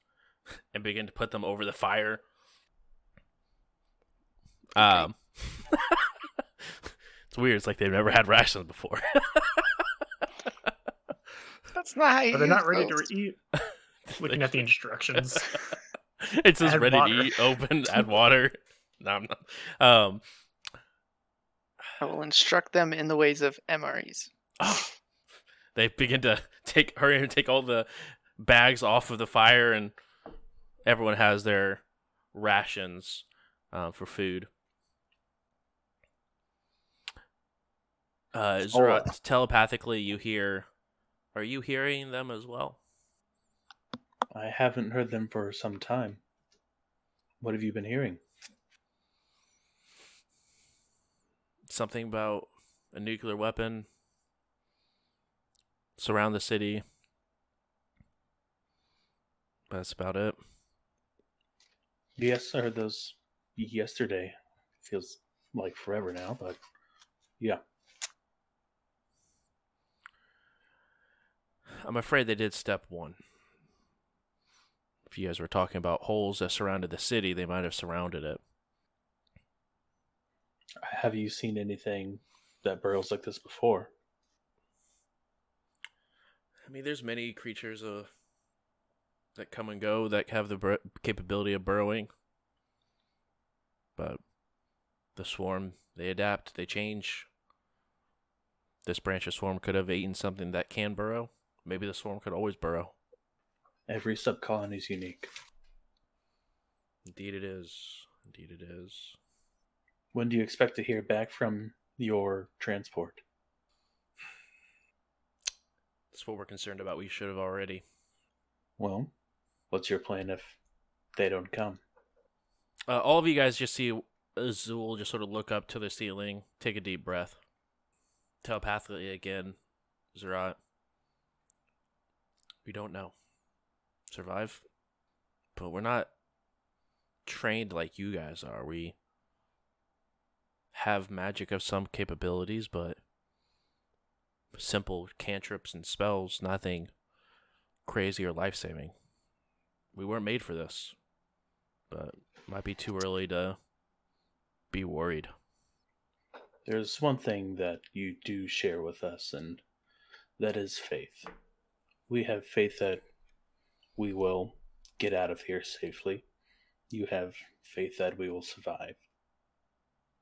Speaker 2: and begin to put them over the fire. Um, it's weird. It's like they've never had rations before.
Speaker 8: That's not how you
Speaker 3: But they're not ready
Speaker 8: those.
Speaker 3: to eat. Looking at the instructions.
Speaker 2: it says
Speaker 3: Add
Speaker 2: ready
Speaker 3: water.
Speaker 2: to eat, open, add water. No, I'm not. Um,
Speaker 8: I will instruct them in the ways of MREs.
Speaker 2: they begin to take hurry and take all the bags off of the fire, and everyone has their rations uh, for food. Uh, Zura, telepathically, you hear. Are you hearing them as well?
Speaker 5: I haven't heard them for some time. What have you been hearing?
Speaker 2: Something about a nuclear weapon surround the city. That's about it.
Speaker 5: Yes, I heard those yesterday. Feels like forever now, but yeah.
Speaker 2: I'm afraid they did step one. If you guys were talking about holes that surrounded the city, they might have surrounded it.
Speaker 5: Have you seen anything that burrows like this before?
Speaker 2: I mean, there's many creatures uh, that come and go that have the bur- capability of burrowing. But the swarm, they adapt, they change. This branch of swarm could have eaten something that can burrow. Maybe the swarm could always burrow.
Speaker 5: Every sub colony is unique.
Speaker 2: Indeed, it is. Indeed, it is.
Speaker 5: When do you expect to hear back from your transport?
Speaker 2: That's what we're concerned about. We should have already.
Speaker 5: Well, what's your plan if they don't come?
Speaker 2: Uh, all of you guys just see Azul just sort of look up to the ceiling, take a deep breath. Telepathically again, Zerat. We don't know. Survive? But we're not trained like you guys are. We have magic of some capabilities, but simple cantrips and spells, nothing crazy or life saving. We weren't made for this. But might be too early to be worried.
Speaker 5: There's one thing that you do share with us, and that is faith. We have faith that we will get out of here safely. You have faith that we will survive.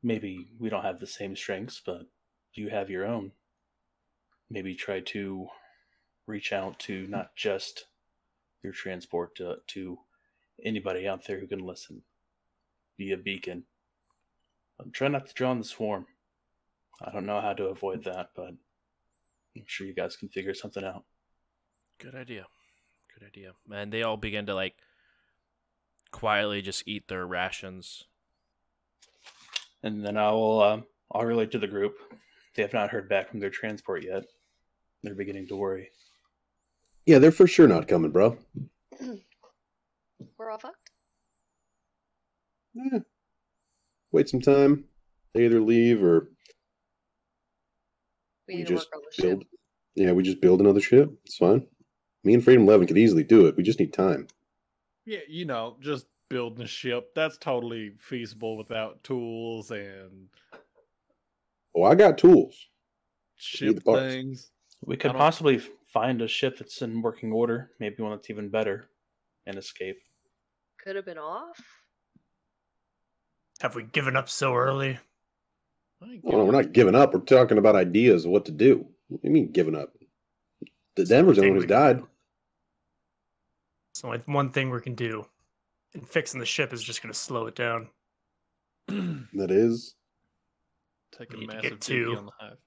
Speaker 5: Maybe we don't have the same strengths, but you have your own. Maybe try to reach out to not just your transport to, to anybody out there who can listen. Be a beacon. Um, try not to draw on the swarm. I don't know how to avoid that, but I'm sure you guys can figure something out.
Speaker 2: Good idea. Good idea. And they all begin to like quietly just eat their rations.
Speaker 5: And then I will um, I'll relate to the group. They have not heard back from their transport yet. They're beginning to worry.
Speaker 1: Yeah, they're for sure not coming, bro.
Speaker 7: We're all fucked.
Speaker 1: Eh. Wait some time. They either leave or
Speaker 7: We
Speaker 1: we
Speaker 7: need to work
Speaker 1: just build.
Speaker 7: ship.
Speaker 1: Yeah, we just build another ship. It's fine. Me and Freedom Eleven could easily do it. We just need time.
Speaker 4: Yeah, you know, just building a ship. That's totally feasible without tools and
Speaker 1: Oh, I got tools.
Speaker 4: ship
Speaker 1: the parts.
Speaker 4: things.
Speaker 5: We could possibly find a ship that's in working order, maybe one that's even better, and escape.
Speaker 7: Could have been off.
Speaker 3: Have we given up so early?
Speaker 4: I ain't
Speaker 1: no, we're not giving up. We're talking about ideas of what to do. What do you mean giving up? The Denver's the
Speaker 3: Thing
Speaker 1: one who's died.
Speaker 3: do. So like one thing we can do, and fixing the ship is just going to slow it down.
Speaker 1: That is.
Speaker 4: Take a
Speaker 3: Need to
Speaker 4: massive duty
Speaker 3: two.
Speaker 4: on the hive.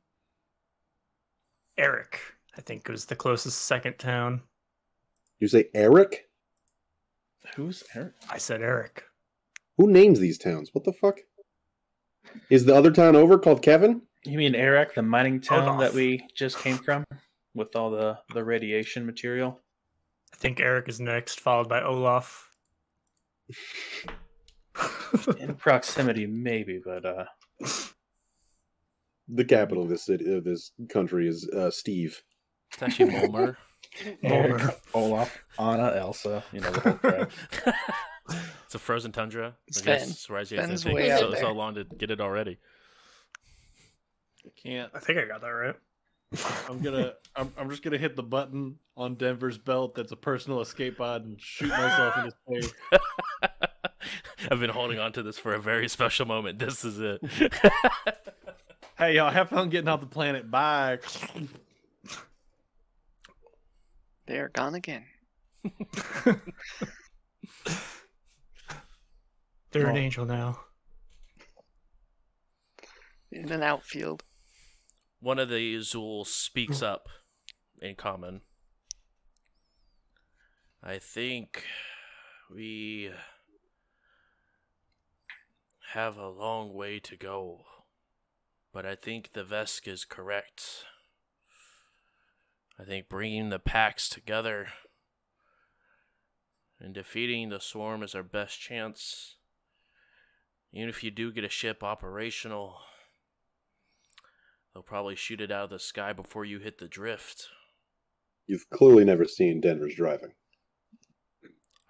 Speaker 3: Eric, I think, it was the closest second town.
Speaker 1: You say Eric?
Speaker 5: Who's Eric?
Speaker 3: I said Eric.
Speaker 1: Who names these towns? What the fuck? Is the other town over called Kevin?
Speaker 5: You mean Eric, the mining town that we just came from, with all the the radiation material?
Speaker 3: I think Eric is next, followed by Olaf.
Speaker 5: In proximity, maybe, but uh,
Speaker 1: The capital of this city of this country is uh, Steve.
Speaker 2: It's actually Mulmer.
Speaker 3: Mulmer.
Speaker 5: Eric, Olaf, Anna, Elsa, you know the whole crowd.
Speaker 2: it's a frozen tundra. I
Speaker 8: Sven.
Speaker 2: guess surprised you
Speaker 8: Sven's way
Speaker 2: take
Speaker 8: out
Speaker 2: so, so
Speaker 8: there.
Speaker 2: long to get it already.
Speaker 4: I can't.
Speaker 3: I think I got that right.
Speaker 4: I'm gonna. I'm, I'm just gonna hit the button on Denver's belt. That's a personal escape pod and shoot myself in his face.
Speaker 2: I've been holding on to this for a very special moment. This is it.
Speaker 4: Hey y'all, have fun getting off the planet. Bye.
Speaker 8: They are gone again.
Speaker 3: They're an angel now.
Speaker 8: In an outfield.
Speaker 2: One of the Zool speaks up in common. I think we have a long way to go, but I think the Vesk is correct. I think bringing the packs together and defeating the swarm is our best chance. Even if you do get a ship operational, they'll probably shoot it out of the sky before you hit the drift.
Speaker 1: You've clearly never seen Denver's driving.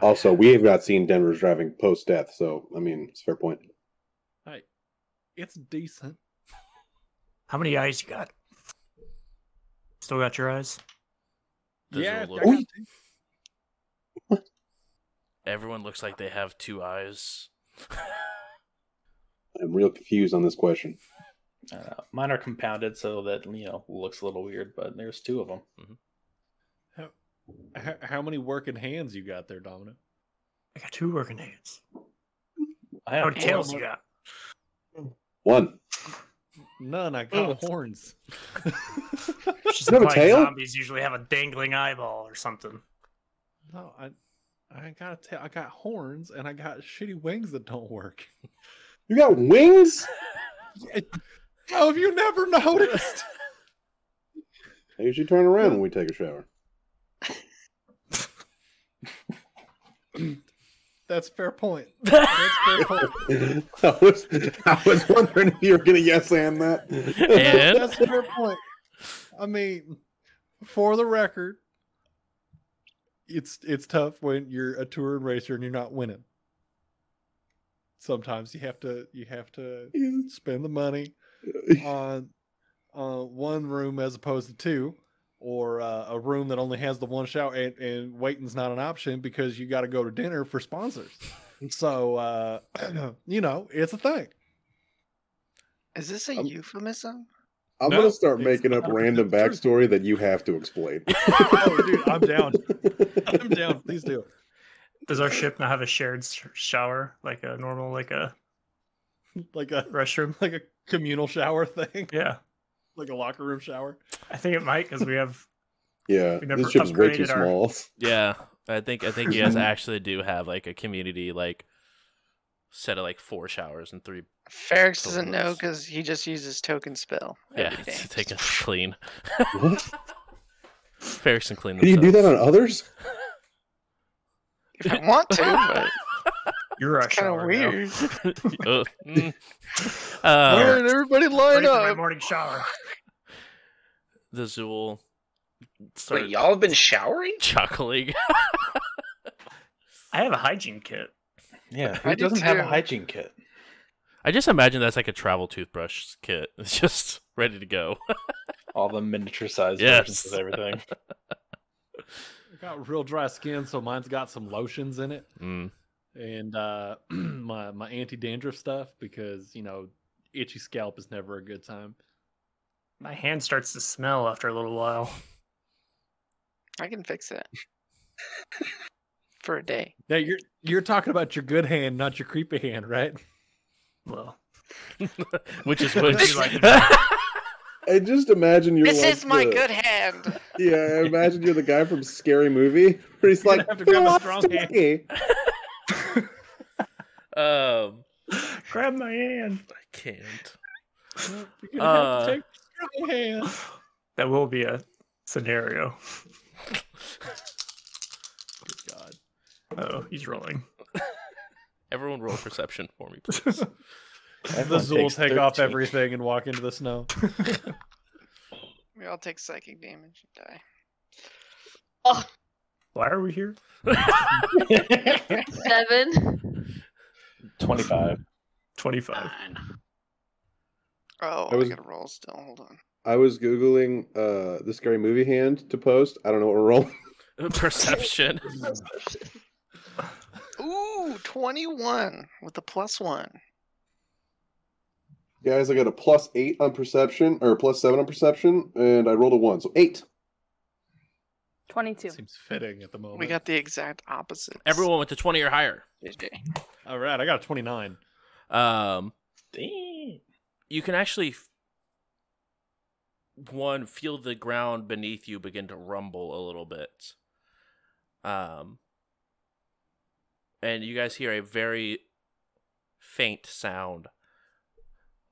Speaker 1: Also, we have not seen Denver's driving post death, so I mean, it's a fair point.
Speaker 4: Hey, it's decent.
Speaker 3: How many eyes you got? Still got your eyes?
Speaker 2: Does
Speaker 4: yeah,
Speaker 2: look-
Speaker 4: I got.
Speaker 2: Everyone looks like they have two eyes.
Speaker 1: I'm real confused on this question.
Speaker 5: Uh, mine are compounded so that you know looks a little weird, but there's two of them.
Speaker 4: How, how many working hands you got there, Domino?
Speaker 3: I got two working hands.
Speaker 5: I
Speaker 3: How many tails you got?
Speaker 1: One.
Speaker 4: None. I got horns.
Speaker 3: Just
Speaker 1: You have a tail?
Speaker 3: Zombies usually have a dangling eyeball or something.
Speaker 4: No, I, I got a tail. I got horns and I got shitty wings that don't work.
Speaker 1: You got wings?
Speaker 4: Oh, have you never noticed?
Speaker 1: I usually turn around when we take a shower.
Speaker 4: That's a fair point. That's a fair point.
Speaker 1: I was I was wondering if you were gonna yes and that.
Speaker 2: And
Speaker 4: That's a fair point. I mean, for the record, it's it's tough when you're a touring racer and you're not winning. Sometimes you have to you have to spend the money on uh, one room as opposed to two, or uh, a room that only has the one shower, and, and waiting's not an option because you got to go to dinner for sponsors. So uh, you know it's a thing.
Speaker 8: Is this a
Speaker 1: Um,
Speaker 8: euphemism?
Speaker 1: I'm
Speaker 4: No,
Speaker 1: gonna start making up random backstory that you have to explain.
Speaker 4: oh, dude, I'm down. I'm down. Please do.
Speaker 3: Does our ship not have a shared shower like a normal like a
Speaker 4: Like a
Speaker 3: restroom?
Speaker 4: like a communal shower thing,
Speaker 3: Yeah,
Speaker 4: like a locker room shower.
Speaker 3: I think it might because we have.
Speaker 1: Yeah,
Speaker 3: We never
Speaker 1: this ship's way too
Speaker 3: our-
Speaker 1: small.
Speaker 2: yeah, I think I think you guys actually do have like a community like set of like four showers and three.
Speaker 8: Ferrix doesn't know because he just uses token spell.
Speaker 2: Yeah,
Speaker 8: every day.
Speaker 2: to take a clean.
Speaker 1: What?
Speaker 2: Ferrix can clean.
Speaker 1: Can you do that on others?
Speaker 8: If I want to, but
Speaker 3: You're a
Speaker 8: it's kind of weird.
Speaker 2: Uh, mm.
Speaker 8: All
Speaker 2: Uh,
Speaker 8: right, everybody line
Speaker 3: Ready for my
Speaker 8: up.
Speaker 3: morning shower.
Speaker 2: the Zool start
Speaker 6: Wait, y'all have been showering?
Speaker 2: chuckling.
Speaker 3: I have a hygiene kit.
Speaker 5: Yeah,
Speaker 8: I
Speaker 5: who
Speaker 8: do
Speaker 5: doesn't have a hygiene kit?
Speaker 2: I just imagine that's like a travel toothbrush kit. It's just ready to go.
Speaker 5: All the miniature sized
Speaker 2: Yes.
Speaker 5: versions of everything.
Speaker 4: I got real dry skin, so mine's got some lotions in it,
Speaker 2: Mm.
Speaker 4: And uh, my my anti dandruff stuff because you know itchy scalp is never a good time.
Speaker 3: My hand starts to smell after a little while.
Speaker 8: I can fix it for a day.
Speaker 4: Now you're you're talking about your good hand, not your creepy hand, right?
Speaker 3: Well,
Speaker 2: Which is
Speaker 3: Would
Speaker 2: which.
Speaker 3: you like
Speaker 1: I just imagine you're
Speaker 8: This
Speaker 1: like
Speaker 8: is my
Speaker 1: the-
Speaker 8: good hand.
Speaker 1: Yeah, I imagine you're the guy from Scary Movie where he's
Speaker 4: You're
Speaker 1: like,
Speaker 4: gonna have to grab a
Speaker 1: "Oh,
Speaker 4: strong hand."
Speaker 1: sticky."
Speaker 2: um,
Speaker 3: grab my hand.
Speaker 2: I can't.
Speaker 4: You're gonna have
Speaker 2: Uh,
Speaker 4: to take your strong hand.
Speaker 3: That will be a scenario.
Speaker 4: Good God.
Speaker 3: Oh, he's rolling.
Speaker 2: Everyone roll perception for me, please.
Speaker 4: The
Speaker 5: Everyone
Speaker 4: Zool
Speaker 5: takes
Speaker 4: take off everything and walk into the snow.
Speaker 8: We all take psychic damage and die.
Speaker 7: Oh,
Speaker 3: Why are we here?
Speaker 7: seven.
Speaker 5: 25.
Speaker 3: 25.
Speaker 6: Nine.
Speaker 8: Oh,
Speaker 1: I
Speaker 8: I,
Speaker 1: was-
Speaker 8: gotta roll still. Hold on.
Speaker 1: I was googling uh the scary movie hand to post. I don't know what we're rolling.
Speaker 2: Perception.
Speaker 8: Ooh, 21 with the plus one.
Speaker 1: Guys, I got a plus eight on perception or plus seven on perception, and I rolled a one, so eight.
Speaker 9: 22.
Speaker 4: Seems fitting at the moment.
Speaker 8: We got the exact opposite.
Speaker 2: Everyone went to 20 or higher.
Speaker 8: JJ.
Speaker 4: All right, I got a 29.
Speaker 2: Um,
Speaker 5: Damn.
Speaker 2: you can actually one feel the ground beneath you begin to rumble a little bit. Um, and you guys hear a very faint sound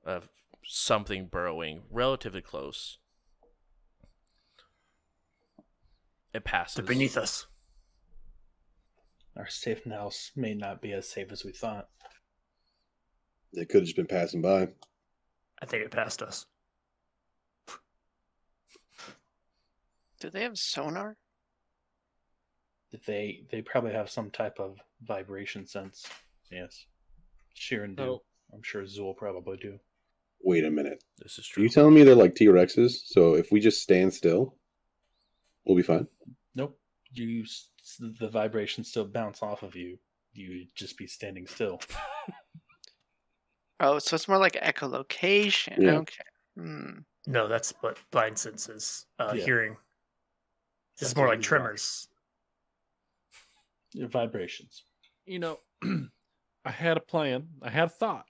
Speaker 2: of something burrowing relatively close. It passes.
Speaker 3: They're beneath us.
Speaker 5: Our safe house may not be as safe as we thought.
Speaker 1: They could have just been passing by.
Speaker 3: I think it passed us.
Speaker 8: Do they have sonar?
Speaker 5: They they probably have some type of vibration sense. Yes. Sheeran do.
Speaker 4: So-
Speaker 5: I'm sure Zool probably do.
Speaker 1: Wait a minute.
Speaker 2: This is
Speaker 1: Are
Speaker 2: true.
Speaker 1: you telling me they're like T Rexes? So if we just stand still, we'll be fine.
Speaker 5: Nope. You the vibrations still bounce off of you. You would just be standing still.
Speaker 8: Oh, so it's more like echolocation.
Speaker 1: Yeah.
Speaker 8: Okay. Hmm.
Speaker 3: No, that's what blind senses. Uh,
Speaker 5: Yeah.
Speaker 3: Hearing. This
Speaker 5: That's
Speaker 3: is more like tremors.
Speaker 5: Your vibrations.
Speaker 4: You know, I had a plan. I had a thought.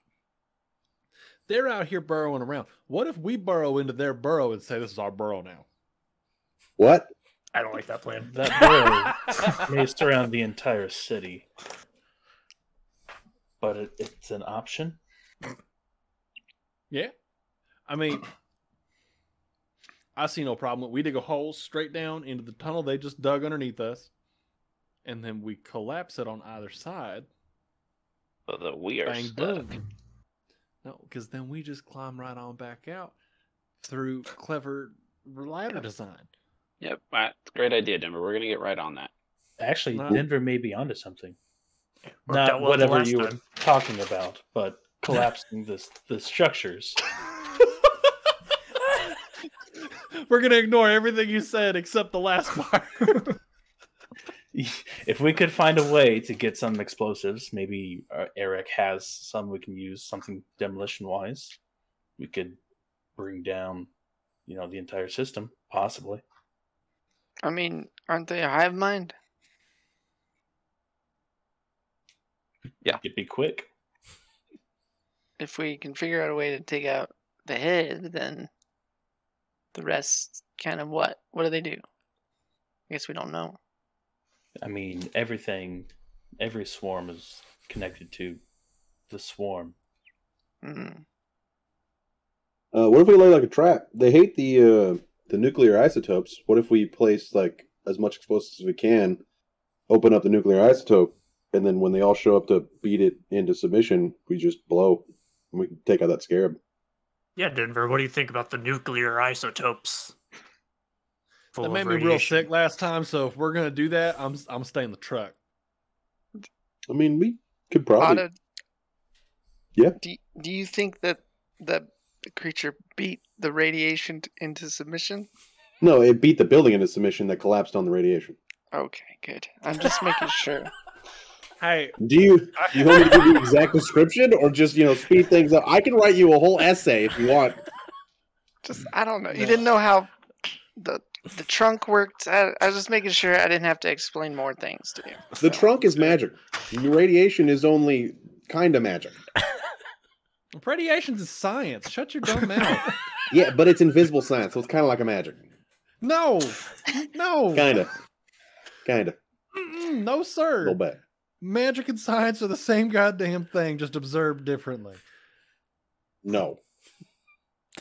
Speaker 4: They're out here burrowing around. What if we burrow into their burrow and say, this is our burrow now?
Speaker 1: What?
Speaker 3: I don't like that plan.
Speaker 5: That burrow may surround the entire city. But it, it's an option.
Speaker 4: Yeah. I mean, I see no problem. We dig a hole straight down into the tunnel they just dug underneath us, and then we collapse it on either side.
Speaker 6: So that we are
Speaker 4: Bang,
Speaker 6: stuck.
Speaker 4: boom. No, because then we just climb right on back out through clever ladder design.
Speaker 6: Yep, that's great idea, Denver. We're gonna get right on that.
Speaker 5: Actually,
Speaker 4: No.
Speaker 5: Denver may be onto something. Not
Speaker 3: well
Speaker 5: whatever
Speaker 3: last
Speaker 5: you were talking about, but collapsing this the structures.
Speaker 4: We're gonna ignore everything you said except the last part.
Speaker 5: if we could find a way to get some explosives, maybe uh, Eric has some we can use, something demolition wise. We could bring down, you know, the entire system, possibly.
Speaker 8: I mean, aren't they a hive mind? Yeah.
Speaker 5: It'd be quick.
Speaker 8: If we can figure out a way to take out the head, then the rest kind of what? What do they do? I guess we don't know.
Speaker 5: I mean, everything, every swarm is connected to the swarm.
Speaker 8: Hmm.
Speaker 1: Uh, what if we lay like a trap? They hate the uh, the nuclear isotopes. What if we place like as much explosives as we can, open up the nuclear isotope, and then when they all show up to beat it into submission, we just blow. And we can take out that scarab.
Speaker 3: Yeah, Denver, what do you think about the nuclear isotopes? Full
Speaker 4: that
Speaker 3: of
Speaker 4: made me real sick last time. So if we're gonna do that, I'm I'm staying in the truck.
Speaker 1: I mean, we could probably.
Speaker 8: Otto,
Speaker 1: Yeah.
Speaker 8: Do, do you think that that the creature beat the radiation t- into submission?
Speaker 1: No, it beat the building into submission that collapsed on the radiation.
Speaker 8: Okay, good. I'm just making sure.
Speaker 4: Hey,
Speaker 1: Do you do you want me to give you exact description, or just you know speed things up? I can write you a whole essay if you want.
Speaker 8: Just I don't know. You didn't know how the the trunk worked. I, I was just making sure I didn't have to explain more things to you.
Speaker 1: The
Speaker 8: So,
Speaker 1: trunk is magic. The radiation is only kind of magic.
Speaker 4: radiation's is science. Shut your dumb mouth.
Speaker 1: Yeah, but it's invisible science, so it's kind of like a magic.
Speaker 4: No, no,
Speaker 1: Kind of, kind of,
Speaker 4: no,
Speaker 1: a
Speaker 4: sir.
Speaker 1: little bit.
Speaker 4: Magic and science are the same goddamn thing, just observed differently.
Speaker 1: No,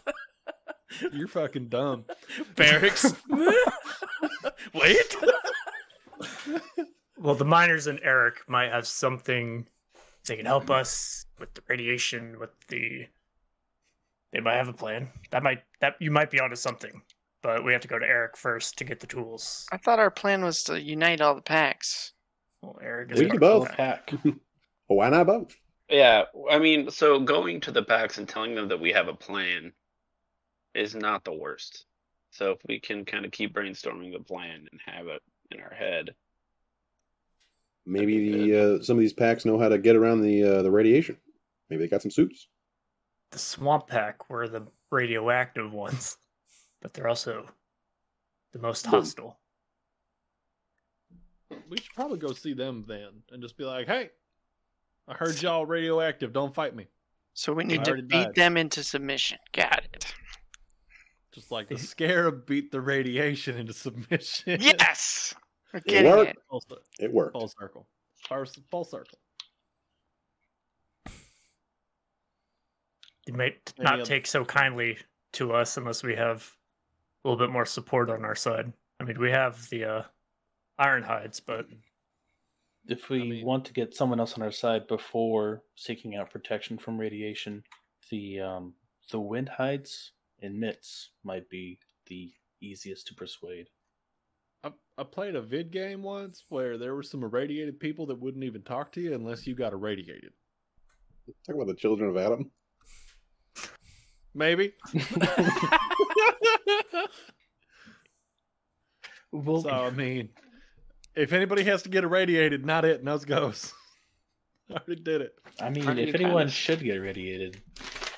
Speaker 4: You're fucking dumb.
Speaker 2: Barracks. Wait.
Speaker 3: Well, the miners and Eric might have something they can help us with the radiation, with the. They might have a plan. That might that you might be onto something, but we have to go to Eric first to get the tools.
Speaker 8: I thought our plan was to unite all the packs.
Speaker 3: Well, Eric is
Speaker 1: We
Speaker 3: part
Speaker 1: can both.
Speaker 5: Pack.
Speaker 1: why not both?
Speaker 6: Yeah, I mean, so going to the packs and telling them that we have a plan is not the worst. So if we can kind of keep brainstorming the plan and have it in our head,
Speaker 1: Maybe the uh, some of these packs know how to get around the uh, the radiation. Maybe they got some suits.
Speaker 3: The swamp pack were the radioactive ones, but they're also the most
Speaker 1: Well-
Speaker 3: hostile.
Speaker 4: We should probably go see them then and just be like, hey, I heard y'all radioactive. Don't fight me.
Speaker 8: So we need to beat
Speaker 4: died.
Speaker 8: them into submission. Got it.
Speaker 4: Just like the scarab beat the radiation into submission.
Speaker 8: Yes. We're
Speaker 1: It worked.
Speaker 8: it.
Speaker 4: full,
Speaker 1: It worked.
Speaker 4: full circle. Full, full circle.
Speaker 3: You might
Speaker 4: Any
Speaker 3: not
Speaker 4: other-
Speaker 3: take so kindly to us unless we have a little bit more support on our side. I mean, we have the uh, iron hides, but
Speaker 5: If we
Speaker 4: mean-
Speaker 5: want to get someone else on our side before seeking out protection from radiation, the um, the wind hides and mitts might be the easiest to persuade.
Speaker 4: I, I played a vid game once where there were some irradiated people that wouldn't even talk to you unless you got irradiated.
Speaker 1: Talk about the children of Adam.
Speaker 4: Maybe.
Speaker 5: Well,
Speaker 4: so I mean, if anybody has to get irradiated, not it, nose goes. I already did it.
Speaker 5: I mean,
Speaker 6: Aren't
Speaker 5: if anyone
Speaker 6: kinda-
Speaker 5: should get irradiated,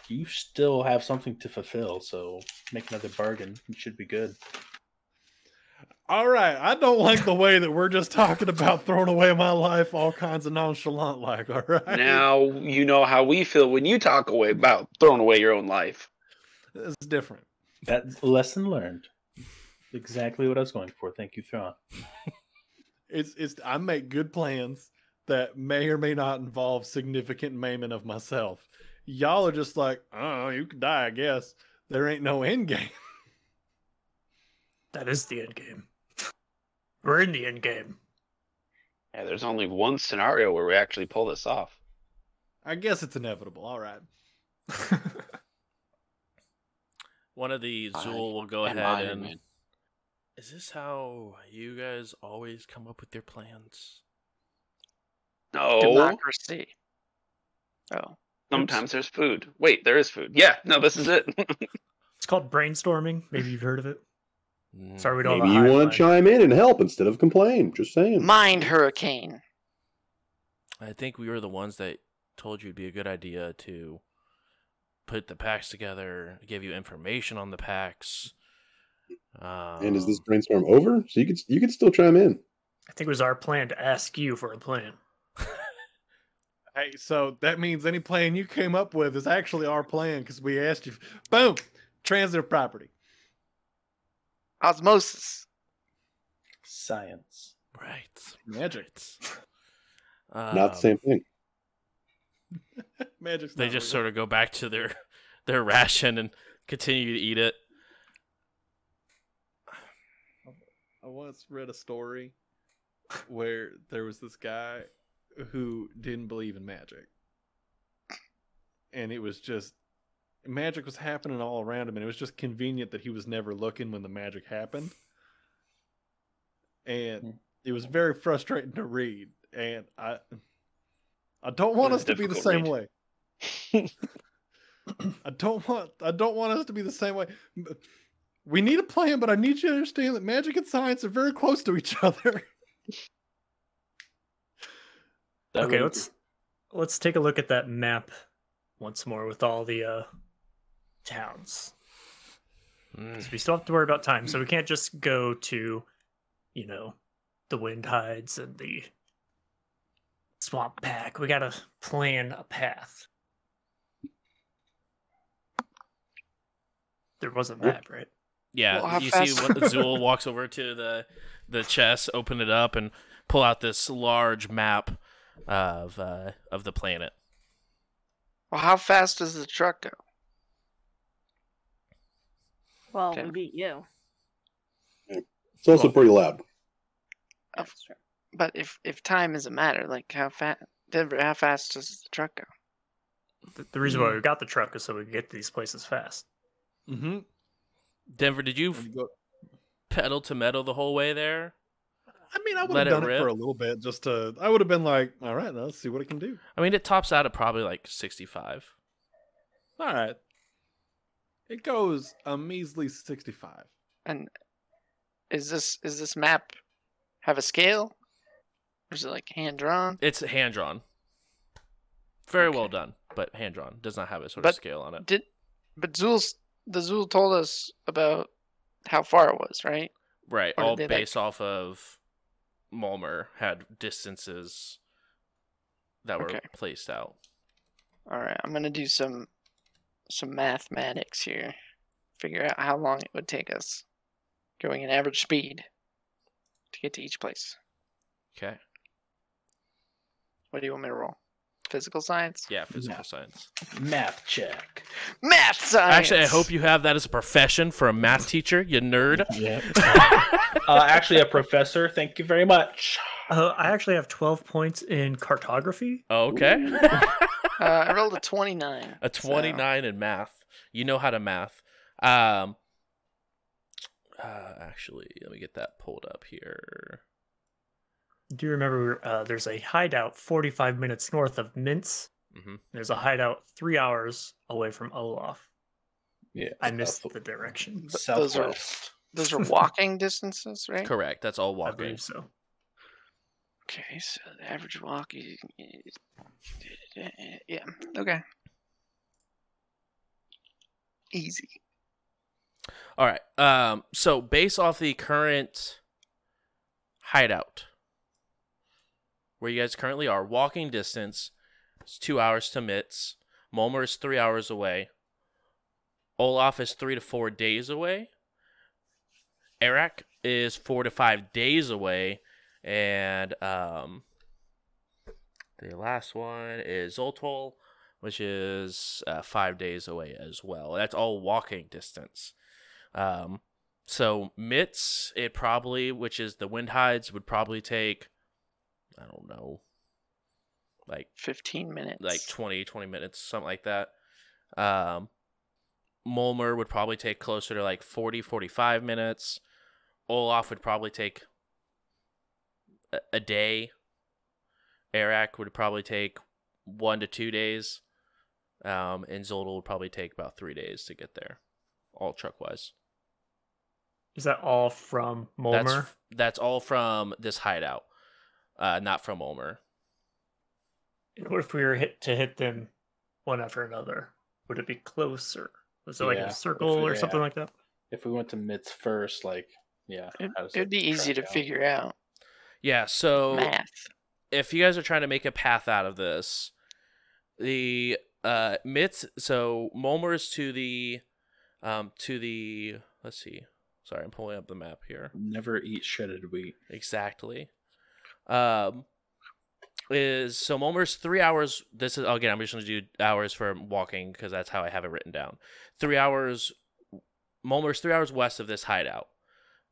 Speaker 5: you still have something to fulfill. So make another bargain. It should be good.
Speaker 4: All right, I don't like the way that we're just talking about throwing away my life, all kinds of nonchalant. Like, all right,
Speaker 6: now you know how we feel when you talk away about throwing away your own life.
Speaker 4: it's different.
Speaker 5: That lesson learned. Exactly what I was going for. Thank you, Thrawn.
Speaker 4: It's it's I make good plans that may or may not involve significant maiming of myself. Y'all are just like, oh, you could die, I guess. There ain't no end game.
Speaker 3: that is the end game. We're in the end game.
Speaker 6: Yeah, there's only one scenario where we actually pull this off.
Speaker 4: I guess it's inevitable. All right.
Speaker 2: One of the
Speaker 6: I
Speaker 2: Zool will go ahead
Speaker 6: Iron
Speaker 2: and.
Speaker 6: Man.
Speaker 2: Is this how you guys always come up with your plans?
Speaker 6: No,
Speaker 8: Democracy. Oh.
Speaker 6: sometimes there's food. Wait, there is food. Yeah, no, this is it.
Speaker 3: It's called brainstorming. Maybe you've heard of it.
Speaker 2: Mm.
Speaker 3: Sorry, we don't.
Speaker 1: Maybe you want to chime in and help instead of complain. Just saying.
Speaker 8: Mind hurricane.
Speaker 2: I think we were the ones that told you it'd be a good idea to put the packs together, give you information on the packs. Um,
Speaker 1: And is this brainstorm over? So you could you could still chime in.
Speaker 3: I think it was our plan to ask you for a plan.
Speaker 4: Hey, so that means any plan you came up with is actually our plan because we asked you. Boom, transitive property.
Speaker 8: Osmosis.
Speaker 5: Science.
Speaker 2: right?
Speaker 4: Magic.
Speaker 2: Right.
Speaker 1: Um, not the same thing.
Speaker 4: Magic's
Speaker 2: They just
Speaker 4: real.
Speaker 2: sort of go back to their their ration and continue to eat it.
Speaker 4: I once read a story where there was this guy who didn't believe in magic. And it was just magic was happening all around him and it was just convenient that he was never looking when the magic happened.
Speaker 5: Hmm.
Speaker 4: And it was very frustrating to read and I I don't want us to be the same
Speaker 6: read.
Speaker 4: way. I don't want I don't want us to be the same way. We need a plan, but I need you to understand that magic and science are very close to each other.
Speaker 3: Okay, let's let's take a look at that map once more with all the uh, towns.
Speaker 2: Mm.
Speaker 3: 'Cause we still have to worry about time, so we can't just go to, you know, the wind hides and the swamp pack. We gotta plan a path. There was a map, right?
Speaker 2: Yeah,
Speaker 8: Well, how
Speaker 2: you see
Speaker 8: fast-
Speaker 2: what Zool walks over to the the chest, open it up, and pull out this large map of uh, of the planet.
Speaker 8: Well, how fast does the truck go?
Speaker 9: Well,
Speaker 8: Okay.
Speaker 9: we beat you.
Speaker 1: It's also
Speaker 4: Well-
Speaker 1: pretty loud.
Speaker 9: That's.
Speaker 8: But if if time is a matter, like how fast Denver, how fast does the truck go?
Speaker 3: The, the reason why we got the truck is so we can get to these places fast.
Speaker 4: Mm-hmm.
Speaker 2: Denver, did you f- pedal to metal the whole way there?
Speaker 4: I mean, I would
Speaker 2: Let
Speaker 4: have done it, for a little bit just to. I would have been like, all right, let's see what it can do.
Speaker 2: I mean, it tops out at probably like 65.
Speaker 4: All right. It goes a measly 65.
Speaker 8: And is this is this map have a scale? Or is it like hand drawn?
Speaker 2: It's hand drawn. Very well done, but hand drawn. Does not have a sort
Speaker 8: But
Speaker 2: of scale on it.
Speaker 8: Did but Zool's the Zool told us about how far it was, right?
Speaker 2: Right,
Speaker 8: or
Speaker 2: all
Speaker 8: they, like-
Speaker 2: based off of Mulmer had distances that were
Speaker 8: Okay.
Speaker 2: placed out.
Speaker 8: All right, I'm gonna do some some mathematics here. Figure out how long it would take us going at average speed to get to each place.
Speaker 2: Okay.
Speaker 8: What do you want me to roll? Physical science?
Speaker 2: Yeah, physical
Speaker 5: Yeah.
Speaker 2: science.
Speaker 5: Math check.
Speaker 8: Math science.
Speaker 2: Actually, I hope you have that as a profession for a math teacher, you nerd.
Speaker 5: Yeah. uh, actually, a professor. Thank you very much.
Speaker 3: Uh, I actually have 12 points in cartography.
Speaker 2: okay.
Speaker 8: Uh, I rolled a 29.
Speaker 2: a
Speaker 8: so-
Speaker 2: 29 in math. You know how to math. Um uh, actually, let me get that pulled up here.
Speaker 3: Do you remember uh, there's a hideout 45 minutes north of Mintz?
Speaker 2: Mhm.
Speaker 3: There's a hideout three hours away from Olaf.
Speaker 5: Yeah.
Speaker 3: I missed
Speaker 5: south-
Speaker 3: the direction.
Speaker 8: Th- those are those are walking distances, right?
Speaker 2: Correct. That's all
Speaker 3: I
Speaker 2: walking.
Speaker 3: believe so.
Speaker 8: Okay, so the average walk is yeah. Okay. Easy.
Speaker 2: All right. Um so based off the current hideout where you guys currently are, walking distance is 2 hours to Mitz. Mulmer is 3 hours away. Olaf is 3 to 4 days away. Eric is 4 to 5 days away and um the last one is Zoltol which is uh, 5 days away as well. That's all walking distance. Um, so Mitts, it probably, which is the wind hides, would probably take, I don't know, like
Speaker 8: 15 minutes.
Speaker 2: like 20, 20 minutes, something like that. Um, Mulmer would probably take closer to like 40, 45 minutes. Olaf would probably take a, a day. Arak would probably take one to two days. Um, and Zoltol would probably take about three days to get there, all truck wise.
Speaker 3: Is that all from Mulmer?
Speaker 2: That's that's all from this hideout, uh, not from Mulmer.
Speaker 3: And what if we were hit to hit them one after another? Would it be closer? Was it like
Speaker 5: Yeah,
Speaker 3: a circle
Speaker 5: we-
Speaker 3: or something like that?
Speaker 5: If we went to Mitz first, like, yeah.
Speaker 8: It, it'd be easy to
Speaker 5: out?
Speaker 8: figure out.
Speaker 2: Yeah, so
Speaker 8: Math.
Speaker 2: if you guys are trying to make a path out of this, the uh Mitz so Mulmer's to the um to the let's see. Sorry, I'm pulling up the map here.
Speaker 5: Never eat shredded wheat.
Speaker 2: Exactly. Um is so Mulmer's three hours this is again I'm just gonna do hours for walking because that's how I have it written down. Three hours Mulmer's three hours west of this hideout.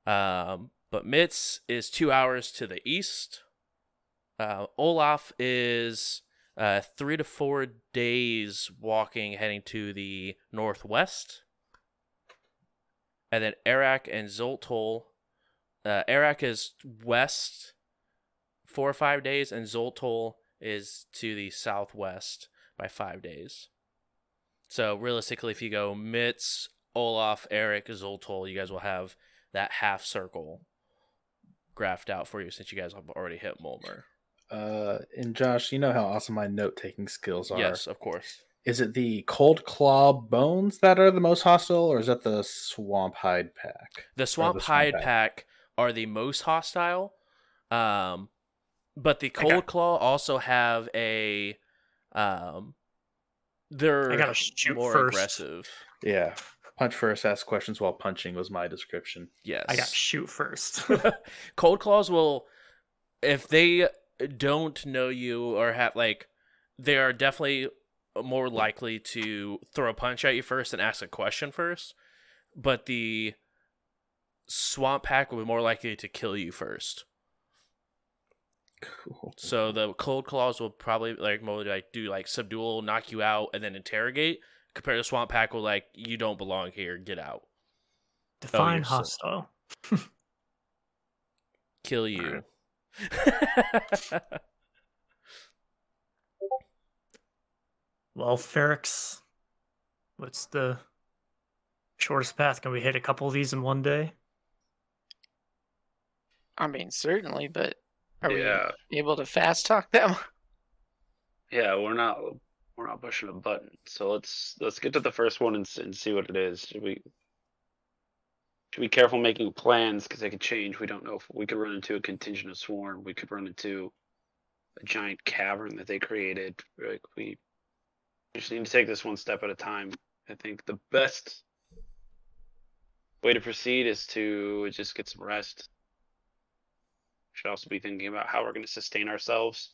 Speaker 2: Um but Mitz is two hours to the east. Uh, Olaf is uh, three to four days walking, heading to the northwest. And then Arak and Zoltol. Uh, Arak is west four or five days, and Zoltol is to the southwest by five days. So realistically, if you go Mitz, Olaf, Eric, Zoltol, you guys will have that half circle graphed out for you since you guys have already hit Mulmer.
Speaker 5: Uh, and Josh, you know how awesome my note taking skills are.
Speaker 2: Yes, of course.
Speaker 5: Is it the cold claw bones that are the most hostile, or is that the swamp hide pack?
Speaker 2: The swamp
Speaker 5: swamp
Speaker 2: hide
Speaker 5: pack.
Speaker 2: pack are the most hostile. Um, but the cold
Speaker 3: got-
Speaker 2: claw also have a um they're
Speaker 3: I gotta shoot
Speaker 2: more
Speaker 3: first.
Speaker 2: aggressive.
Speaker 5: Yeah. Punch first, ask questions while punching was my description.
Speaker 2: Yes.
Speaker 3: I got shoot first.
Speaker 2: cold claws will if they don't know you or have like they are definitely more likely to throw a punch at you first and ask a question first but the swamp pack will be more likely to kill you first
Speaker 5: Cool.
Speaker 2: so the cold claws will probably like more like do like subdual knock you out and then interrogate compared to swamp pack will like you don't belong here get out
Speaker 3: Define
Speaker 2: oh, you're
Speaker 3: hostile.
Speaker 2: kill you.
Speaker 3: Well, Ferrix, what's the shortest path? Can we hit a couple of these in one day?
Speaker 8: I mean, certainly, but are
Speaker 6: yeah,
Speaker 8: we able to fast talk them?
Speaker 6: yeah, we're not we're not pushing a button. So let's let's get to the first one and, and see what it is. Should we should be careful making plans because they could change. We don't know if we could run into a contingent of swarm. We could run into a giant cavern that they created. Like we just need to take this one step at a time. I think the best way to proceed is to just get some rest. Should also be thinking about how we're going to sustain ourselves.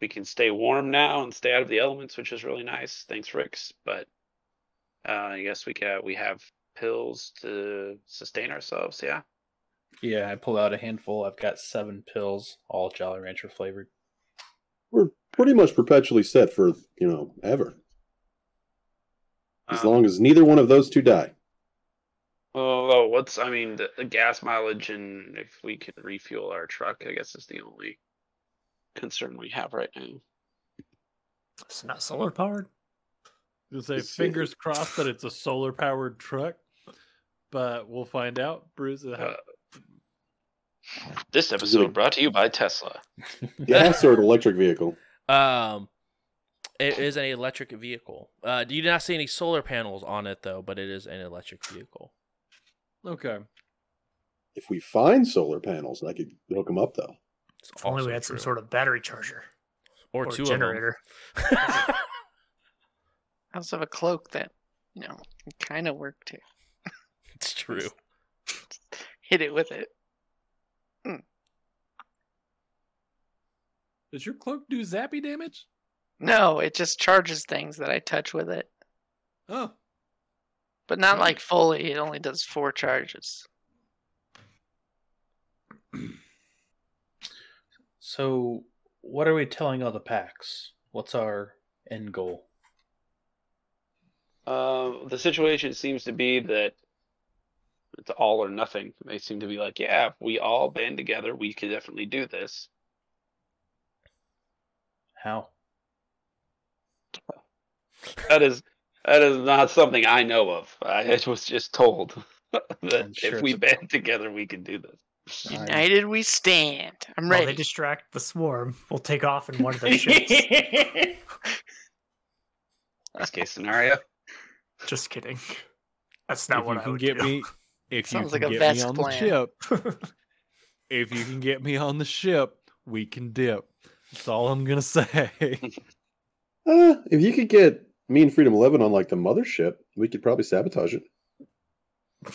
Speaker 6: We can stay warm now and stay out of the elements, which is really nice. Thanks, Rix. But uh, I guess we can we have pills to sustain ourselves. Yeah.
Speaker 5: Yeah, I pull out a handful. I've got seven pills, all Jolly Rancher flavored.
Speaker 1: We're pretty much perpetually set for you know ever, as
Speaker 6: Um,
Speaker 1: long as neither one of those two die.
Speaker 6: Oh, what's I mean the, the gas mileage and if we can refuel our truck, I guess is the only concern we have right now.
Speaker 3: It's not solar powered.
Speaker 4: To say
Speaker 1: It's-
Speaker 4: fingers crossed that it's a solar powered truck, but we'll find out. Bruce, uh,
Speaker 6: this episode brought to you by Tesla.
Speaker 1: Gas or an electric vehicle?
Speaker 2: Um, it is an electric vehicle. Uh, do you do not see any solar panels on it though, but it is an electric vehicle.
Speaker 4: Okay.
Speaker 1: If we find solar panels, I could hook them up though.
Speaker 2: It's
Speaker 3: If only we had some sort of battery charger
Speaker 2: or,
Speaker 3: or
Speaker 2: two
Speaker 3: generator.
Speaker 2: of them.
Speaker 8: I also have a cloak that, you know, can kind of work too.
Speaker 2: it's true.
Speaker 8: Hit it with it. Mm.
Speaker 4: Does your cloak do zappy damage?
Speaker 8: No, it just charges things that I touch with it,
Speaker 4: Oh,
Speaker 8: but not like fully. It only does four charges.
Speaker 5: So, what are we telling all the packs? What's our end goal?
Speaker 6: Uh, the situation seems to be that it's all or nothing. They seem to be like, yeah, if we all band together, we could definitely do this.
Speaker 5: How?
Speaker 6: That is that is not something I know of. I was just told that
Speaker 5: sure
Speaker 6: if we
Speaker 5: it's a-
Speaker 6: band together, we can do this.
Speaker 8: United we stand. I'm ready.
Speaker 3: While
Speaker 8: ready.
Speaker 3: they distract the swarm, we'll take off in one of their ships.
Speaker 6: Best case scenario.
Speaker 3: Just kidding. That's not
Speaker 4: if
Speaker 3: what
Speaker 4: you
Speaker 3: I
Speaker 4: can
Speaker 3: would
Speaker 4: get
Speaker 3: do.
Speaker 4: me, if you can
Speaker 8: like a
Speaker 4: get me on
Speaker 8: plan.
Speaker 4: the ship, if you can get me on the ship, we can dip. That's all I'm gonna say.
Speaker 1: Uh, if you could get me and Freedom Eleven on like the mothership, we could probably sabotage it.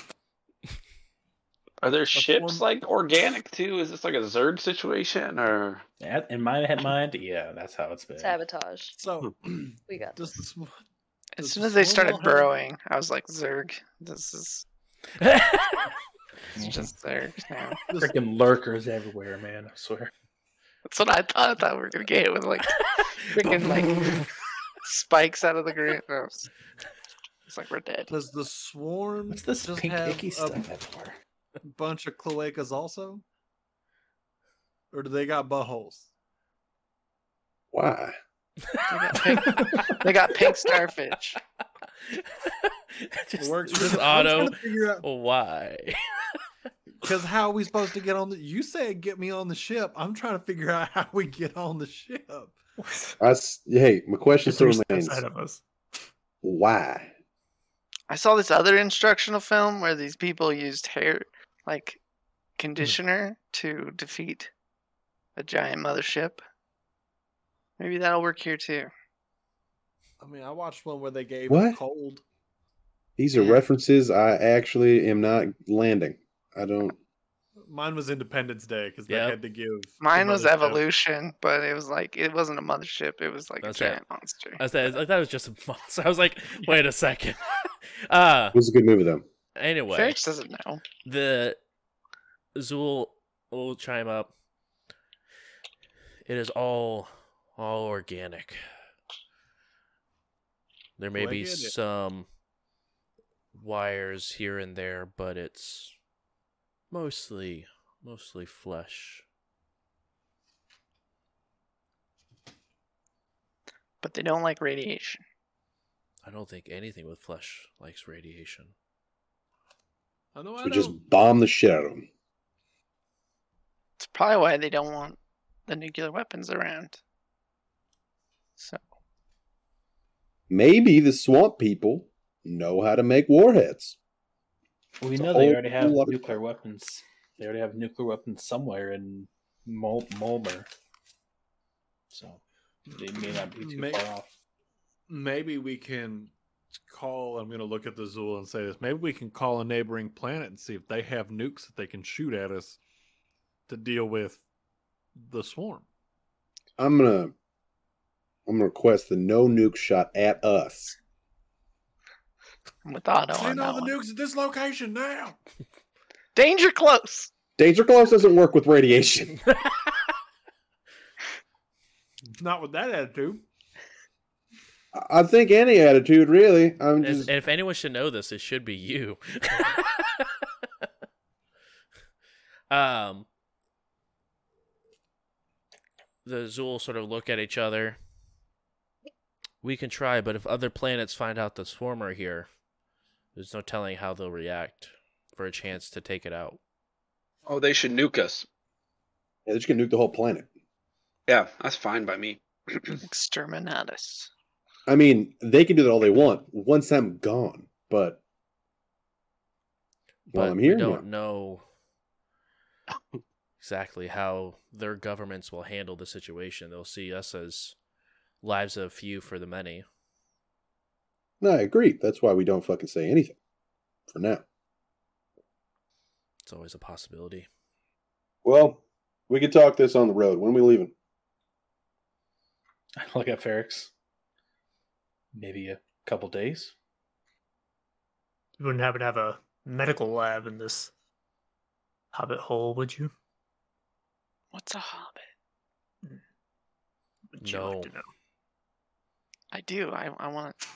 Speaker 6: Are there
Speaker 4: one-
Speaker 6: ships like organic too? Is this like a Zerg situation or
Speaker 5: At- in my head mind, yeah, that's how it's been.
Speaker 7: Sabotage.
Speaker 4: so,
Speaker 7: We got
Speaker 4: does
Speaker 7: this.
Speaker 4: this,
Speaker 8: as soon as they started burrowing, I was like, Zerg, this is it's just Zerg now.
Speaker 5: Freaking lurkers everywhere, man. I swear.
Speaker 8: That's what I thought. I thought we were gonna get hit with like freaking like spikes out of the ground. No, it's, it's like we're dead.
Speaker 4: does the swarm
Speaker 5: What's this
Speaker 4: just
Speaker 5: pink
Speaker 4: have
Speaker 5: icky
Speaker 4: a
Speaker 5: stuff everywhere?
Speaker 4: bunch of cloacas also, or do they got buttholes?
Speaker 1: Why?
Speaker 8: They got pink, they got pink starfish.
Speaker 2: just,
Speaker 4: Works.
Speaker 2: just auto.
Speaker 4: trying to figure out
Speaker 2: Why?
Speaker 4: because how are we supposed to get on the? You said get me on the ship. I'm trying to figure out how we get on the ship.
Speaker 1: I s hey, my question still
Speaker 3: Three steps
Speaker 1: remains:
Speaker 3: ahead of us.
Speaker 1: Why?
Speaker 8: I saw this other instructional film where these people used hair like conditioner to defeat a giant mothership. Maybe that'll work here too.
Speaker 4: I mean, I watched one where they gave
Speaker 1: What?
Speaker 4: it cold.
Speaker 1: These are
Speaker 8: Yeah.
Speaker 1: references I actually am not landing. I don't.
Speaker 4: Mine was Independence Day because they
Speaker 2: Yep.
Speaker 4: had to give.
Speaker 8: Mine was Evolution, but it was like it wasn't a mothership. It was like
Speaker 2: That's
Speaker 8: a
Speaker 2: it.
Speaker 8: giant monster.
Speaker 2: I said I thought it was just a monster. I was like, wait a second. uh
Speaker 1: It was a good movie though.
Speaker 2: anyway,
Speaker 8: Felix doesn't know.
Speaker 2: the Zool will chime up. It is all all organic. There may
Speaker 4: Well,
Speaker 2: be
Speaker 4: get it.
Speaker 2: some wires here and there, but it's mostly Mostly flesh.
Speaker 8: But they don't like radiation.
Speaker 2: I don't think anything with flesh likes radiation.
Speaker 4: I know.
Speaker 1: So
Speaker 4: I
Speaker 1: we just bomb the shit out of them.
Speaker 8: It's probably why they don't want the nuclear weapons around. So
Speaker 1: Maybe the swamp people know how to make warheads.
Speaker 5: We
Speaker 1: It's
Speaker 5: know they already have
Speaker 1: lot of-
Speaker 5: nuclear weapons. They already have nuclear weapons somewhere in Mul- Mulmer. So they may not be too
Speaker 4: May-
Speaker 5: far off.
Speaker 4: maybe we can call. I'm going to look at the Zool and say this. Maybe we can call a neighboring planet and see if they have nukes that they can shoot at us to deal with the swarm.
Speaker 1: I'm gonna I'm gonna request the no nuke shot at us.
Speaker 8: I'm with Otto on
Speaker 4: Send all
Speaker 8: that
Speaker 4: the
Speaker 8: one.
Speaker 4: nukes at this location now.
Speaker 8: Danger close.
Speaker 1: Danger close doesn't work with radiation.
Speaker 4: Not with that attitude.
Speaker 1: I think any attitude, really. I'm
Speaker 2: And,
Speaker 1: just
Speaker 2: and if anyone should know this, it should be you. um, the Zool sort of look at each other. We can try, but if other planets find out the swarmer here, there's no telling how they'll react for a chance to take it out.
Speaker 6: Oh, they should nuke us.
Speaker 1: yeah, they're just gonna nuke the whole planet.
Speaker 6: Yeah, that's fine by me.
Speaker 8: Exterminatus.
Speaker 1: I mean, they can do that all they want once I'm gone, but
Speaker 2: But
Speaker 1: while I'm here,
Speaker 2: we don't know exactly how their governments will handle the situation. They'll see us as lives of few for the many.
Speaker 1: No, I agree. That's why we don't fucking say anything for now.
Speaker 2: It's always a possibility.
Speaker 1: Well, we could talk this on the road. When are we leaving?
Speaker 5: I look at Ferrix. Maybe a couple days.
Speaker 3: You wouldn't happen to have a medical lab in this hobbit hole, would you?
Speaker 8: What's a hobbit? Hmm.
Speaker 3: Would you like
Speaker 2: No.
Speaker 3: to know?
Speaker 8: I do. I I want to.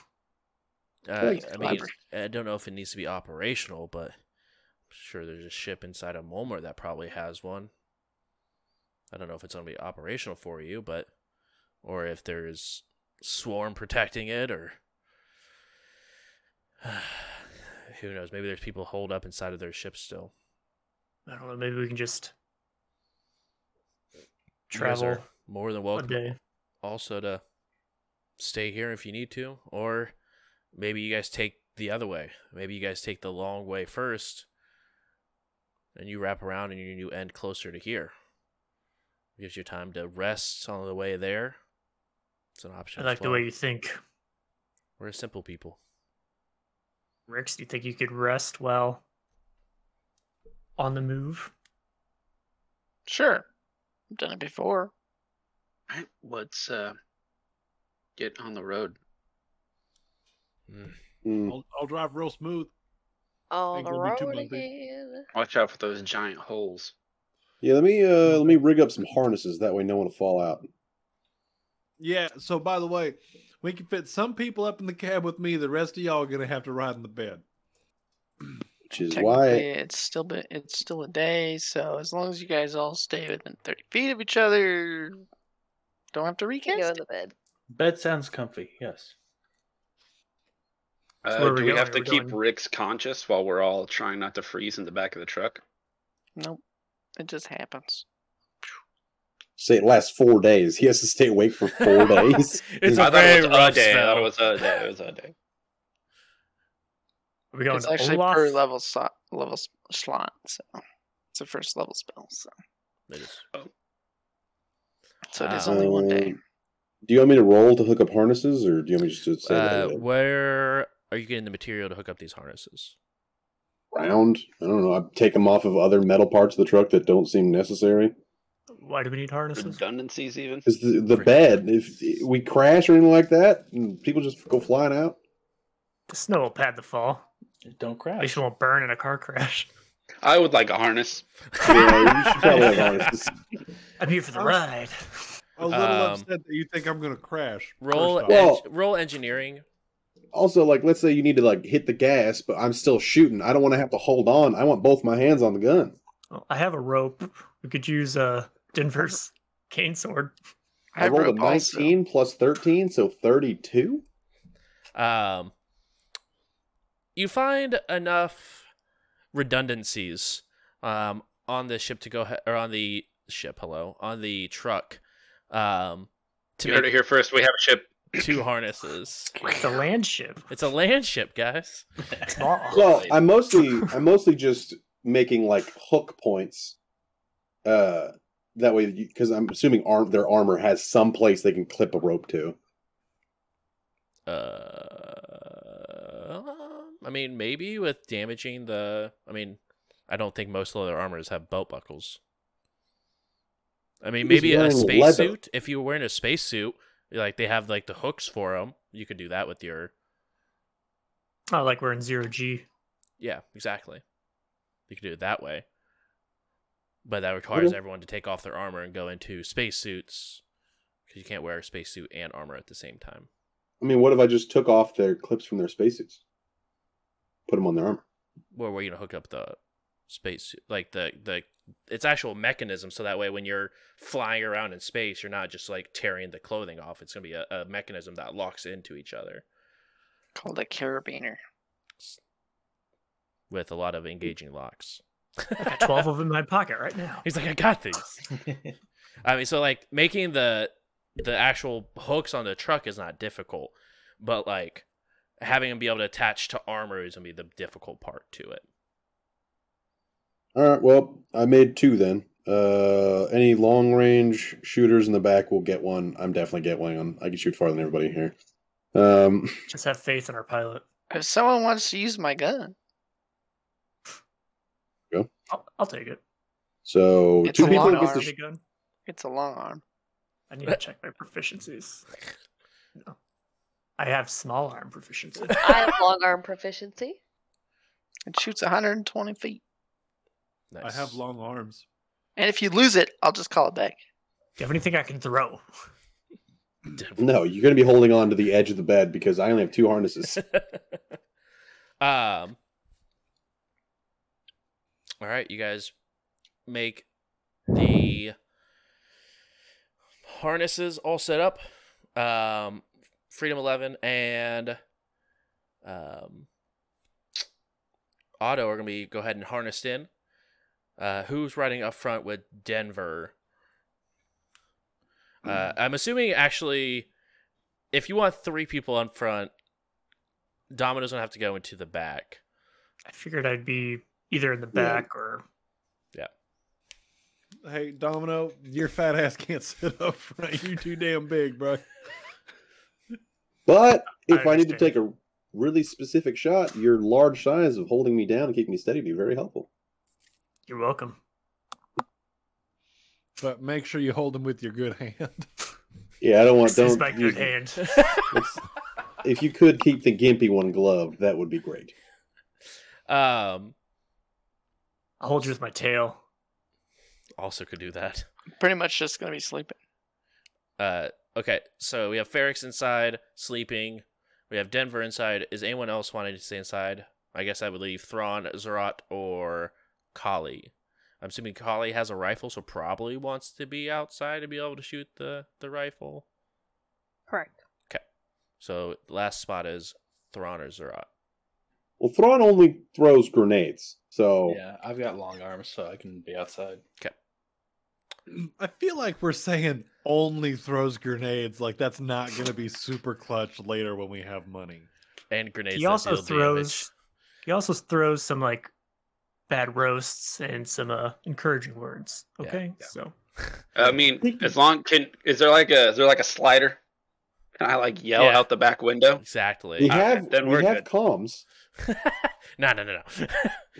Speaker 2: Uh, I mean, I don't know if it needs to be operational, but I'm sure there's a ship inside of Mulmer that probably has one. I don't know if it's going to be operational for you, but or if there's swarm protecting it, or who knows? Maybe there's people holed up inside of their ship still.
Speaker 3: I don't know. Maybe we can just travel
Speaker 2: more than welcome. Also, to stay here if you need to, or maybe you guys take the other way. Maybe you guys take the long way first, and you wrap around and you, you end closer to here. Gives you time to rest on the way there. It's an option.
Speaker 3: I
Speaker 2: as
Speaker 3: like the way you think.
Speaker 2: We're simple people.
Speaker 3: Rix, do you think you could rest while on the move?
Speaker 8: Sure. I've done it before.
Speaker 6: Alright, let's uh get on the road.
Speaker 1: Hmm.
Speaker 4: I'll, I'll drive real smooth.
Speaker 7: On
Speaker 4: Ain't
Speaker 7: the
Speaker 4: gonna be too
Speaker 7: road again.
Speaker 6: Watch out for those giant holes.
Speaker 1: Yeah, let me uh let me rig up some harnesses. That way, no one will fall out.
Speaker 4: Yeah. So by the way, we can fit some people up in the cab with me. The rest of y'all are gonna have to ride in the bed.
Speaker 1: Which is why
Speaker 8: it's still been, it's still a day. So as long as you guys all stay within thirty feet of each other, don't have to
Speaker 7: We can go in the bed.
Speaker 5: Bed sounds comfy. Yes.
Speaker 3: So
Speaker 6: Uh,
Speaker 3: where we
Speaker 6: do we
Speaker 3: going?
Speaker 6: have to
Speaker 3: we
Speaker 6: keep
Speaker 3: going-
Speaker 6: Rix conscious while we're all trying not to freeze in the back of the truck?
Speaker 8: Nope. It just happens.
Speaker 1: say it lasts four days. He has to stay awake for four days.
Speaker 2: it's
Speaker 6: I
Speaker 2: a
Speaker 6: thought it
Speaker 2: very
Speaker 6: was a
Speaker 2: rough
Speaker 6: day. I thought it was a day. It was a day.
Speaker 3: Are we going
Speaker 8: It's
Speaker 3: to
Speaker 8: actually
Speaker 3: Olaf?
Speaker 8: per level so- level slot, so it's a first level spell. So,
Speaker 2: It is.
Speaker 8: so it is
Speaker 2: Ah.
Speaker 8: only one day.
Speaker 1: Um, Do you want me to roll to hook up harnesses, or do you want me just to say
Speaker 2: Uh,
Speaker 1: that
Speaker 2: where are you getting the material to hook up these harnesses?
Speaker 1: round? I don't know. I take them off of other metal parts of the truck that don't seem necessary.
Speaker 3: Why do we need harnesses?
Speaker 6: Redundancies, even.
Speaker 1: Because the, the
Speaker 2: Freaking-
Speaker 1: bed, if we crash or anything like that, and people just go flying out.
Speaker 3: The snow will pad the fall.
Speaker 5: Don't
Speaker 3: At
Speaker 5: crash.
Speaker 3: least it won't burn in a car crash.
Speaker 6: I would like a harness.
Speaker 1: Yeah, you should probably have harnesses.
Speaker 3: I'm here for the ride.
Speaker 4: A little
Speaker 2: Um,
Speaker 4: upset that you think I'm gonna crash.
Speaker 2: Roll,
Speaker 4: first off.
Speaker 1: Well-
Speaker 2: eng- roll engineering.
Speaker 1: Also, like, let's say you need to like hit the gas, but I'm still shooting. I don't want to have to hold on. I want both my hands on the gun.
Speaker 3: Well, I have a rope. We could use uh Denver's cane sword.
Speaker 1: I rolled a
Speaker 8: rope also.
Speaker 1: 19 plus 13, so 32.
Speaker 2: Um, you find enough redundancies um, on the ship to go he- or on the ship. Hello, on the truck. Um, to
Speaker 6: You heard it here first. We have a ship.
Speaker 2: Two harnesses.
Speaker 3: The land ship.
Speaker 2: It's a land ship, guys.
Speaker 1: Well, I'm mostly I'm mostly just making like hook points. Uh, that way, because I'm assuming arm their armor has some place they can clip a rope to.
Speaker 2: Uh, I mean, maybe with damaging the. I mean, I don't think most leather armors have belt buckles. I mean,
Speaker 1: He
Speaker 2: maybe a
Speaker 1: wearing
Speaker 2: spacesuit. If you were wearing a spacesuit, like they have like the hooks for them, you could do that with your.
Speaker 3: Oh, like we're in zero G.
Speaker 2: Yeah, exactly. You could do it that way. But that requires
Speaker 1: Okay.
Speaker 2: everyone to take off their armor and go into spacesuits because you can't wear a spacesuit and armor at the same time.
Speaker 1: I mean, what if I just took off their clips from their spacesuits, put them on their armor?
Speaker 2: Where were you gonna hook up the space like the the its actual mechanism so that way when you're flying around in space you're not just like tearing the clothing off. It's gonna be a, a mechanism that locks into each other.
Speaker 8: Called a carabiner.
Speaker 2: with a lot of engaging locks.
Speaker 3: I got twelve of them in my pocket right now.
Speaker 2: he's like i got these. I mean so like making the the actual hooks on the truck is not difficult but like having them be able to attach to armor is gonna be the difficult part to it
Speaker 1: All right. Well, I made two then. Uh, any long range shooters in the back will get one. I'm definitely get one. I can shoot farther than everybody here. Um,
Speaker 3: Just have faith in our pilot.
Speaker 8: If someone wants to use my gun,
Speaker 3: I'll, I'll take it.
Speaker 1: so
Speaker 8: It's
Speaker 1: two people
Speaker 8: long
Speaker 1: against the sh-
Speaker 3: gun.
Speaker 8: it's a long arm.
Speaker 3: I need to check my proficiencies. No. I have small arm proficiency.
Speaker 7: I have long arm proficiency.
Speaker 8: It shoots 120 feet.
Speaker 2: Nice.
Speaker 4: I have long arms.
Speaker 8: And if you lose it, I'll just call it back.
Speaker 3: Do you have anything I can throw?
Speaker 1: No, you're going to be holding on to the edge of the bed because I only have two harnesses.
Speaker 2: um. All right, you guys make the harnesses all set up. Um, Freedom Eleven and um, Otto are gonna be go ahead and harnessed in. Uh, who's riding up front with Denver? Uh, I'm assuming actually, if you want three people up front, Domino's gonna have to go into the back.
Speaker 3: I figured I'd be either in the
Speaker 1: Yeah.
Speaker 3: back or Yeah.
Speaker 4: Hey, Domino, your fat ass can't sit up front. You're too damn big, bro.
Speaker 1: But if
Speaker 3: I
Speaker 1: I, need to take a really specific shot, your large size of holding me down and keeping me steady would be very helpful.
Speaker 3: You're welcome.
Speaker 4: But make sure you hold them with your good hand.
Speaker 1: Yeah, I don't want
Speaker 3: This is
Speaker 1: don't
Speaker 3: my good hand.
Speaker 1: if you could keep the gimpy one gloved, that would be great.
Speaker 2: um,
Speaker 3: I'll hold you with my tail.
Speaker 2: also could do that.
Speaker 8: Pretty much just going to be sleeping.
Speaker 2: Uh, okay, so we have Ferrix inside sleeping. We have Denver inside. Is anyone else wanting to stay inside? I guess I would leave Thrawn, Zerat, or Kali. I'm assuming Kali has a rifle, so probably wants to be outside to be able to shoot the, the rifle.
Speaker 9: Correct.
Speaker 2: Okay. So last spot is Thrawn or Zerat.
Speaker 1: Well, Thrawn only throws grenades, so
Speaker 5: Yeah, I've got long arms, so I can be outside. Okay.
Speaker 4: I feel like we're saying only throws grenades. Like that's not going to be super clutch later when we have money.
Speaker 2: And grenades.
Speaker 3: He also
Speaker 2: deal
Speaker 3: throws. He also throws some like bad roasts and some uh encouraging words. Okay,
Speaker 2: yeah.
Speaker 3: so
Speaker 6: I mean, as long can is there like a is there like a slider? Can I like yell
Speaker 2: Yeah.
Speaker 6: out the back window? Exactly.
Speaker 1: we
Speaker 2: Exactly.
Speaker 1: have
Speaker 6: then
Speaker 1: we
Speaker 6: we're
Speaker 1: have
Speaker 6: good.
Speaker 1: comms.
Speaker 2: no, no, no, no.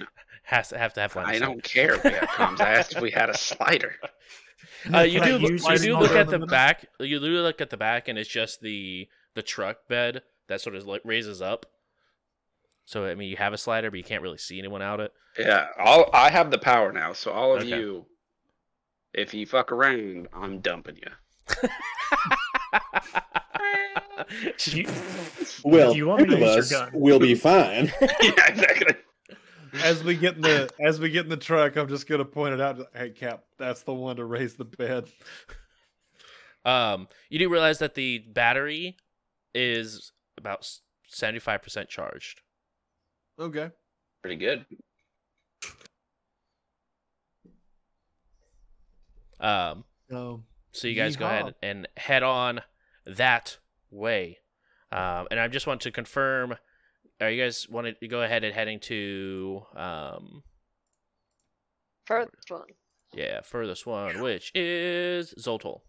Speaker 2: Has to have to have one.
Speaker 6: I don't care if we have comms. I asked if we had a slider.
Speaker 2: Uh, you
Speaker 3: Can I
Speaker 2: do. look-
Speaker 3: use
Speaker 2: You do look at the
Speaker 3: the
Speaker 2: back. You do look at the back, and it's just the the truck bed that sort of like raises up. So I mean, you have a slider, but you can't really see anyone out it.
Speaker 6: Yeah, all I have the power now, so all of
Speaker 2: Okay.
Speaker 6: you, if you fuck around, I'm dumping you.
Speaker 3: you
Speaker 1: well,
Speaker 3: you want me to
Speaker 1: us will be fine.
Speaker 6: yeah, exactly.
Speaker 4: as we get in the as we get in the truck, I'm just gonna point it out. Hey, Cap, that's the one to raise the bed.
Speaker 2: Um, you do realize that the battery is about seventy five percent charged.
Speaker 4: Okay.
Speaker 6: Pretty good.
Speaker 2: Um,
Speaker 4: Um,
Speaker 2: so you guys go ahead and head on that way. Um, and I just want to confirm. Are you guys wanted to go ahead and heading to um,
Speaker 7: First one.
Speaker 2: yeah, furthest one, which is Zoltol.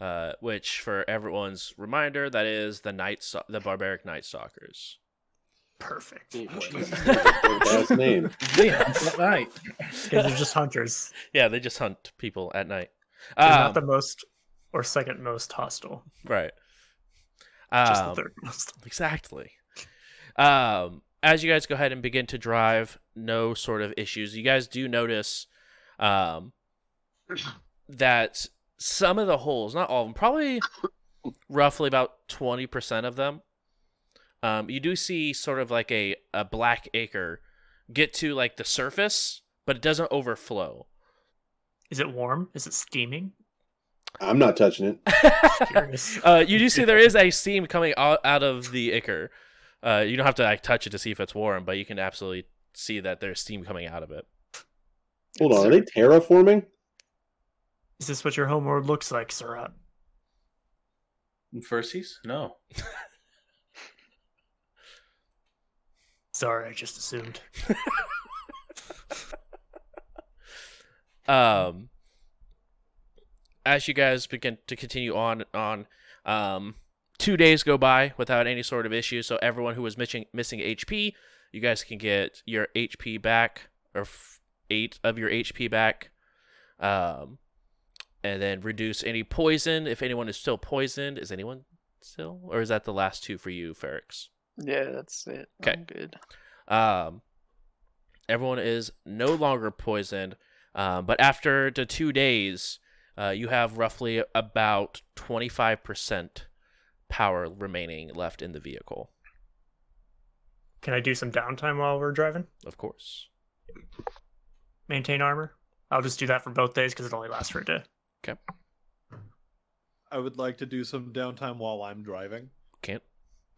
Speaker 2: Uh, which, for everyone's reminder, that is the night, Sto- the barbaric night stalkers.
Speaker 3: Perfect.
Speaker 1: Last name.
Speaker 5: They hunt at night.
Speaker 3: Yeah, they're just hunters.
Speaker 2: Yeah, they just hunt people at night.
Speaker 3: They're
Speaker 2: Um,
Speaker 3: not the most or second most hostile.
Speaker 2: right.
Speaker 3: Just
Speaker 2: Um,
Speaker 3: the third most.
Speaker 2: Exactly. Um, as you guys go ahead and begin to drive, no sort of issues. You guys do notice um, that some of the holes, not all of them, probably roughly about 20% of them, um, you do see sort of like a, a black ichor get to like the surface, but it doesn't overflow.
Speaker 3: Is it warm? Is it steaming?
Speaker 1: I'm not touching it.
Speaker 2: Uh, you do see there is a steam coming out, out of the ichor. Uh, you don't have to like touch it to see if it's warm, but you can absolutely see that there's steam coming out of it.
Speaker 1: Hold on, are they terraforming?
Speaker 3: Is this what your homeworld looks like, Zerat?
Speaker 5: Fursies? No.
Speaker 3: Sorry, I just assumed.
Speaker 2: Um, as you guys begin to continue on on, um, two days go by without any sort of issue. So everyone who was missing missing HP, you guys can get your HP back or f- eight of your HP back. Um, and then reduce any poison if anyone is still poisoned. Is anyone still, or is that the last two for you, Ferrix?
Speaker 8: Yeah, that's it.
Speaker 2: 'Kay.
Speaker 8: I'm good.
Speaker 2: Um, everyone is no longer poisoned, um, but after the two days, uh, you have roughly about 25% power remaining left in the vehicle,
Speaker 3: Can I do some downtime while we're driving?
Speaker 2: of course.
Speaker 3: Maintain armor? I'll just do that for both days because it only lasts for a day.
Speaker 4: I would like to do some downtime while I'm driving.
Speaker 2: Can't.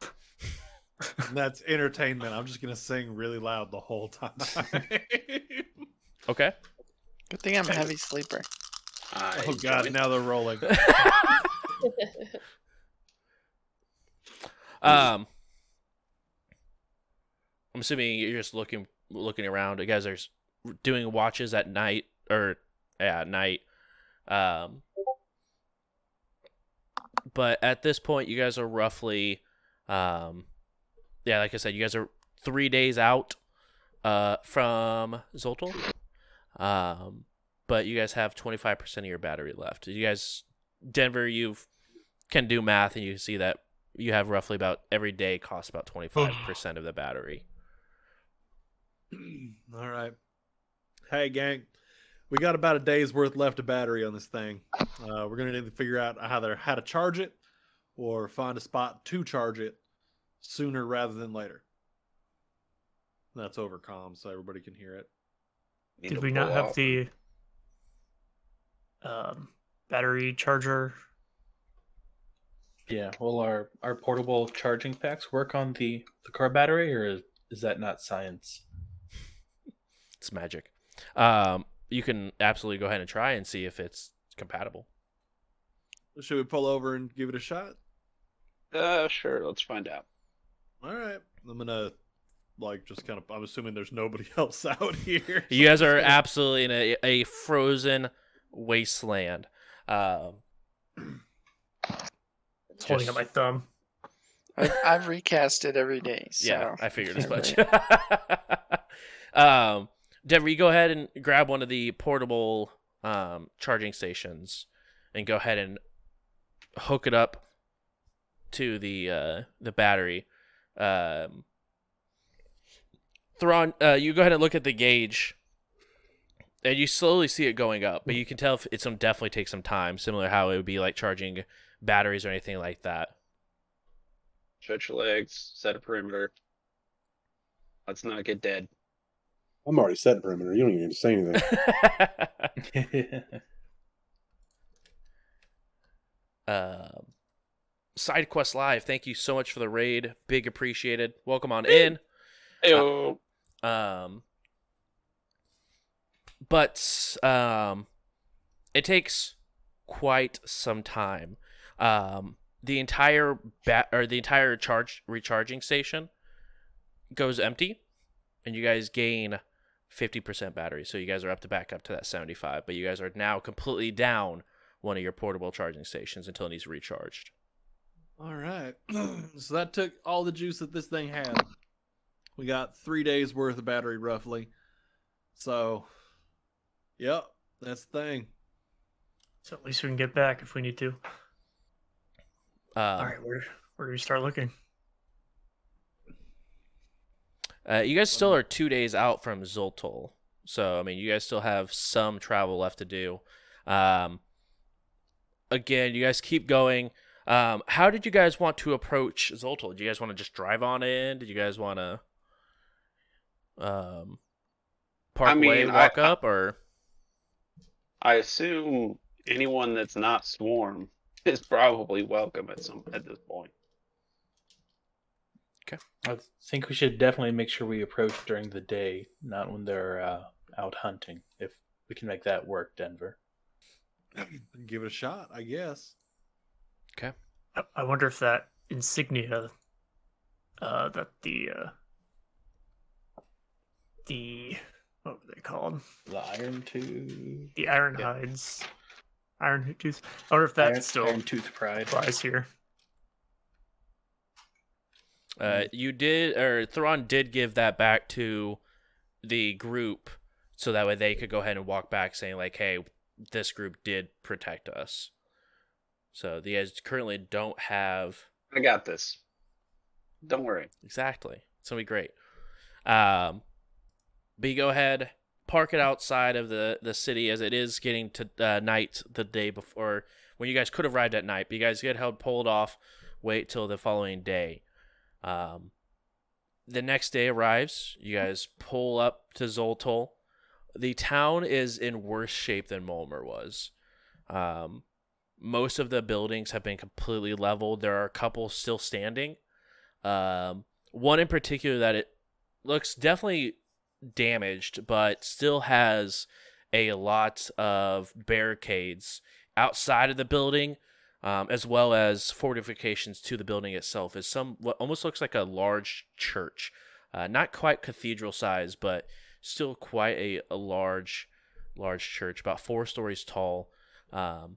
Speaker 4: That's entertainment. I'm just gonna sing really loud the whole time.
Speaker 2: Okay.
Speaker 8: Good thing I'm a heavy sleeper.
Speaker 6: I
Speaker 4: oh god,
Speaker 6: joined-
Speaker 4: now they're rolling.
Speaker 2: um, I'm assuming you're just looking looking around. You guys are doing watches at night or yeah, at night. Um, but at this point, you guys are roughly, um, yeah, like I said, you guys are three days out, uh, from Zoltol. Um, but you guys have 25% of your battery left. You guys, Denver, you can do math and you can see that you have roughly about every day costs about 25% of the battery.
Speaker 4: All right. Hey, gang. We got about a day's worth left of battery on this thing. Uh, we're gonna need to figure out either how to charge it or find a spot to charge it sooner rather than later. That's over comm, so everybody can hear it.
Speaker 6: Need
Speaker 3: Did we not have
Speaker 6: out.
Speaker 3: the um, battery charger?
Speaker 5: Yeah. Well, our our portable charging packs work on the the car battery, or is, is that not science?
Speaker 2: It's magic. Um, you can absolutely go ahead and try and see if it's compatible.
Speaker 4: Should we pull over and give it a shot?
Speaker 6: Uh, sure. Let's find out.
Speaker 4: All right. I'm gonna like just kind of. I'm assuming there's nobody else out here.
Speaker 2: You guys are absolutely in a, a frozen wasteland. Um,
Speaker 3: It's holding up my thumb.
Speaker 8: I've, I've recast it every day. So
Speaker 2: Yeah, I figured as much. Um, Denver, you go ahead and grab one of the portable um, charging stations and go ahead and hook it up to the uh, the battery. Um, Thrawn, uh, you go ahead and look at the gauge, and you slowly see it going up, but you can tell it's to definitely take some time, similar to how it would be like charging batteries or anything like that.
Speaker 6: Stretch your legs. Set a perimeter. Let's not get dead.
Speaker 1: I'm already set perimeter. You don't even need to say anything.
Speaker 2: um, Side Quest Live, thank you so much for the raid. Big appreciated. Welcome on in.
Speaker 6: Ayo.
Speaker 2: Um, but um, it takes quite some time. Um, the entire bat or the entire charge recharging station goes empty, and you guys gain fifty percent battery. So you guys are up to back up to that seventy five. But you guys are now completely down one of your portable charging stations until it needs recharged.
Speaker 4: All right. so that took all the juice that this thing had. We got three days worth of battery roughly. So, yep, that's the thing.
Speaker 3: So at least we can get back if we need to.
Speaker 2: Um,
Speaker 3: All right, where where do we start looking?
Speaker 2: Uh, you guys still are two days out from Zoltol, so I mean, you guys still have some travel left to do. Um, again, you guys keep going. Um, how did you guys want to approach Zoltol? Did you guys want to just drive on in? Did you guys want to um, park
Speaker 6: I
Speaker 2: away
Speaker 6: mean,
Speaker 2: and
Speaker 6: I-
Speaker 2: walk up, or
Speaker 6: I assume anyone that's not swarm is probably welcome at some at this point.
Speaker 5: I think we should definitely make sure we approach during the day, not when they're uh, out hunting. If we can make that work, Denver.
Speaker 4: Give it a shot, I guess.
Speaker 3: I, I wonder if that insignia, uh, that the uh, the what were they called?
Speaker 5: The Iron Tooth.
Speaker 3: The Iron
Speaker 5: Yeah.
Speaker 3: Hides, Iron Tooth. I wonder if that's
Speaker 5: Iron,
Speaker 3: still
Speaker 5: Iron Tooth Pride.
Speaker 3: applies here.
Speaker 2: Uh, you did, or Thrawn did give that back to the group, so that way they could go ahead and walk back, saying like, "Hey, this group did protect us." So the guys currently don't have
Speaker 6: I got this. Don't worry.
Speaker 2: exactly. It's gonna be great. Um, but you go ahead, park it outside of the the city as it is getting to uh, night the day before when you guys could have arrived at night. But you guys get held pulled off. Wait till the following day. Um, the next day arrives. You guys pull up to Zoltol. The town is in worse shape than Mulmer was. Um, most of the buildings have been completely leveled. There are a couple still standing. Um, one in particular that it looks definitely damaged, but still has a lot of barricades outside of the building, um, as well as fortifications to the building itself. Is some what almost looks like a large church, uh, not quite cathedral size, but still quite a, a large, large church, about four stories tall. Um,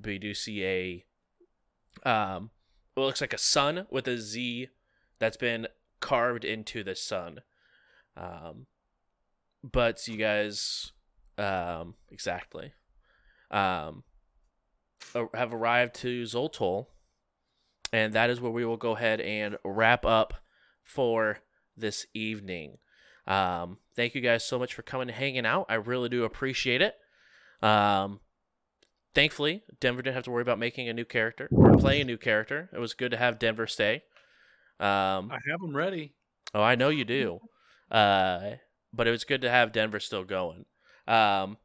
Speaker 2: but you do see a um, what looks like a sun with a Z that's been carved into the sun. Um, but you guys, um, exactly, um, have arrived to Zoltol, and that is where we will go ahead and wrap up for this evening. Um, thank you guys so much for coming and hanging out. I really do appreciate it. Um, thankfully, Denver didn't have to worry about making a new character or playing a new character. It was good to have Denver stay. Um,
Speaker 4: I have them ready.
Speaker 2: Oh, I know you do. Uh, but it was good to have Denver still going. Um,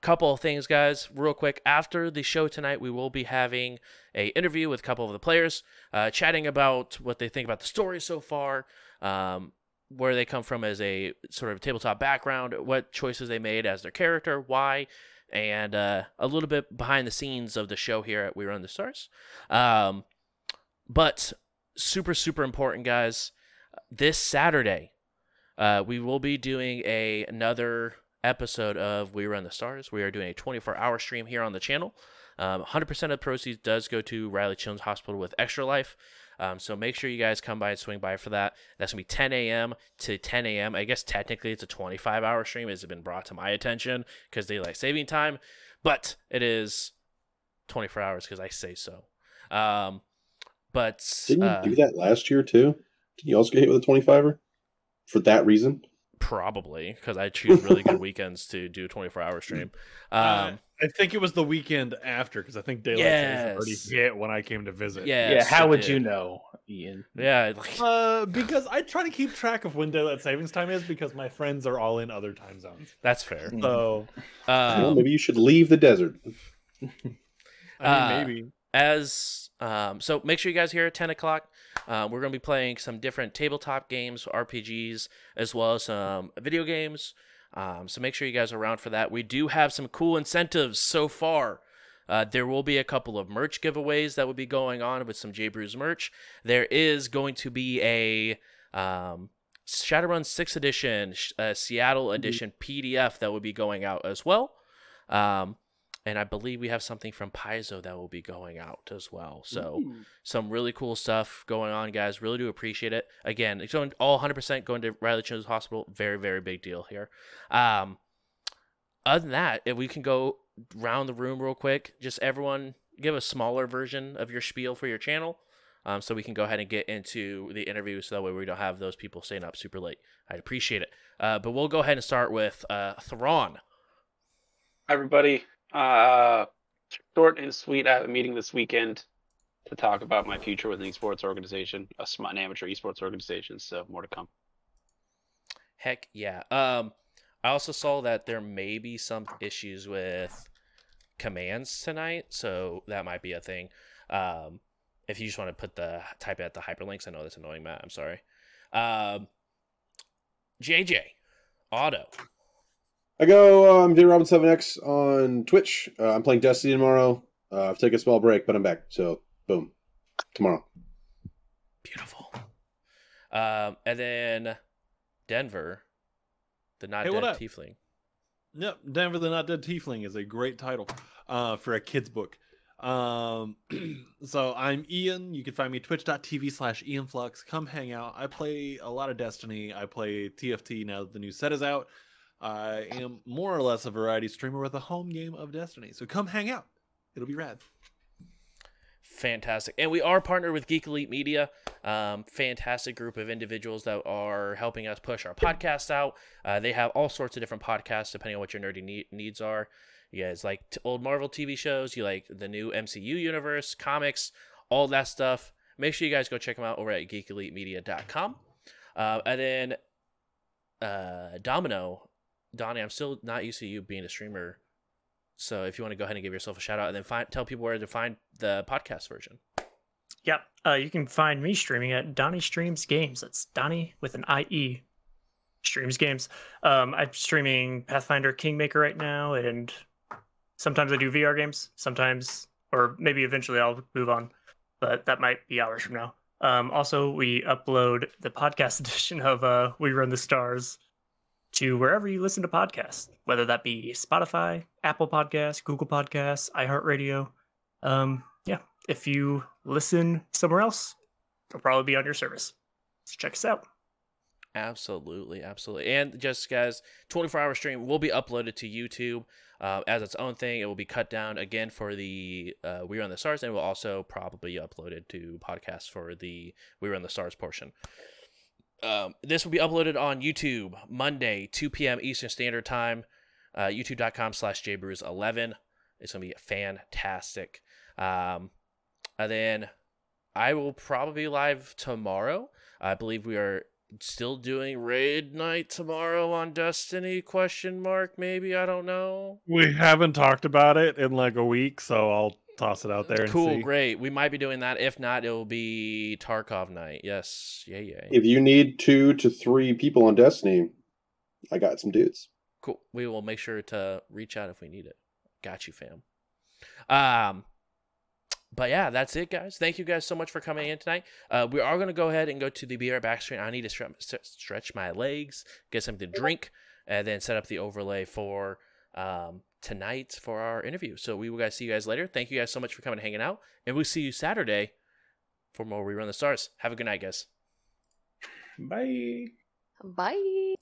Speaker 2: couple of things, guys, real quick. After the show tonight, we will be having a interview with a couple of the players, uh, chatting about what they think about the story so far, um, where they come from as a sort of tabletop background, what choices they made as their character, why, and uh, a little bit behind the scenes of the show here at We Run the Stars. Um, but super, super important, guys. This Saturday, uh, we will be doing a another episode of We Run the Stars. We are doing a 24 hour stream here on the channel. Um, 100% of the proceeds does go to Riley Children's Hospital with Extra Life. Um, so make sure you guys come by and swing by for that. That's gonna be 10 a.m. to 10 a.m. I guess technically it's a 25 hour stream. It's been brought to my attention because they like saving time, but it is 24 hours because I say so. Um, but
Speaker 1: Didn't you
Speaker 2: uh,
Speaker 1: do that last year too? Did you also get hit with a 25er for that reason?
Speaker 2: Probably because I choose really good weekends to do a 24 hour stream.
Speaker 4: Uh,
Speaker 2: Um,
Speaker 4: I think it was the weekend after because I think daylight savings had already hit when I came to visit.
Speaker 2: yeah,
Speaker 5: yeah, how would you know? Ian.
Speaker 2: Yeah, like,
Speaker 4: Uh, because I try to keep track of when daylight savings time is because my friends are all in other time zones.
Speaker 2: that's fair.
Speaker 4: So
Speaker 1: well,
Speaker 2: Um,
Speaker 1: maybe you should leave the desert.
Speaker 4: I mean,
Speaker 2: Uh,
Speaker 4: maybe.
Speaker 2: as um, so make sure you guys here at 10 o'clock uh, we're going to be playing some different tabletop games rpgs as well as some video games um, so make sure you guys are around for that we do have some cool incentives so far uh, there will be a couple of merch giveaways that will be going on with some J Brews merch. There is going to be a um, Shadowrun 6th edition, uh, Seattle edition PDF that will be going out as well. Um, and I believe we have something from Paizo that will be going out as well. So some really cool stuff going on, guys. Really do appreciate it. Again, it's going all 100% going to Riley Children's Hospital. Very, very big deal here. Um, other than that, if we can go round the room real quick, just everyone give a smaller version of your spiel for your channel. Um, so we can go ahead and get into the interview so that way we don't have those people staying up super late. I'd appreciate it. Uh, but we'll go ahead and start with uh, Thrawn.
Speaker 6: Hi, everybody. Uh, short and sweet. I have a meeting this weekend to talk about my future with an esports organization, a sm- an amateur esports organization. So more to come.
Speaker 2: Heck yeah. Um, I also saw that there may be some issues with commands tonight, so that might be a thing. Um, if you just want to put the type at the hyperlinks, I know that's annoying, Matt. I'm sorry. Um, JJ, Otto.
Speaker 1: I go. Um, J Robin Seven X on Twitch. Uh, I'm playing Destiny tomorrow. Uh, I've taken a small break, but I'm back. So boom, tomorrow.
Speaker 2: Beautiful. Um, and then Denver, the not
Speaker 4: Hey,
Speaker 2: dead
Speaker 4: up?
Speaker 2: tiefling.
Speaker 4: Yep, Denver the Not Dead Tiefling is a great title uh, for a kid's book. Um, so I'm Ian. You can find me twitch.tv slash IanFlux. Come hang out. I play a lot of Destiny. I play TFT now that the new set is out. I am more or less a variety streamer with a home game of Destiny. So come hang out. It'll be rad.
Speaker 2: Fantastic. And we are partnered with Geek Elite Media. Um, fantastic group of individuals that are helping us push our podcast out. Uh, they have all sorts of different podcasts depending on what your nerdy ne- needs are. You guys like t- old Marvel TV shows, you like the new MCU universe, comics, all that stuff. Make sure you guys go check them out over at geekelitemedia.com. Uh, and then uh, Domino, Donnie, I'm still not used to you being a streamer. So if you want to go ahead and give yourself a shout out and then find, tell people where to find the podcast version.
Speaker 3: Yep. Uh, you can find me streaming at Donnie Streams Games. That's Donnie with an IE. Streams Games. Um, I'm streaming Pathfinder Kingmaker right now, and sometimes I do VR games. Sometimes, or maybe eventually I'll move on, but that might be hours from now. Um, also, we upload the podcast edition of uh, We Run the Stars to wherever you listen to podcasts, whether that be Spotify, Apple Podcasts, Google Podcasts, iHeartRadio. Um, yeah, if you listen somewhere else, it'll probably be on your service. So check us out.
Speaker 2: Absolutely, absolutely. And just guys, 24 hour stream will be uploaded to YouTube uh, as its own thing. It will be cut down again for the uh, We Run the Stars, and will also probably be uploaded to podcasts for the We Run the Stars portion. Um, this will be uploaded on YouTube Monday, 2 p.m. Eastern Standard Time. Uh, YouTube.com slash jbrews11. It's going to be fantastic. Um, and then I will probably be live tomorrow. I believe we are still doing raid night tomorrow on Destiny? Question mark? Maybe I don't know.
Speaker 4: We haven't talked about it in like a week, so I'll toss it out there and
Speaker 2: Cool,
Speaker 4: see.
Speaker 2: great. We might be doing that. If not, it will be Tarkov night. Yes, yeah, yeah.
Speaker 1: If you need two to three people on Destiny, I got some dudes.
Speaker 2: Cool. We will make sure to reach out if we need it. Got you, fam. Um, but yeah, that's it, guys. Thank you guys so much for coming in tonight. Uh, we are going to go ahead and go to the BR back screen. I need to stre- stretch my legs, get something to drink, and then set up the overlay for um, tonight for our interview. So we will guys see you guys later. Thank you guys so much for coming and hanging out, and we'll see you Saturday for more We Run the Stars. Have a good night, guys.
Speaker 5: Bye.
Speaker 7: Bye.